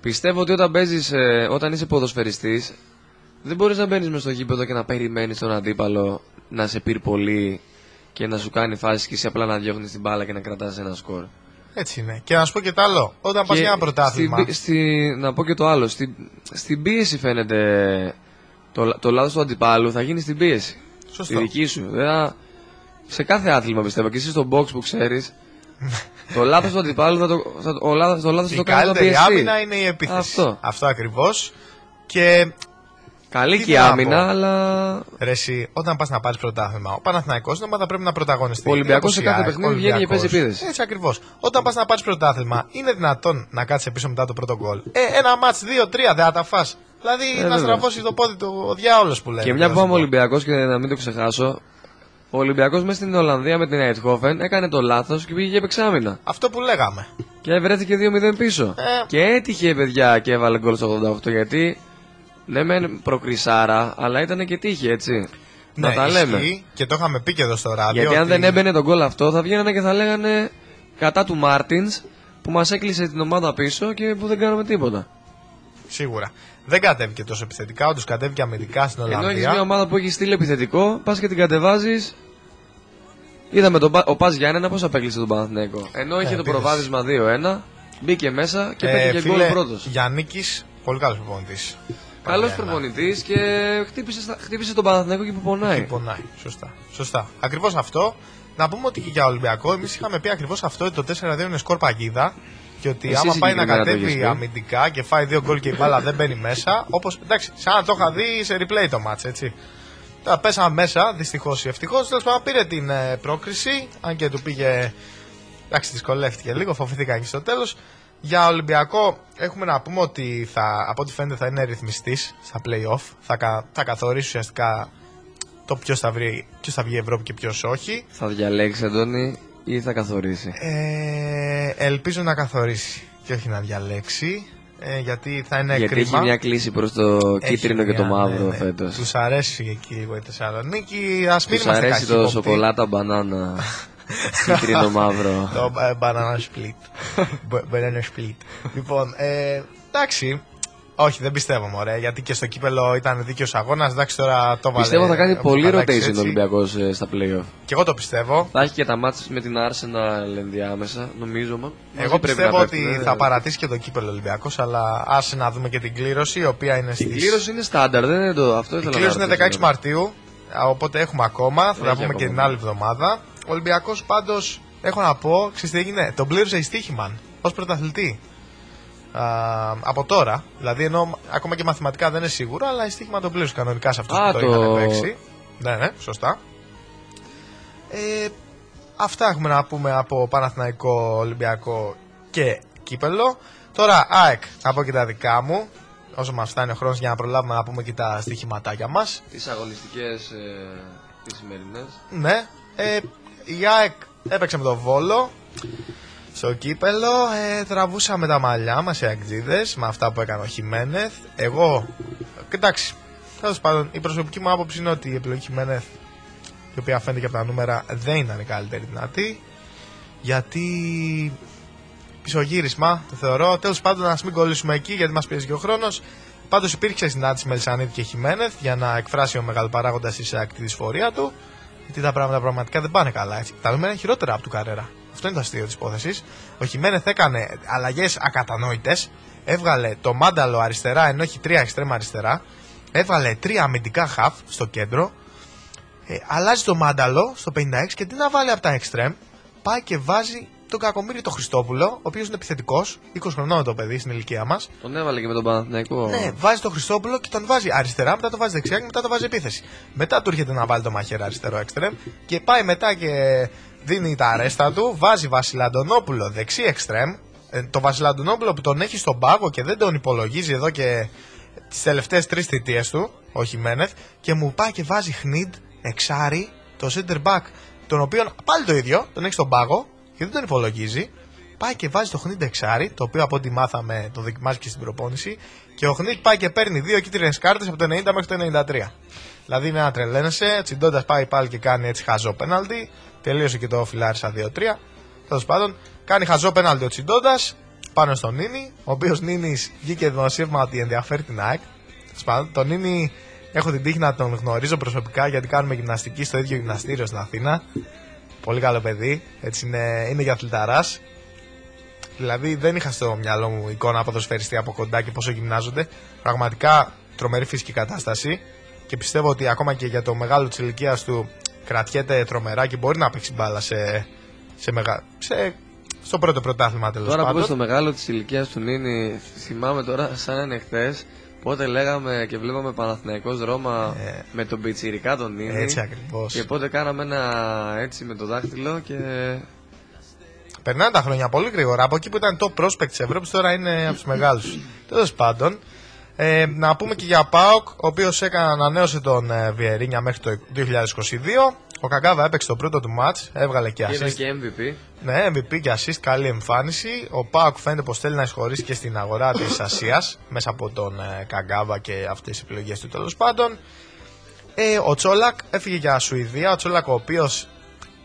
Πιστεύω ότι όταν παίζεις, ε, όταν είσαι ποδοσφαιριστής, δεν μπορείς να μπαίνεις μες στο γήπεδο και να περιμένεις τον αντίπαλο να σε πήρει πολύ και να σου κάνει φάση και εσύ απλά να διώχνεις την μπάλα και να κρατάς ένα σκορ. Έτσι είναι. Και να σου πω και το άλλο. Όταν πας Και για ένα πρωτάθλημα. Στη, στη- να πω και το άλλο. Στη, στην πίεση φαίνεται το, το λάθος του αντιπάλου θα γίνει στην πίεση. Σωστό. Στη δική σου. Δηλαδή, σε κάθε άθλημα πιστεύω. Και εσύ στο box που ξέρεις *laughs* το λάθος του αντιπάλου θα το, θα, το- ο λάθος, το λάθος θα Η το κάνει το καλύτερη πιεστεί. άμυνα είναι η επίθεση. Αυτό. Αυτό ακριβώς. Και. Καλή τι και η να άμυνα, πω. αλλά Ρε, εσύ, όταν πας να πάρεις πρωτάθλημα, ο Παναθηναϊκός είναι ομάδα πρέπει να πρωταγωνιστεί. Ο Ολυμπιακός Είναι σε κάθε όπως η ΑΕΚ, παιχνίδι ο βγαίνει και παίζει Ολυμπιακός. επίδεση. Έτσι ακριβώς. Όταν πας να πάρεις πρωτάθλημα, είναι δυνατόν να κάτσεις πίσω μετά το πρώτο γκολ; Ε, ένα μάτς, δύο-τρία, δεν θα τα φά. Δηλαδή Ε, να βέβαια. στραβώσει το πόδι του ο διάολος που λέει. Και μια που πάμε Ολυμπιακός και να μην το ξεχάσω, ο Ολυμπιακός μέσα στην Ολλανδία με την Αιτχόφεν έκανε το λάθος και πήγε και έπαιξε άμυνα. Αυτό που λέγαμε. Και βρέθηκε 2-0 πίσω. Ε. Και έτυχε παιδιά και έβαλε γκολ στο 88 γιατί. Ναι, μεν προκρισάρα, αλλά ήταν και τύχη, έτσι. Ναι, να τα λέμε. ισχύει Και το είχαμε πει και εδώ στο ράδιο. Γιατί αν ότι- δεν έμπαινε τον γκολ αυτό, θα βγαίνανε και θα λέγανε κατά του Μάρτινς που μας έκλεισε την ομάδα πίσω και που δεν κάναμε τίποτα. Σίγουρα. Δεν κατέβηκε τόσο επιθετικά, όντως κατέβηκε αμυντικά στην Ενώ έχεις Ολλανδία. μια ομάδα που έχει στείλει επιθετικό, πας και την κατεβάζεις. Είδαμε τον, Πα- ο Πας Γιάννενα πώς απέκλεισε τον Παναθηναϊκό. Ενώ είχε Ε, το επίθεση. προβάδισμα 2-1, μπήκε μέσα και Ε, πέτυχε γκολ φίλε, πρώτος. Γιάννικης, πολύ καλός προπονητής. Καλός προπονητής και χτύπησε, στα- χτύπησε τον Παναθηναϊκό και που πονάει. Και πονάει. Σωστά. Σωστά. Ακριβώς αυτό. Να πούμε ότι και για Ολυμπιακό, εμείς είχαμε πει ακριβώς αυτό ότι το 4-2 είναι σκορ παγίδα. Και ότι Εσύ άμα πάει να συγκεκριμένα το έχεις κατέβει πει. αμυντικά και φάει δύο γκολ και η μπάλα δεν μπαίνει μέσα. Όπω εντάξει, σαν να το είχα δει σε replay το match, έτσι. Τώρα πέσαμε μέσα, δυστυχώς ή ευτυχώς. Τέλος πάντων πήρε την ε, πρόκριση, αν και του πήγε. Εντάξει, δυσκολεύτηκε λίγο, φοβηθήκαν και στο τέλος. Για Ολυμπιακό έχουμε να πούμε ότι θα, από ό,τι φαίνεται θα είναι ρυθμιστής στα playoff. Θα, κα- θα καθορίσει ουσιαστικά το ποιος θα, βρει- ποιος θα βγει Ευρώπη και ποιος όχι. Θα διαλέξει, Αντώνη, ή θα καθορίσει; Ε, ελπίζω να καθορίσει και όχι να διαλέξει. Ε, γιατί θα είναι Γιατί κρίμα. έχει μια κλίση προς το Έχει κίτρινο και μια, το ναι, μαύρο ναι. φέτος. Τους αρέσει εκεί λίγο η Θεσσαλονίκη. Α μην Τους είμαστε αρέσει το καχύποπτοι. σοκολάτα μπανάνα. *laughs* Κίτρινο μαύρο. το ε, banana split. Μπ- banana split. λοιπόν, ε, εντάξει. Όχι, δεν πιστεύω, μωρέ, γιατί και στο κύπελο ήταν δίκαιος αγώνας. Εντάξει, τώρα το βάλε. Πιστεύω θα κάνει όπως πολύ θα αλλάξει rotation ο έτσι. Ολυμπιακός στα playoff. Και εγώ το πιστεύω. Θα έχει και τα μάτια με την Arsenal ενδιάμεσα, νομίζω. μα. Μαζί Εγώ πρέπει πιστεύω να ότι πέφτουν, θα ε. παρατήσει και το κύπελο Ολυμπιακός, αλλά άσε να δούμε και την κλήρωση, η οποία είναι Η στη. κλήρωση είναι στάνταρ, δεν είναι το αυτό. Η ήθελα να κλήρωση είναι ρωτήσω. 16 Μαρτίου, α, οπότε έχουμε ακόμα. Θα τα Έχει πούμε και ακόμα, την ναι. άλλη εβδομάδα. Ο Ολυμπιακός πάντως, έχω να πω, ξέρεις τι έγινε. Τον πλήρωσε η Στίχημαν ως πρωταθλητή. Α, από τώρα, δηλαδή ενώ ακόμα και μαθηματικά δεν είναι σίγουρο, αλλά η Στίχημαν τον πλήρωσε κανονικά σε αυτό Α, που το, το- είχαν παίξει. Ναι, ναι, σωστά. Ε, αυτά έχουμε να πούμε από Παναθηναϊκό, Ολυμπιακό και Κύπελο. Τώρα, ΑΕΚ, θα πω και τα δικά μου. Όσο μας φτάνει ο χρόνος για να προλάβουμε να πούμε και τα στοιχηματάκια μας. Τις αγωνιστικές ε, τις σημερινές. Ναι. Ε, η ΑΕΚ έπαιξε με τον Βόλο στο κύπελο. Ε, τραβούσαμε τα μαλλιά μας οι Αεκτζίδες με αυτά που έκανε ο Χιμένεθ. Εγώ, κοιτάξει, τέλος πάντων, η προσωπική μου άποψη είναι ότι η επιλογή Χιμένεθ, η οποία φαίνεται και από τα νούμερα, δεν ήταν η καλύτερη δυνατή. Γιατί πισωγύρισμα, το θεωρώ. Τέλος πάντων, ας μην κολλήσουμε εκεί γιατί μας πιέζει και ο χρόνος. Πάντως υπήρξε συνάντηση με Ελσανίδη και Χιμένεθ για να εκφράσει ο μεγαλοπαράγοντα της ΣΑΚ τη δυσφορία του. Γιατί τα πράγματα πραγματικά δεν πάνε καλά. Έτσι. Τα νούμερα είναι χειρότερα από του Καρέρα. Αυτό είναι το αστείο της υπόθεσης. Ο Χιμένεθ έκανε αλλαγές ακατανόητες. Έβγαλε το μάνταλο αριστερά ενώ έχει τρία εξτρέμα αριστερά. Έβγαλε τρία αμυντικά χαφ στο κέντρο. Ε, αλλάζει το μάνταλο στο 56 και τι να βάλει από τα εξτρέμ. Πάει και βάζει τον Κακομύρη το Χριστόπουλο, ο οποίος είναι επιθετικός, 20 χρονών το παιδί στην ηλικία μας. Τον έβαλε και με τον Παναθηναϊκό. Ναι, βάζει τον Χριστόπουλο και τον βάζει αριστερά, μετά το βάζει δεξιά και μετά το βάζει επίθεση. Μετά του έρχεται να βάλει το μαχαίρι αριστερό εξτρέμ και πάει μετά και δίνει τα αρέστα του, βάζει Βασιλαντονόπουλο δεξί εξτρέμ. Ε, το Βασιλαντονόπουλο που τον έχει στον πάγο και δεν τον υπολογίζει εδώ και τις τελευταίες τρεις θητείες του, ο Χιμένεθ, και μου πάει και βάζει χνιντ εξάρι το center back, τον οποίο πάλι το ίδιο, τον έχει στον πάγο και δεν τον υπολογίζει. πάει και βάζει το Χνίτ εξάρι, το οποίο από ό,τι μάθαμε το δοκιμάζει και στην προπόνηση. Και ο Χνίτ πάει και παίρνει δύο κίτρινες κάρτες από το 90 μέχρι το 93. Δηλαδή είναι να τρελαίνεσαι. Τσιντώντας πάει πάλι και κάνει έτσι χαζό πέναλτι. Τελείωσε και το φιλάρισα 2-3. Τέλος πάντων, κάνει χαζό πέναλτι ο Τσιντώντας πάνω στον Νίνη, ο οποίος Νίνη βγήκε δημοσίευμα ότι ενδιαφέρει την ΑΕΚ. Τέλος πάντων, τον Νίνη έχω την τύχη να τον γνωρίζω προσωπικά γιατί κάνουμε γυμναστική στο ίδιο γυμναστήριο στην Αθήνα. Πολύ καλό παιδί, έτσι είναι, είναι για αθληταράς. Δηλαδή δεν είχα στο μυαλό μου εικόνα ποδοσφαιριστή από κοντά και πόσο γυμνάζονται. Πραγματικά τρομερή φυσική κατάσταση και πιστεύω ότι ακόμα και για το μεγάλο της ηλικίας του κρατιέται τρομερά και μπορεί να παίξει μπάλα σε, σε, μεγα... σε στο πρώτο πρωτάθλημα τέλος Τώρα που πάντων. είπε στο μεγάλο της ηλικίας του Νίνη, θυμάμαι τώρα σαν να είναι χθε. Πότε λέγαμε και βλέπαμε Παναθηναϊκός Ρώμα με τον Πιτσιρικά τον Νίνη. Ε. Έτσι ακριβώς. Και πότε κάναμε ένα έτσι με το δάχτυλο και. Περνάνε τα χρόνια πολύ γρήγορα. Από εκεί που ήταν το prospect της Ευρώπης, τώρα είναι από τους μεγάλους. Τέλος πάντων, ε, να πούμε και για Πάοκ, ο οποίος έκανε ανανέωσε τον ε, Βιερίνια μέχρι το 2022. Ο Καγκάβα έπαιξε το πρώτο του match, έβγαλε και Είδα assist. και MVP. Ναι, MVP και assist, καλή εμφάνιση. Ο Πάοκ φαίνεται πως θέλει να εισχωρήσει και στην αγορά της Ασίας μέσα από τον ε, Καγκάβα και αυτές τι επιλογές του τέλος πάντων. Ε, ο Τσόλακ έφυγε για Σουηδία. Ο Τσόλακ, ο οποίος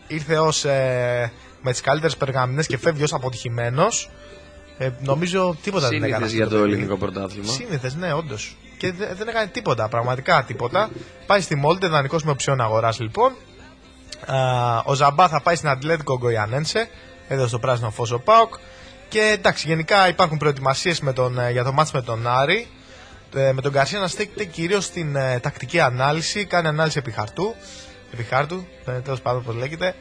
ήρθε ως, ε, με τις καλύτερες περγαμηνές και φεύγει ως αποτυχημένος. Ε, νομίζω τίποτα δεν έκανε. Σύνηθες για το ελληνικό πρωτάθλημα. Σύνηθες, ναι, όντως. Και δε- δεν έκανε τίποτα, πραγματικά τίποτα. Πάει στη Μόλτε, δανεικός με οψιόν αγοράς λοιπόν. Α, ο Ζαμπά θα πάει στην Ατλέτικο Γκοϊανένσε, εδώ στο πράσινο φως ο Πάοκ. Και εντάξει, γενικά υπάρχουν προετοιμασίες για το μάτς με τον Άρη. Ε, με τον Γκαρσία να στέκεται κυρίως στην ε, τακτική ανάλυση, κάνει ανάλυση επί χαρτού. Επί χάρτου, ε, τέλος πάντων πώ λέγεται.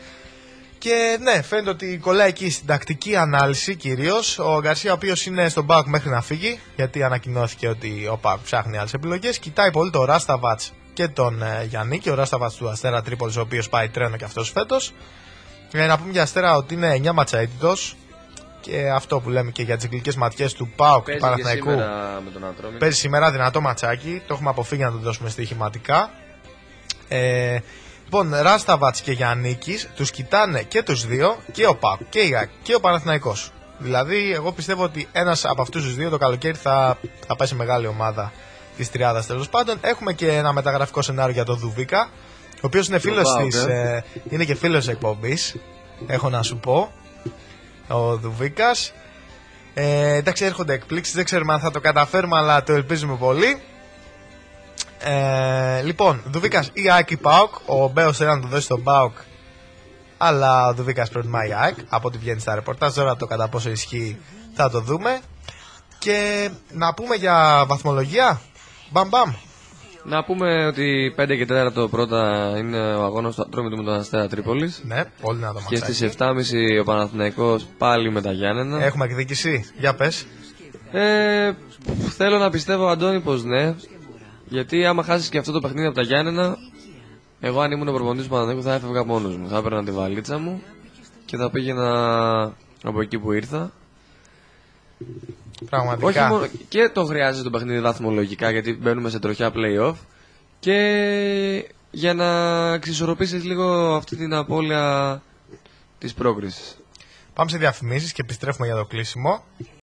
Και ναι, φαίνεται ότι κολλάει εκεί στην τακτική ανάλυση κυρίως. Ο Γκαρσία, ο οποίος είναι στον Πάοκ μέχρι να φύγει, γιατί ανακοινώθηκε ότι ο Πάοκ ψάχνει άλλες επιλογές. Κοιτάει πολύ τον Ράσταβατ και τον ε, Γιάννη και ο Ράσταβατ του Αστέρα Τρίπολης, ο οποίος πάει τρένο και αυτός φέτος. Ε, να πούμε για Αστέρα ότι είναι 9 ματσαίτητο. Και αυτό που λέμε και για τις εγκλικέ ματιές του Πάοκ και του Παίζει και Παναθηναϊκού. σήμερα με τον Ατρόμητο. Παίζει σήμερα δυνατό ματσάκι. Το έχουμε αποφύγει να το δώσουμε στοιχηματικά. Ε, λοιπόν, Ράσταβατ και Γιάννη τους κοιτάνε και τους δύο, και ο Πάκ και, η ΑΕΚ και ο Παναθηναϊκός. Δηλαδή, εγώ πιστεύω ότι ένας από αυτούς τους δύο το καλοκαίρι θα, θα πάει σε μεγάλη ομάδα της τριάδας τέλος πάντων. Έχουμε και ένα μεταγραφικό σενάριο για τον Δουβίκα, ο οποίος είναι φίλος Πάοκ, της. ε. Ε, είναι και φίλος εκπομπής. Έχω να σου πω. Ο Δουβίκας. Ε, εντάξει, έρχονται εκπλήξεις. Δεν ξέρουμε αν θα το καταφέρουμε, αλλά το ελπίζουμε πολύ. Ε, λοιπόν, Δουβίκας ή ΑΕΚ ή ΠΑΟΚ. Ο Μπέος θέλει να το δώσει στον ΠΑΟΚ. Αλλά ο Δουβίκας προτιμάει η ΑΕΚ. Από ό,τι βγαίνει στα ρεπορτάζ. Τώρα το κατά πόσο ισχύει θα το δούμε. Και να πούμε για βαθμολογία. Μπαμ μπαμ. Να πούμε ότι 5 και 4 το πρώτα είναι ο αγώνας του Ατρόμητου με τον Αστέρα Τρίπολης. Ναι, όλοι να το Και μαθαίνουν. στις 7.30 ο Παναθηναϊκός πάλι με τα Γιάννενα. Έχουμε εκδίκηση. Για πες. Ε, θέλω να πιστεύω, Αντώνη, πως ναι. Γιατί άμα χάσεις και αυτό το παιχνίδι από τα Γιάννενα, εγώ αν ήμουν ο προπονητής του Παναθηναϊκού θα έφευγα μόνος μου. Θα έπαιρνα τη βαλίτσα μου και θα πήγαινα από εκεί που ήρθα. Πραγματικά. Όχι μόνο, και το χρειάζεται το παιχνίδι βαθμολογικά γιατί μπαίνουμε σε τροχιά playoff και για να εξισορροπήσεις λίγο αυτή την απώλεια της πρόκρισης. Πάμε σε διαφημίσεις και επιστρέφουμε για το κλείσιμο.